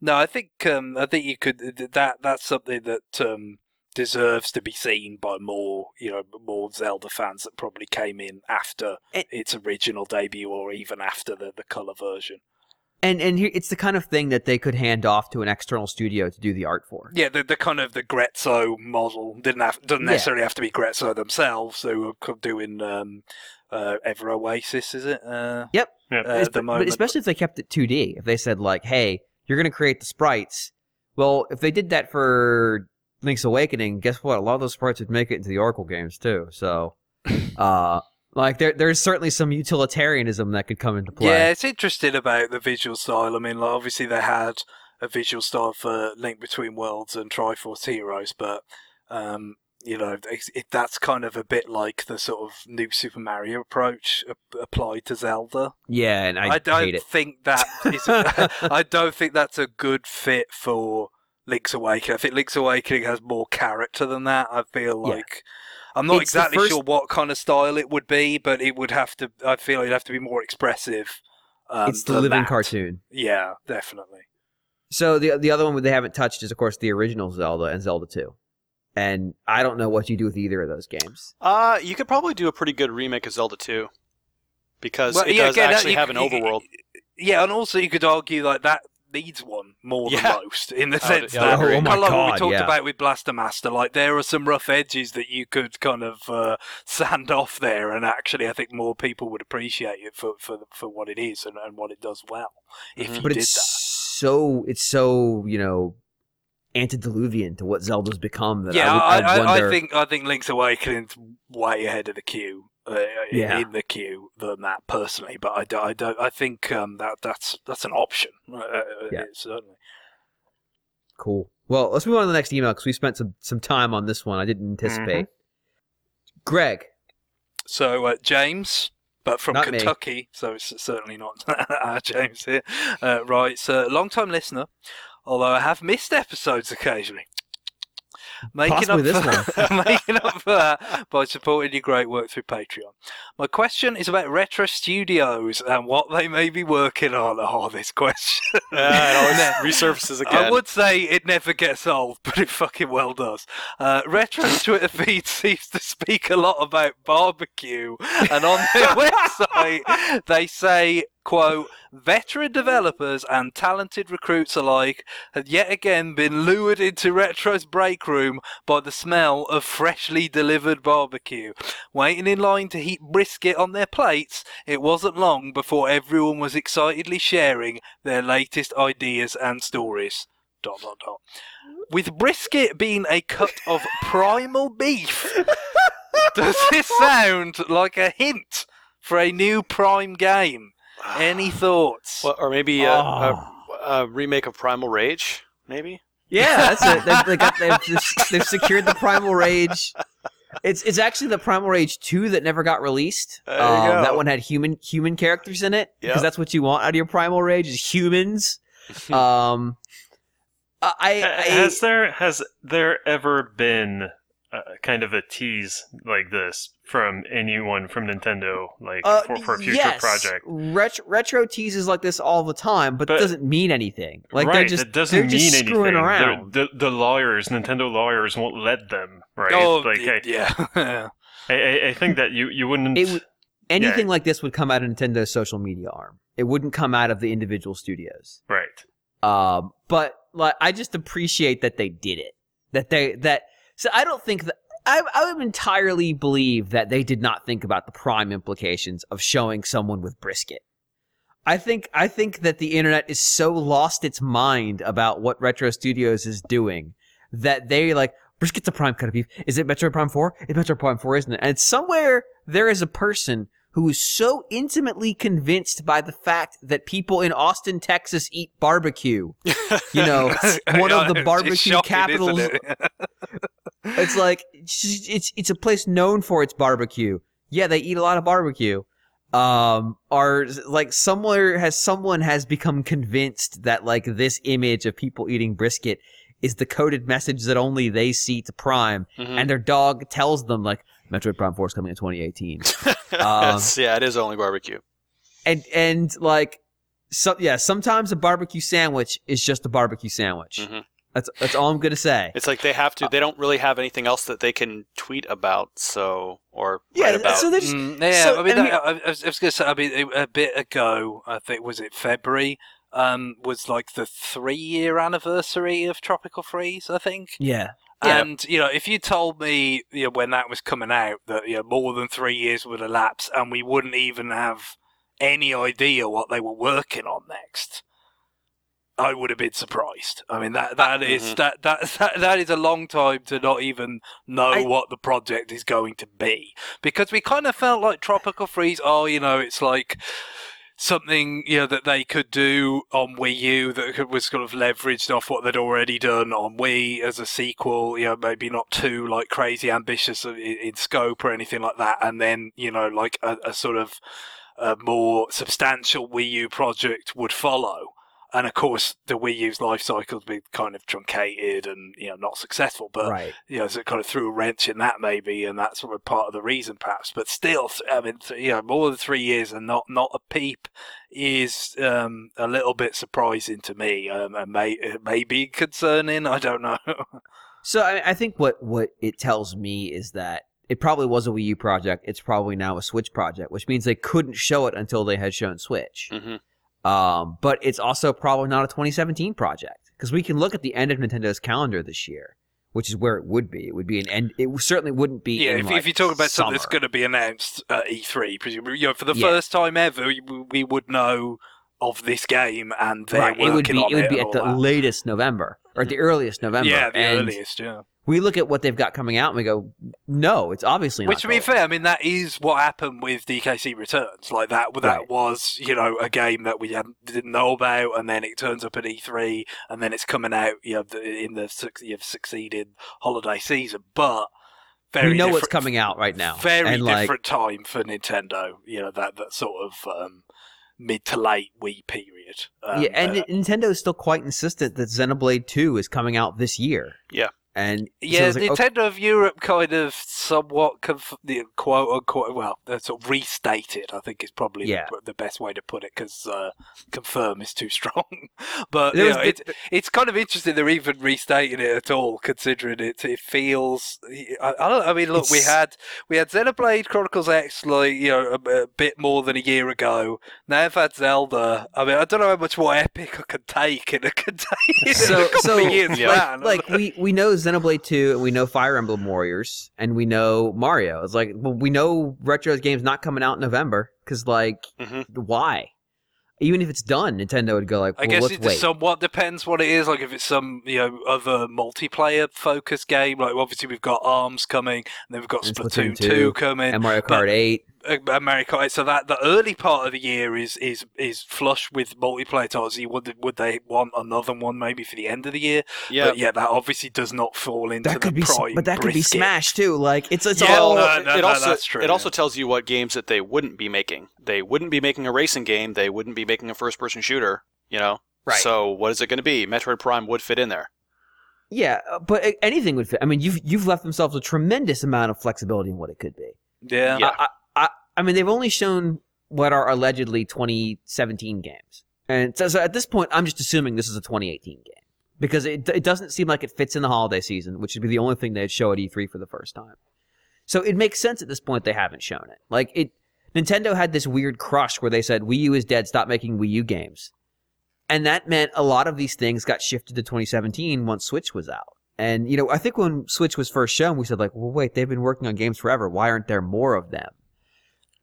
no, I think um, I think you could that that's something that um, deserves to be seen by more you know more Zelda fans that probably came in after It- its original debut or even after the the color version. And and here, it's the kind of thing that they could hand off to an external studio to do the art for. Yeah, the, the kind of the Grezzo model didn't have doesn't Yeah. necessarily have to be Grezzo themselves. They were co- doing um, uh, Ever Oasis, is it? Uh, Yep. Yeah. uh, Es- at the but moment. especially if they kept it 2D. If they said like, "Hey, you're going to create the sprites," well, if they did that for Link's Awakening, guess what? A lot of those sprites would make it into the Oracle games too. So, uh, like there, there's certainly some utilitarianism that could come into play. Yeah, it's interesting about the visual style. I mean, like, obviously they had a visual style for Link Between Worlds and Triforce Heroes, but um, you know, it, that's kind of a bit like the sort of new Super Mario approach applied to Zelda. Yeah, and I, I don't think that is. I don't think that's a good fit for Link's Awakening. I think Link's Awakening has more character than that. I feel Yeah. like I'm not It's exactly first- sure what kind of style it would be, but it would have to. I feel it'd have to be more expressive. Um, it's the living that. cartoon. Yeah, definitely. So the the other one they haven't touched is of course the original Zelda and Zelda 2. And I don't know what you do with either of those games. Uh, you could probably do a pretty good remake of Zelda 2 because Well, it yeah, does again, that- actually you- have an you- overworld. Yeah, and also you could argue like that needs one more than most in the I sense yeah, that agree. Oh my kind of like what we talked yeah. about with Blaster Master. Like there are some rough edges that you could kind of uh, sand off there, and actually, I think more people would appreciate it for for for what it is and, and what it does well if Mhm. you But did it's that. so it's so, you know, antediluvian to what Zelda's become that Yeah, I, would- I, I, I, wonder I think I think Link's Awakening's way ahead of the queue. Uh, Yeah. in the queue than that personally, but I, don't- I don't. I think um, that that's that's an option. Uh, uh, Yeah. certainly. Cool. Well, let's move on to the next email because we spent some some time on this one. I didn't anticipate. Mm-hmm. Greg, So uh, James, but from Not me. Kentucky, so it's certainly not our James here. Uh, right, so long time listener, although I have missed episodes occasionally. Making Possibly up this for, making up for that by supporting your great work through Patreon. My question is about Retro Studios and what they may be working on. Oh, this question. Uh, it resurfaces again. I would say it never gets old, but it fucking well does. Uh, Retro's Twitter feed seems to speak a lot about barbecue, and on their website they say, quote, veteran developers and talented recruits alike had yet again been lured into Retro's break room by the smell of freshly delivered barbecue. Waiting in line to heat brisket on their plates, it wasn't long before everyone was excitedly sharing their latest ideas and stories. Dot dot dot. With brisket being a cut of primal beef, does this sound like a hint for a new Prime game? Any thoughts? Well, or maybe a, Oh. a, a remake of Primal Rage, maybe. Yeah, that's it. They've, they got, they've, they've secured the Primal Rage. It's it's actually the Primal Rage two that never got released. There you Um, go. That one had human human characters in it because Yep. that's what you want out of your Primal Rage is humans. um, I, I, I has there has there ever been uh, kind of a tease like this from anyone from Nintendo, like uh, for, for a future yes, project? Retro, retro teases like this all the time, but, But- it doesn't mean anything. Like right, they're just it doesn't they're mean just anything. screwing around. The, the lawyers, Nintendo lawyers, won't let them. Right? oh, like, y- I, yeah. I, I, I think that you you wouldn't. It would- Anything like this would come out of Nintendo's social media arm. It wouldn't come out of the individual studios. right. Um, but like, I just appreciate that they did it. That they that. So I don't think that I I would entirely believe that they did not think about the prime implications of showing someone with brisket. I think I think that the internet is so lost its mind about what Retro Studios is doing that they like brisket's a prime cut of beef. Is it Metroid Prime Four? It's Metroid Prime Four, isn't it? And somewhere there is a person who is so intimately convinced by the fact that people in Austin, Texas eat barbecue. You know, one of the barbecue capitals. It's like it's, it's a place known for its barbecue. Yeah, they eat a lot of barbecue. Um, or like somewhere has someone has become convinced that like this image of people eating brisket is the coded message that only they see to Prime, Mhm. and their dog tells them like Metroid Prime Four is coming in 2018. um, yeah, it is only barbecue. and and like so yeah sometimes a barbecue sandwich is just a barbecue sandwich Mhm. That's that's all i'm gonna say It's like they have to. They don't really have anything else that they can tweet about. So or write about. so there's Mm, yeah, so- I mean, and that- I, I was, I was going to say, I mean, a bit ago, I think was it February, um, was like the three-year anniversary of Tropical Freeze, I think. yeah Yeah. And you know, if you told me you know, when that was coming out that you know, more than three years would elapse and we wouldn't even have any idea what they were working on next, I would have been surprised. I mean, that that is- Mhm. that, that that that is a long time to not even know I- what the project is going to be because we kind of felt like Tropical Freeze. Oh, you know, it's like something you know that they could do on Wii U that could, was sort of leveraged off what they'd already done on Wii as a sequel. You know, maybe not too like crazy ambitious in, in scope or anything like that, and then you know like a, a sort of a more substantial Wii U project would follow and of course the Wii U's life cycle has been kind of truncated and you know not successful. But right. you know, so it kind of threw a wrench in that maybe, and that's sort of part of the reason perhaps. But still, I mean, you know, more than three years and not not a peep is um, a little bit surprising to me, um, and may maybe concerning. I don't know. so I, I think what what it tells me is that it probably was a Wii U project. It's probably now a Switch project, which means they couldn't show it until they had shown Switch. Mm-hmm. Um, but it's also probably not a 2017 project because we can look at the end of Nintendo's calendar this year, which is where it would be. It would be an end. It certainly wouldn't be. Yeah, in, if, like, if you talk about summer. something that's going to be announced at E3, presumably, you know, for the Yeah. first time ever, we, we would know of this game and they're right, it would be it would be at the that. latest November or at the earliest November. Yeah, the and earliest, yeah. We look at what they've got coming out and we go, no, it's obviously not. Which, to be fair, I mean that is what happened with DKC Returns. Like that, that Right. was you know a game that we didn't know about, and then it turns up at E3, and then it's coming out you know in the suc- you've succeeded holiday season. But very we know what's different- coming out right now. Very and like, different time for Nintendo. You know that that sort of um, mid to late Wii period. Um, yeah, and uh, Nintendo is still quite insistent that Xenoblade 2 is coming out this year. Yeah. And Yeah, it's like, okay, Nintendo of Europe kind of somewhat conf- the quote unquote well, sort of restated. I think is probably Yeah. the, the best way to put it because uh, confirm is too strong. but you know, the- it's it's kind of interesting they're even restating it at all, considering it it feels. I, I don't. I mean, look, we had we had Xenoblade Chronicles X like you know a, a bit more than a year ago. Now I've had Zelda. I mean, I don't know how much more epic I can take in a container. So- a couple so, of years Yeah. span. like we we know Xenoblade 2 and we know Fire Emblem Warriors and we know Mario. It's like well, we know retro games not coming out in November because like Mhm. why? Even if it's done, Nintendo would go like, I guess it somewhat depends what it is. Like if it's some you know other multiplayer focused game, like obviously we've got Arms coming, and then we've got And Splatoon, Splatoon 2, 2, coming, and Mario but- Kart 8. Uh, America. So that the early part of the year is is is flush with multiplayer titles. You Would would they want another one maybe for the end of the year? Yeah, But yeah, that obviously does not fall into That the could be, prime. but that could be brisket. Smash too. Like it's it's Yeah, all. no, no, it no, also that's true, it also tells you what games that they wouldn't be making. They wouldn't be making a racing game. They wouldn't be making a first-person shooter. You know. Right. So what is it going to be? Metroid Prime would fit in there. Yeah, uh, but anything would fit. I mean, you've you've left themselves a tremendous amount of flexibility in what it could be. Yeah. Yeah. I, I, mean, they've only shown what are allegedly 2017 games, and so, so at this point, I'm just assuming this is a 2018 game because it it doesn't seem like it fits in the holiday season, which would be the only thing they'd show at E3 for the first time. So it makes sense at this point they haven't shown it. Like it, Nintendo had this weird crush where they said Wii U is dead, stop making Wii U games, and that meant a lot of these things got shifted to 2017 once Switch was out. And you know, I think when Switch was first shown, we said like, "Well, wait, they've been working on games forever. Why aren't there more of them?"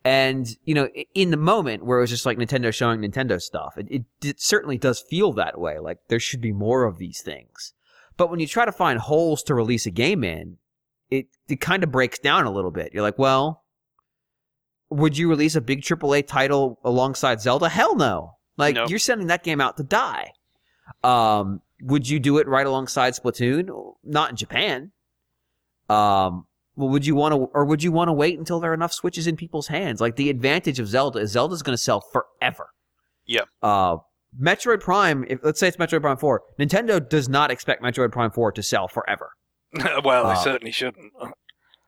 And you know, in the moment where it was just like Nintendo showing Nintendo stuff, it, it, it certainly does feel that way. Like there should be more of these things. But when you try to find holes to release a game in, it it kind of breaks down a little bit. You're like, well, would you release a big AAA title alongside Zelda? Hell no. Like No. you're sending that game out to die. Um, would you do it right alongside Splatoon? Not in Japan. Um, well, would you want to, or would you want to wait until there are enough switches in people's hands? Like the advantage of Zelda is Zelda's going to sell forever. Yeah. Uh, Metroid Prime, if let's say it's Metroid Prime Four, Nintendo does not expect Metroid Prime Four to sell forever. well, they Uh, certainly shouldn't.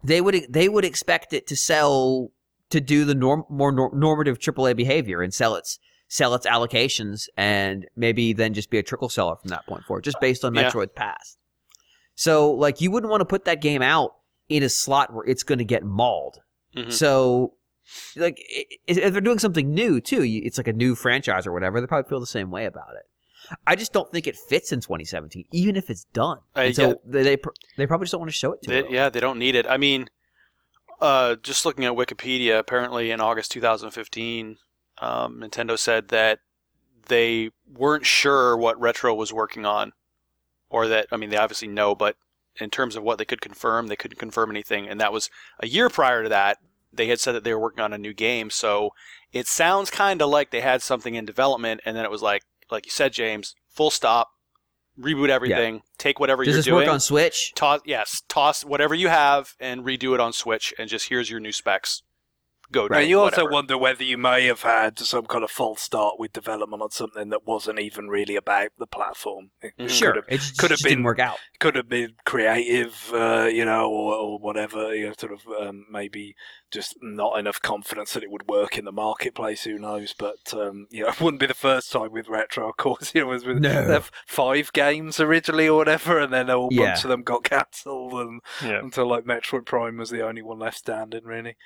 They would they would expect it to sell to do the norm, more nor- normative AAA behavior and sell its sell its allocations and maybe then just be a trickle seller from that point forward, just based on Yeah. Past. So like you wouldn't want to put that game out in a slot where it's going to get mauled. Mhm. So like if they're doing something new too, it's like a new franchise or whatever, they probably feel the same way about it. I just don't think it fits in 2017, even if it's done. Uh, so they, they they probably just don't want to show it to They- yeah, they don't need it. I mean, uh, just looking at Wikipedia, apparently in August 2015, um, Nintendo said that they weren't sure what Retro was working on, or that I mean, they obviously know, but in terms of what they could confirm, they couldn't confirm anything. And that was a year prior to that. they had said that they were working on a new game. So it sounds kind of like they had something in development, and then it was like, like you said, James, full stop, reboot everything, take whatever Does you're this doing, work on Switch? toss yes, toss whatever you have and redo it on Switch, and just here's your new specs. Go do Now, it, you also wonder whether you may have had some kind of false start with development on something that wasn't even really about the platform. It Mhm. Sure, could have, it just, could have just didn't been- work out. could have been creative, uh, you know, or, or whatever. You know, sort of um, maybe just not enough confidence that it would work in the marketplace. Who knows? But um, you know, it wouldn't be the first time with retro. Of course, you know, it was with No. five games originally or whatever, and then a whole Yeah. bunch of them got cancelled, and Yeah, until like Metroid Prime was the only one left standing, really.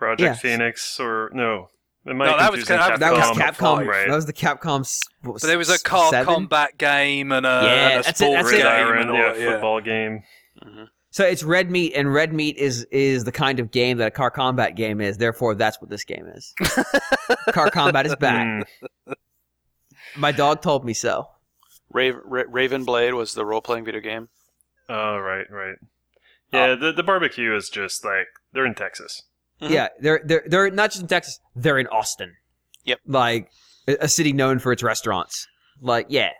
Project Yeah. Phoenix or no? Am I No, that was confusing kind of- That was Capcom Capcom. right? That was the Capcom's. what was But there was a car seven? combat game and a, Yeah, and a that's it, that's it. game. Gridiron, and all, yeah, yeah. football game. Mhm. So it's Red Meat, and Red Meat is is the kind of game that a car combat game is. Therefore, that's what this game is. car combat is back. Hmm. My dog told me so. Raven, Raven Blade was the role playing video game. Oh, right, right. Yeah, the the barbecue is just like they're in Texas. Mhm. Yeah, they're they're they're not just in Texas. They're in Austin. Yep. Like a a city known for its restaurants. Like yeah,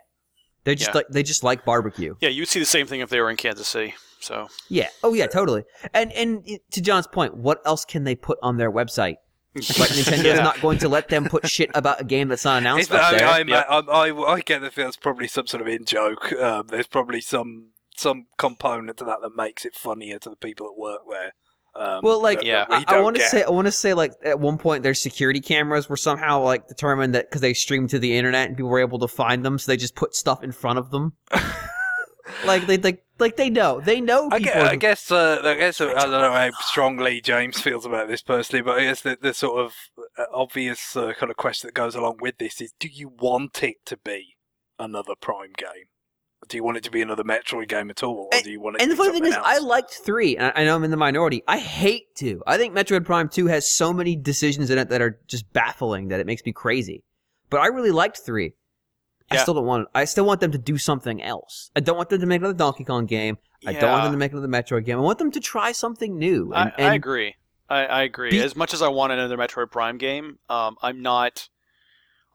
they just Yeah. like they just like barbecue. Yeah, you'd see the same thing if they were in Kansas City. So Yeah. Oh yeah, totally. And and to John's point, what else can they put on their website? Like Nintendo's Yeah. not going to let them put shit about a game that's not announced It's- up I, there. I, Yep. I, I, I get the feel it's probably some sort of in joke. Um, there's probably some some component to that that makes it funnier to the people that work there. Um, Well, like, Yeah. I, I want to say, I want to say, like at one point, their security cameras were somehow like determined that because they streamed to the internet and people were able to find them, so they just put stuff in front of them. like they like like they know they know I people. guess, I guess, uh, I guess uh, I don't know how strongly James feels about this personally, but I guess the, the sort of uh, obvious uh, kind of question that goes along with this is: Do you want it to be another Prime game? Do you want it to be another Metroid game at all, or do you want it? and the funny thing is, I liked three. And I I know I'm in the minority. I hate two. I think Metroid Prime Two has so many decisions in it that are just baffling that it makes me crazy. But I really liked three. I Yeah. still don't want. I still want them to do something else. I don't want them to make another Donkey Kong game. I don't want them to make another Metroid game. I want them to try something new. I, And, I agree. I, I agree. Be- as much as I want another Metroid Prime game, um, I'm not.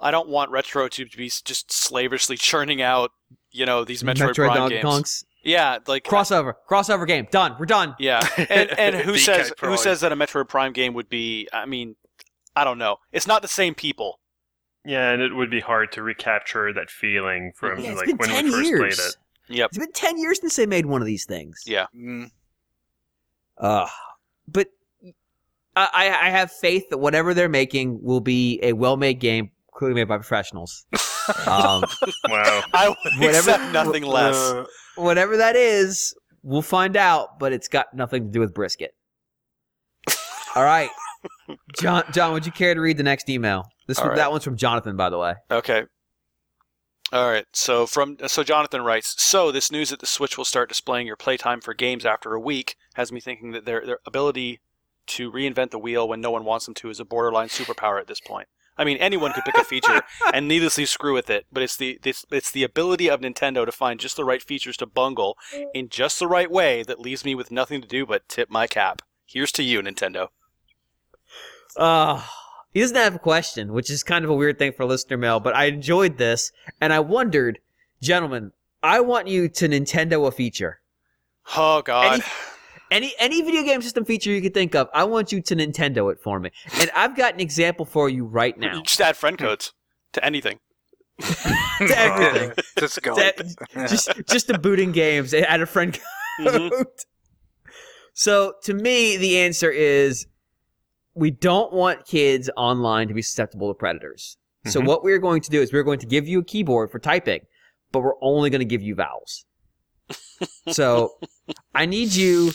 I don't want Retro to be just slavishly churning out, you know, these Metroid, Prime Donkey games. Kongs. Yeah, like Crossover. Crossover game. Done. We're done. Yeah, and and who says Prime. who says that a Metroid Prime game would be? I mean, I don't know. It's not the same people. Yeah, and it would be hard to recapture that feeling from Yeah, like when 10 we first years. played it. Yep. It's been 10 years since they made one of these things. Yeah. Mm. Uh, but I, I I have faith that whatever they're making will be a well made game, clearly made by professionals. um, Wow. I would Whatever- accept nothing less. Uh, whatever that is, we'll find out, but it's got nothing to do with brisket. All right. John, John, would you care to read the next email? This one, right. that one's from Jonathan, by the way. Okay. All right. So from so Jonathan writes, so this news that the Switch will start displaying your playtime for games after a week has me thinking that their their ability to reinvent the wheel when no one wants them to is a borderline superpower at this point. I mean, anyone could pick a feature and needlessly screw with it, but it's the this, it's the ability of Nintendo to find just the right features to bungle in just the right way that leaves me with nothing to do but tip my cap. Here's to you, Nintendo. Uh, he doesn't have a question, which is kind of a weird thing for listener mail, but I enjoyed this, and I wondered, gentlemen, I want you to Nintendo a feature. Oh God. Any- Any any video game system feature you could think of, I want you to Nintendo it for me. And I've got an example for you right You now. just add friend codes to anything. to everything. to Skype. To- just just to booting games add a friend Mhm. code. So to me, the answer is we don't want kids online to be susceptible to predators. So Mhm. what we're going to do is we're going to give you a keyboard for typing, but we're only going to give you vowels. so I need you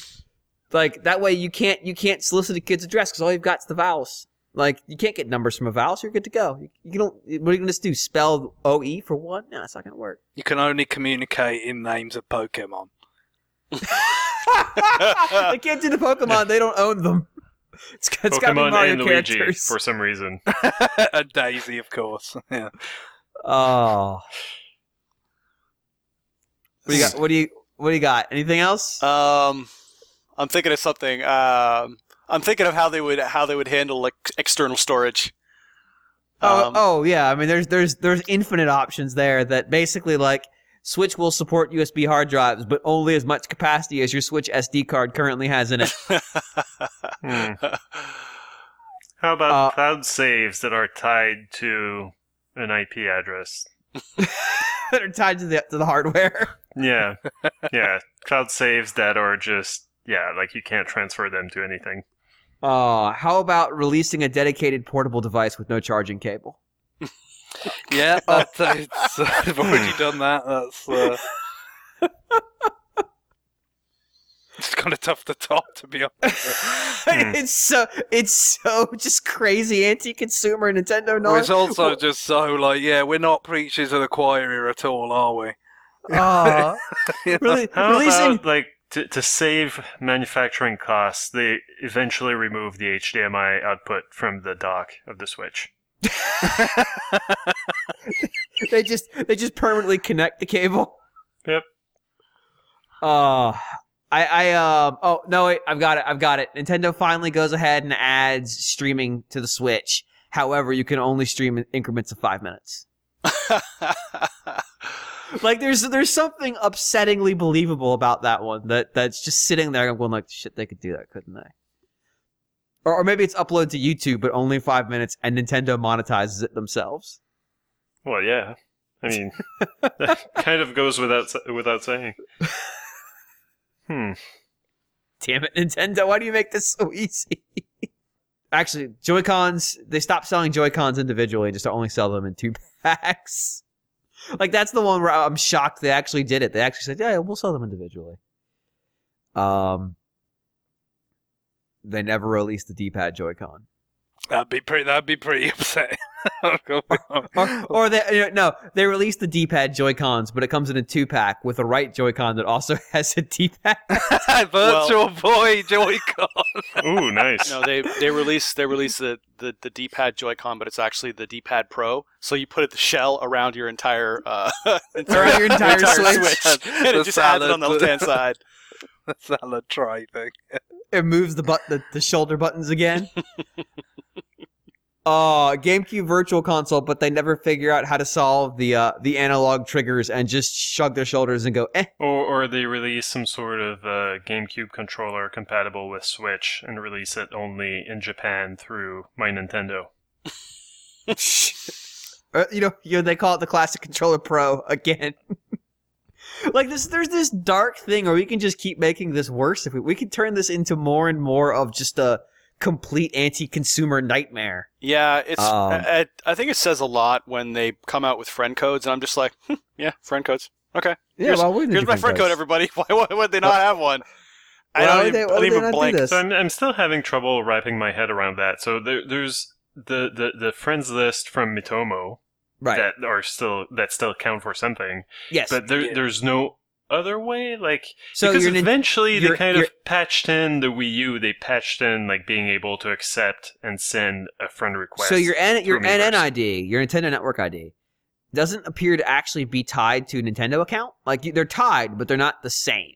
like that way you can't you can't solicit a kid's address because all you've got is the vowels. Like you can't get numbers from a vowel, so you're good to go. You, you don't. What are you going to do? Spell O E for one? No, it's not going to work. You can only communicate in names of Pokemon. they can't do the Pokemon. They don't own them. It's, it's got to be Pokemon Mario and Luigi for some reason. a Daisy, of course. Yeah. Oh. What do you got? What do you What do you got? Anything else? Um, I'm thinking of something. Um, I'm thinking of how they would how they would handle like external storage. Oh, Um, oh yeah. I mean, there's there's there's infinite options there. That basically like Switch will support USB hard drives, but only as much capacity as your Switch SD card currently has in it. Hmm. How about Uh, cloud saves that are tied to an IP address? that are tied to the to the hardware. Yeah, yeah, cloud saves that are just yeah, like you can't transfer them to anything. Oh, how about releasing a dedicated portable device with no charging cable? Yeah, I'd say it's, uh, I've already done that. That's uh, it's kind of tough to top, to be honest. it's so it's so just crazy anti-consumer Nintendo Well, it's also just so like, yeah, we're not preachers of the choir here at all, are we? Aw. You know? Really- How releasing about like to, to save manufacturing costs, they eventually remove the HDMI output from the dock of the Switch. they just they just permanently connect the cable. Yep. Uh I I um oh no wait I've got it I've got it. Nintendo finally goes ahead and adds streaming to the Switch. However, you can only stream in increments of five minutes. Like there's there's something upsettingly believable about that one that that's just sitting there going like shit they could do that couldn't they? Or, or maybe it's upload to YouTube but only five minutes and Nintendo monetizes it themselves. Well, yeah. I mean, that kind of goes without without saying. Hmm. Damn it, Nintendo! Why do you make this so easy? Actually, Joy Cons they stopped selling Joy Cons individually and just only sell them in two packs. Like that's the one where I'm shocked they actually did it. They actually said, "Yeah, we'll sell them individually." Um, they never released the D-pad Joy-Con, That'd be pretty. That'd be pretty upsetting. or, or they you know, no, they released the D-pad Joy-Cons, but it comes in a two-pack with a right Joy-Con that also has a D-pad. Virtual Boy Joy-Con. Ooh, nice. no, they they released they released the, the, the D-pad Joy-Con, but it's actually the D-pad Pro. So you put the shell around your entire uh, Around your entire Switch. and it The just adds it on the left hand side. The salad tray thing. it moves the but the, the shoulder buttons again. Uh GameCube Virtual Console, but they never figure out how to solve the uh, the analog triggers and just shrug their shoulders and go, eh. Or, or they release some sort of uh, GameCube controller compatible with Switch and release it only in Japan through My Nintendo. Uh, you know, you know, they call it the Classic Controller Pro again. like this, there's this dark thing, or we can just keep making this worse. If we we could turn this into more and more of just a complete anti-consumer nightmare. Yeah, it's. Um, I, I think it says a lot when they come out with friend codes, and I'm just like, hmm, yeah, friend codes. Okay, Yeah, Here's- well, we here's my friend code, everybody. Why, why would they not have one? I Why don't even, they- I why don't would they even not do blink. this? So I'm, I'm still having trouble wrapping my head around that. So there, there's the, the, the friends list from Miitomo Right. that are still that still count for something, yes. but there, Yeah. there's no other way. Like so because eventually they kind of patched in the Wii U. They patched in like being able to accept and send a friend request. So your N, your. NNID, your Nintendo Network ID, doesn't appear to actually be tied to a Nintendo account. Like they're tied, but they're not the same.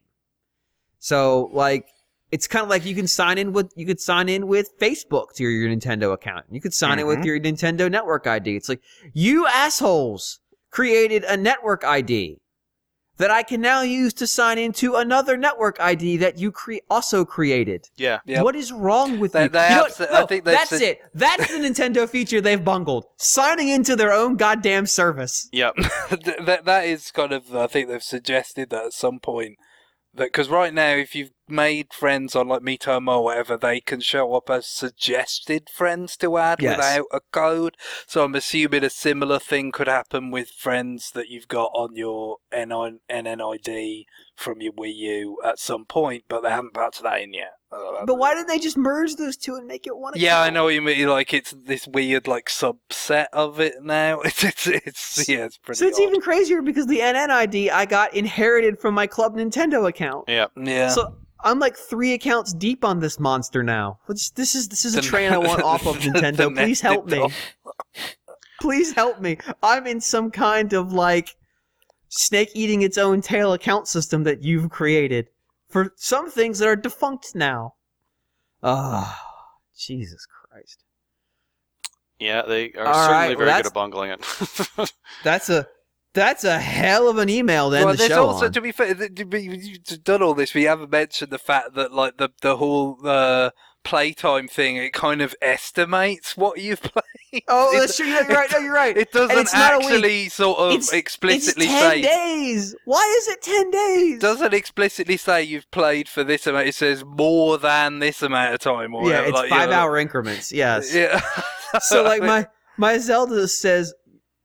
So like it's kind of like you can sign in with you could sign in with Facebook to your, your Nintendo account. You could sign in with Mhm. your Nintendo Network ID. It's like you assholes created a network ID that I can now use to sign into another network ID that you cre- also created. Yeah, Yep. What is wrong with that? you? they You know what? No, I think they've that's said- it. That's the Nintendo feature they've bungled. Signing into their own goddamn service. yep. That that is kind of I think they've suggested that at some point that because right now if you've made friends on like Miitomo or whatever they can show up as suggested friends to add Yes. without a code so I'm assuming a similar thing could happen with friends that you've got on your NN NNID from your Wii U at some point but they haven't patched that in yet But why didn't they just merge those two and make it one? yeah, I know what you mean. Like it's this weird like subset of it now. It's it's, it's yeah, it's pretty. So it's odd. even crazier because the NNID I got inherited from my Club Nintendo account. Yeah. yeah. So I'm like three accounts deep on this monster now. Which this is this is a train I want off of Nintendo. Please help me. Please help me. I'm in some kind of like snake eating its own tail account system that you've created for some things that are defunct now. Ah. Jesus Christ. Yeah, they are All certainly right, well, very good at bungling it. That's a that's a hell of an email to end well, the there's show also, on. to be fair, th- th- but you- you've done all this, but you haven't mentioned the fact that, like, the the whole uh, playtime thing, it kind of estimates what you've played. Oh, It- that's true. You're right. No, you're right. It doesn't it's not a week. actually sort of It's- explicitly it's ten say. days. Why is it ten days? Doesn't explicitly say you've played for this amount. It says more than this amount of time. Or yeah, whatever, it's like, you five know. hour increments. Yes. Yeah. so like my my Zelda says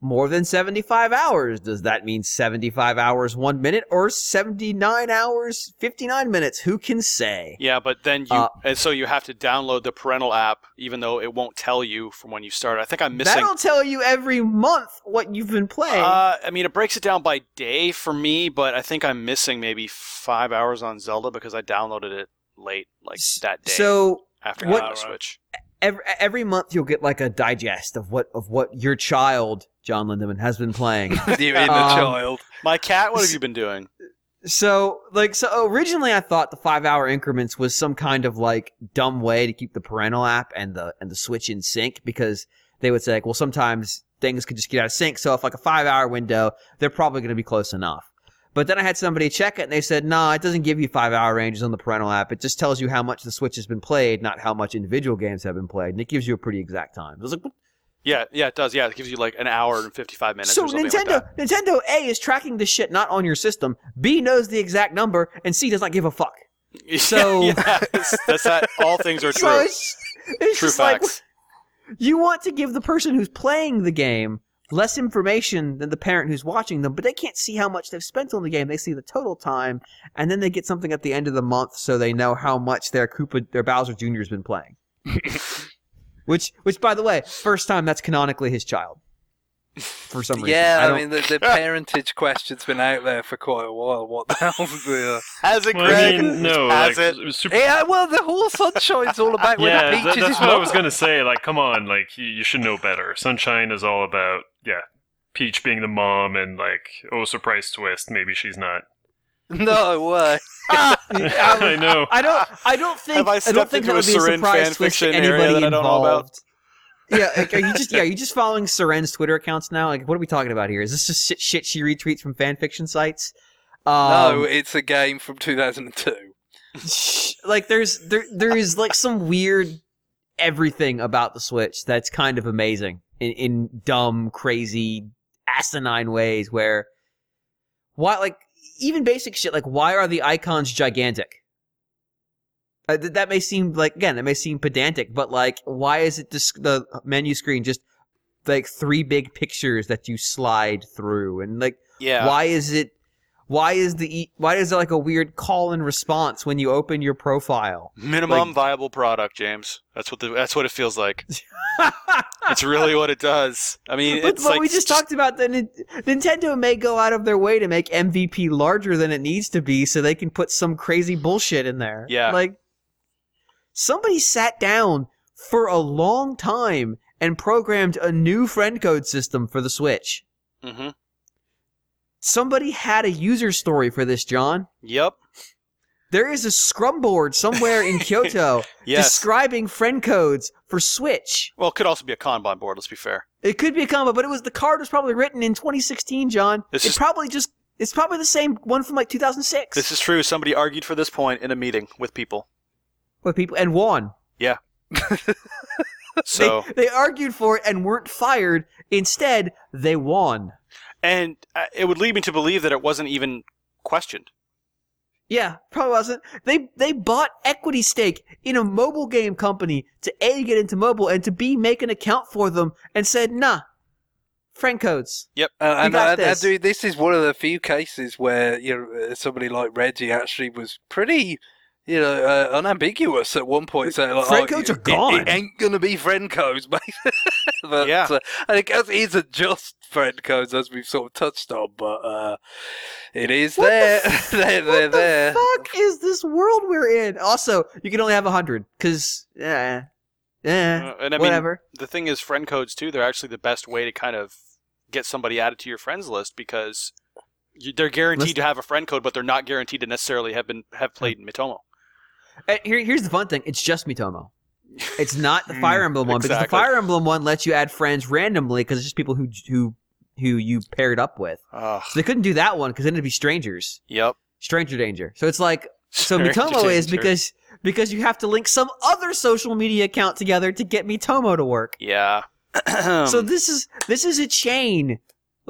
more than 75 hours. Does that mean 75 hours 1 minute or 79 hours 59 minutes? Who can say? yeah, but then you Uh, and so you have to download the parental app, even though it won't tell you from when you start. I think I'm missing. That'll tell you every month what you've been playing. Uh, I mean, it breaks it down by day for me, but I think I'm missing maybe five hours on Zelda because I downloaded it late, like that day so after what- Switch. every every month you'll get like a digest of what of what your child John Lindemann has been playing. you Um, child. My cat, what have you been doing? So, like, so originally I thought the five hour increments was some kind of like dumb way to keep the parental app and the and the Switch in sync because they would say, like, well, sometimes things could just get out of sync. So if like a five hour window, they're probably going to be close enough. But then I had somebody check it and they said, no, nah, it doesn't give you five hour ranges on the parental app. It just tells you how much the Switch has been played, not how much individual games have been played. And it gives you a pretty exact time. I was like, Yeah, yeah, it does. Yeah, it gives you like an hour and 55 minutes so or something Nintendo, like that. Nintendo A is tracking this shit not on your system. B knows the exact number, and C does not give a fuck. So- yeah, that's, that. All things are So true. it's, it's True just like facts. you want to give the person who's playing the game less information than the parent who's watching them, but they can't see how much they've spent on the game. They see the total time, and then they get something at the end of the month so they know how much their Koopa, their Bowser Jr. has been playing. Which, which, by the way, first time that's canonically his child. For some reason, Yeah, I, don't- mean the, the parentage question's been out there for quite a while. What the hell's the? Uh, Has it, Well, Greg? I mean, no, Has like, it? super Yeah, well, the whole sunshine's all about yeah, the tha- that's is what I was gonna say. Like, come on, like you, you should know better. Sunshine is all about yeah, Peach being the mom, and like, oh, surprise twist, maybe she's not. No way. I know. I don't. I don't think. Have I I, don't stepped think into that would a be a Seren surprise twist to fanfiction area anybody that I don't know about? involved. yeah, like, are you just yeah? Are you just following Seren's Twitter accounts now? Like, what are we talking about here? Is this just shit, shit she retweets from fan fiction sites? no, Um, it's a game from 2002. like there's there there is like some weird everything about the Switch that's kind of amazing in, in dumb, crazy, asinine ways. Where why like even basic shit like why are the icons gigantic? Uh, th- that may seem like again that may seem pedantic, but like why is it dis- the menu screen just like three big pictures that you slide through and like Yeah. why is it why is the why is there like a weird call and response when you open your profile Minimum Like- viable product, James. That's what the, that's what it feels like. It's really what it does. I mean, but, it's but like we just talked about that Nintendo may go out of their way to make MVP larger than it needs to be so they can put some crazy bullshit in there. Yeah. Like somebody sat down for a long time and programmed a new friend code system for the Switch. Mm hmm Somebody had a user story for this, John. Yep. There is a scrum board somewhere in Kyoto Yes. describing friend codes for Switch. well, it could also be a Kanban board. Let's be fair. It could be a Kanban, but it was the card was probably written in 2016, John. This it is- probably just it's probably the same one from like 2006. This is true. Somebody argued for this point in a meeting with people. with people and won. Yeah. so They, they argued for it and weren't fired. Instead, they won. And uh, it would lead me to believe that it wasn't even questioned. Yeah, probably wasn't. They they bought equity stake in a mobile game company to a get into mobile and to b make an account for them and said nah, friend codes. Uh, and, got and, and this. dude, this is one of the few cases where you know uh, somebody like Reggie actually was pretty, you know, uh, unambiguous at one point, saying like, Friend oh, codes it- are gone. It, ain't gonna be friend codes, mate. but, Yeah. uh, and it guess it isn't just friend codes as we've sort of touched on, but uh, it is What the there. f- they're what they're the there. fuck is this world we're in? Also, you can only have a hundred because yeah, yeah, Uh, and I mean, whatever. the thing is, friend codes too. They're actually the best way to kind of get somebody added to your friends list because you, they're guaranteed List- to have a friend code, but they're not guaranteed to necessarily have been have played Miitomo. Here, here's the fun thing. It's just Miitomo. It's not the mm, Fire Emblem one because the. Fire Emblem one lets you add friends randomly because it's just people who who who you paired up with. Ugh. So they couldn't do that one because then it'd be strangers, Yep. stranger danger. So it's like so Stranger Miitomo is because because you have to link some other social media account together to get Miitomo to work. Yeah. so this is this is a chain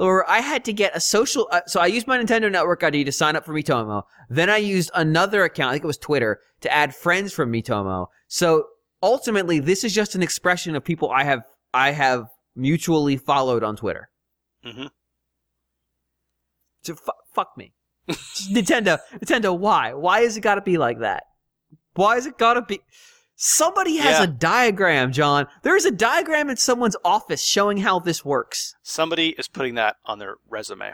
or I had to get a social. Uh, so I used my Nintendo Network ID to sign up for Miitomo. Then I used another account, I think it was Twitter, to add friends from Miitomo. So ultimately, this is just an expression of people I have I have mutually followed on Twitter. Mhm. So fu- fuck me, Nintendo. Nintendo, why? Why has it got to be like that? Why is it got to be? Somebody has Yeah. a diagram, John. There's a diagram in someone's office showing how this works. Somebody is putting that on their resume.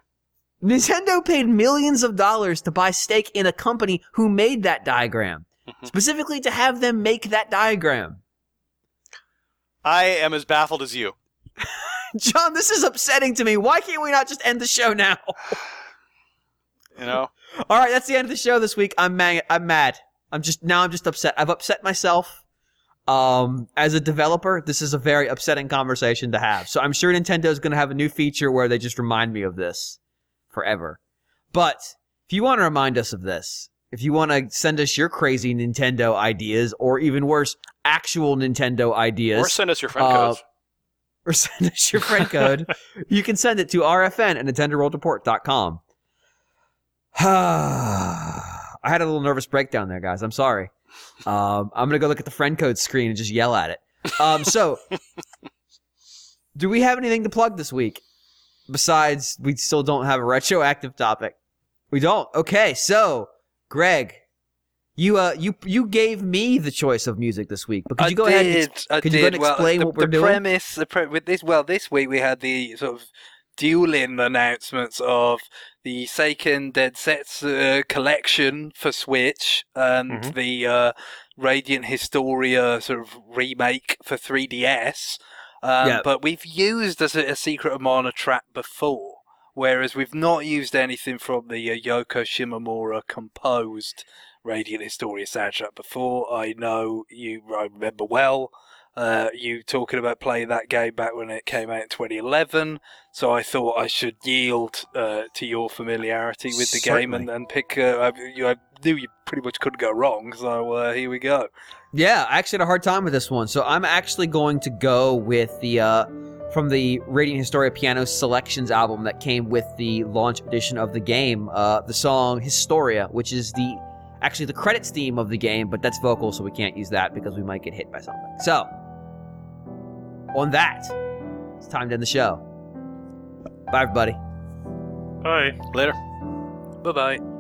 Nintendo paid millions of dollars to buy stake in a company who made that diagram, Mhm. specifically to have them make that diagram. I am as baffled as you. John, this is upsetting to me. Why can't we not just end the show now? You know. All right, that's the end of the show this week. I'm. I'm mad. I'm just now. I'm just upset. I've upset myself. Um, as a developer, this is a very upsetting conversation to have. So I'm sure Nintendo is going to have a new feature where they just remind me of this forever. But if you want to remind us of this, if you want to send us your crazy Nintendo ideas, or even worse, actual Nintendo ideas, Or send us your friend Uh, codes. or send us your friend code, you can send it to rfn at nintendoworldreport.com. I had a little nervous breakdown there, guys. I'm sorry. Um, I'm going to go look at the friend code screen and just yell at it. Um, so, do we have anything to plug this week? Besides, we still don't have a retroactive topic. We don't. Okay, so, Greg, you uh, you you gave me the choice of music this week, but could I you go did. ahead? And, I could did. you go and well, explain the, what we're the doing? premise, the pre- with this, well, this week we had the sort of dueling announcements of the Seiken Densetsu uh, collection for Switch and Mhm. the uh, Radiant Historia sort of remake for 3DS. Um, Yeah. But we've used as a, a Secret of Mana track before. Whereas we've not used anything from the uh, Yoko Shimomura composed Radiant Historia soundtrack before. I know you, I remember well uh, you talking about playing that game back when it came out in 2011. So I thought I should yield uh, to your familiarity with the game and, Certainly. and pick. Uh, I, you, I knew you pretty much couldn't go wrong, so uh, here we go. Yeah, I actually had a hard time with this one, so I'm actually going to go with the uh, from the Radiant Historia Piano Selections album that came with the launch edition of the game. Uh, the song Historia, which is the actually the credits theme of the game, but that's vocal, so we can't use that because we might get hit by something. So, on that, it's time to end the show. Bye, everybody. Bye. Later. Bye bye.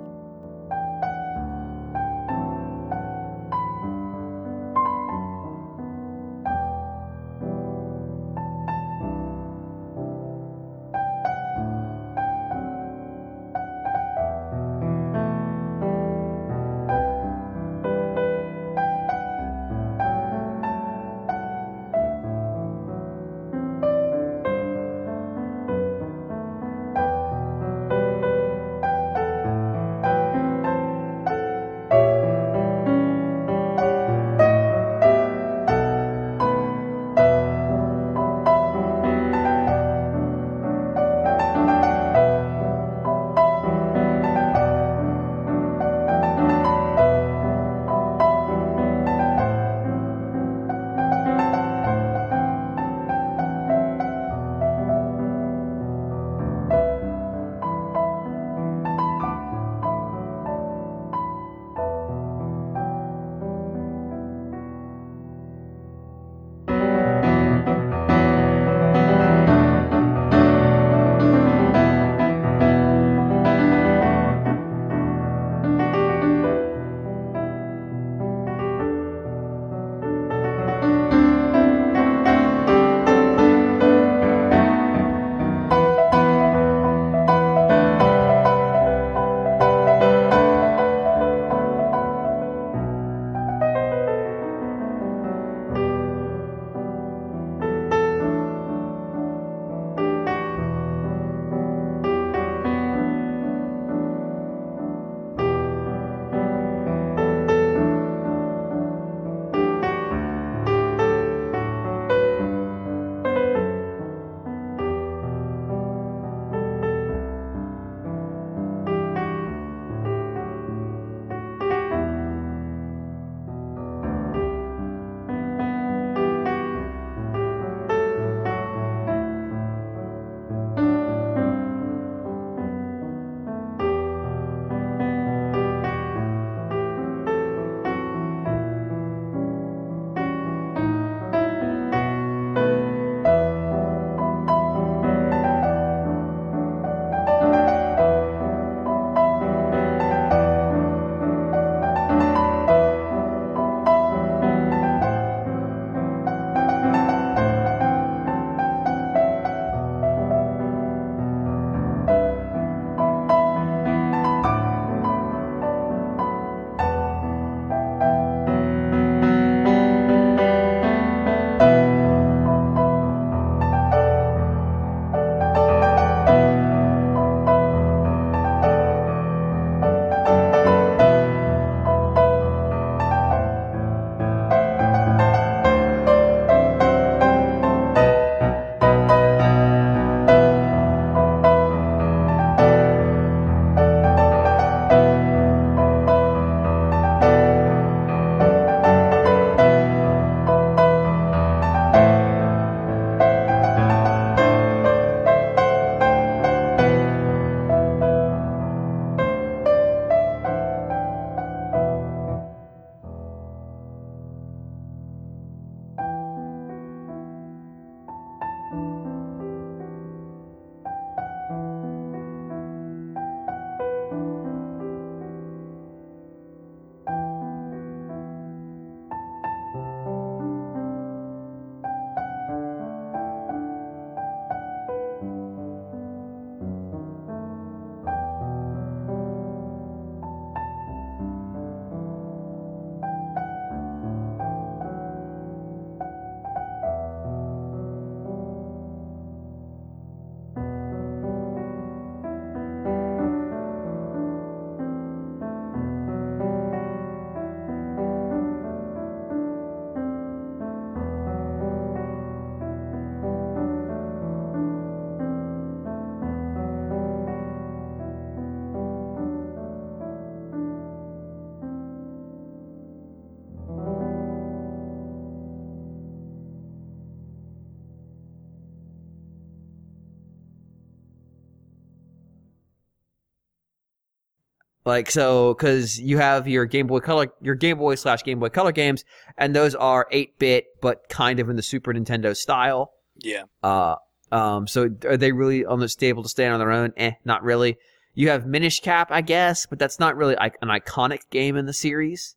Like so, because you have your Game Boy Color, your Game Boy slash Game Boy Color games, and those are eight bit, but kind of in the Super Nintendo style. Yeah. Uh, um, so are they really on the stable to stand on their own? Eh, not really. You have Minish Cap, I guess, but that's not really like an iconic game in the series.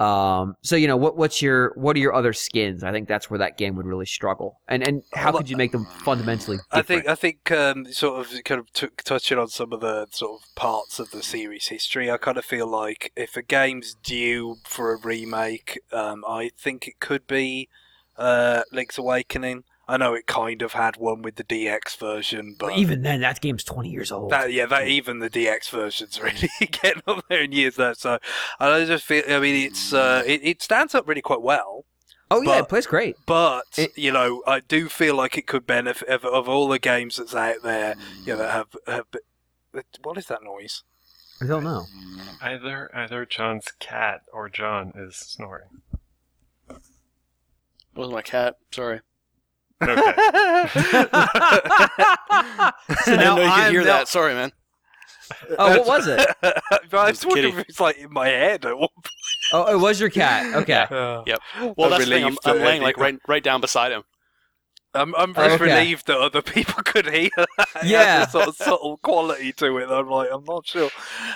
Um, so you know what? What's your what are your other skins? I think that's where that game would really struggle. And and how could you make them fundamentally different? I think I think um, sort of kind of t- touching on some of the sort of parts of the series history. I kind of feel like if a game's due for a remake, um, I think it could be uh, Link's Awakening. I know it kind of had one with the DX version, but But even then, that game's twenty years old. that, yeah, that even the DX version's really getting up there in years now. So I just feel. I mean, it's uh, it, it stands up really quite well. oh yeah, but- it plays great. But It- you know, I do feel like it could benefit of, of all the games that's out there. You know, that have, have what is that noise? I don't know. Either either John's cat or John is snoring. It was my cat. Sorry. Okay. so I didn't now know you could I'm hear the- that. Sorry, man. Oh, what was it? but I was It's wondering if it's like in my head. At one Oh, it was your cat. Okay. point. Yep. I'm Well, that's the thing. I'm, I'm laying like right, right down beside him. I'm, I'm Oh, just okay. relieved that other people could hear that. It has Yeah. a sort of subtle quality to it. I'm like, I'm not sure.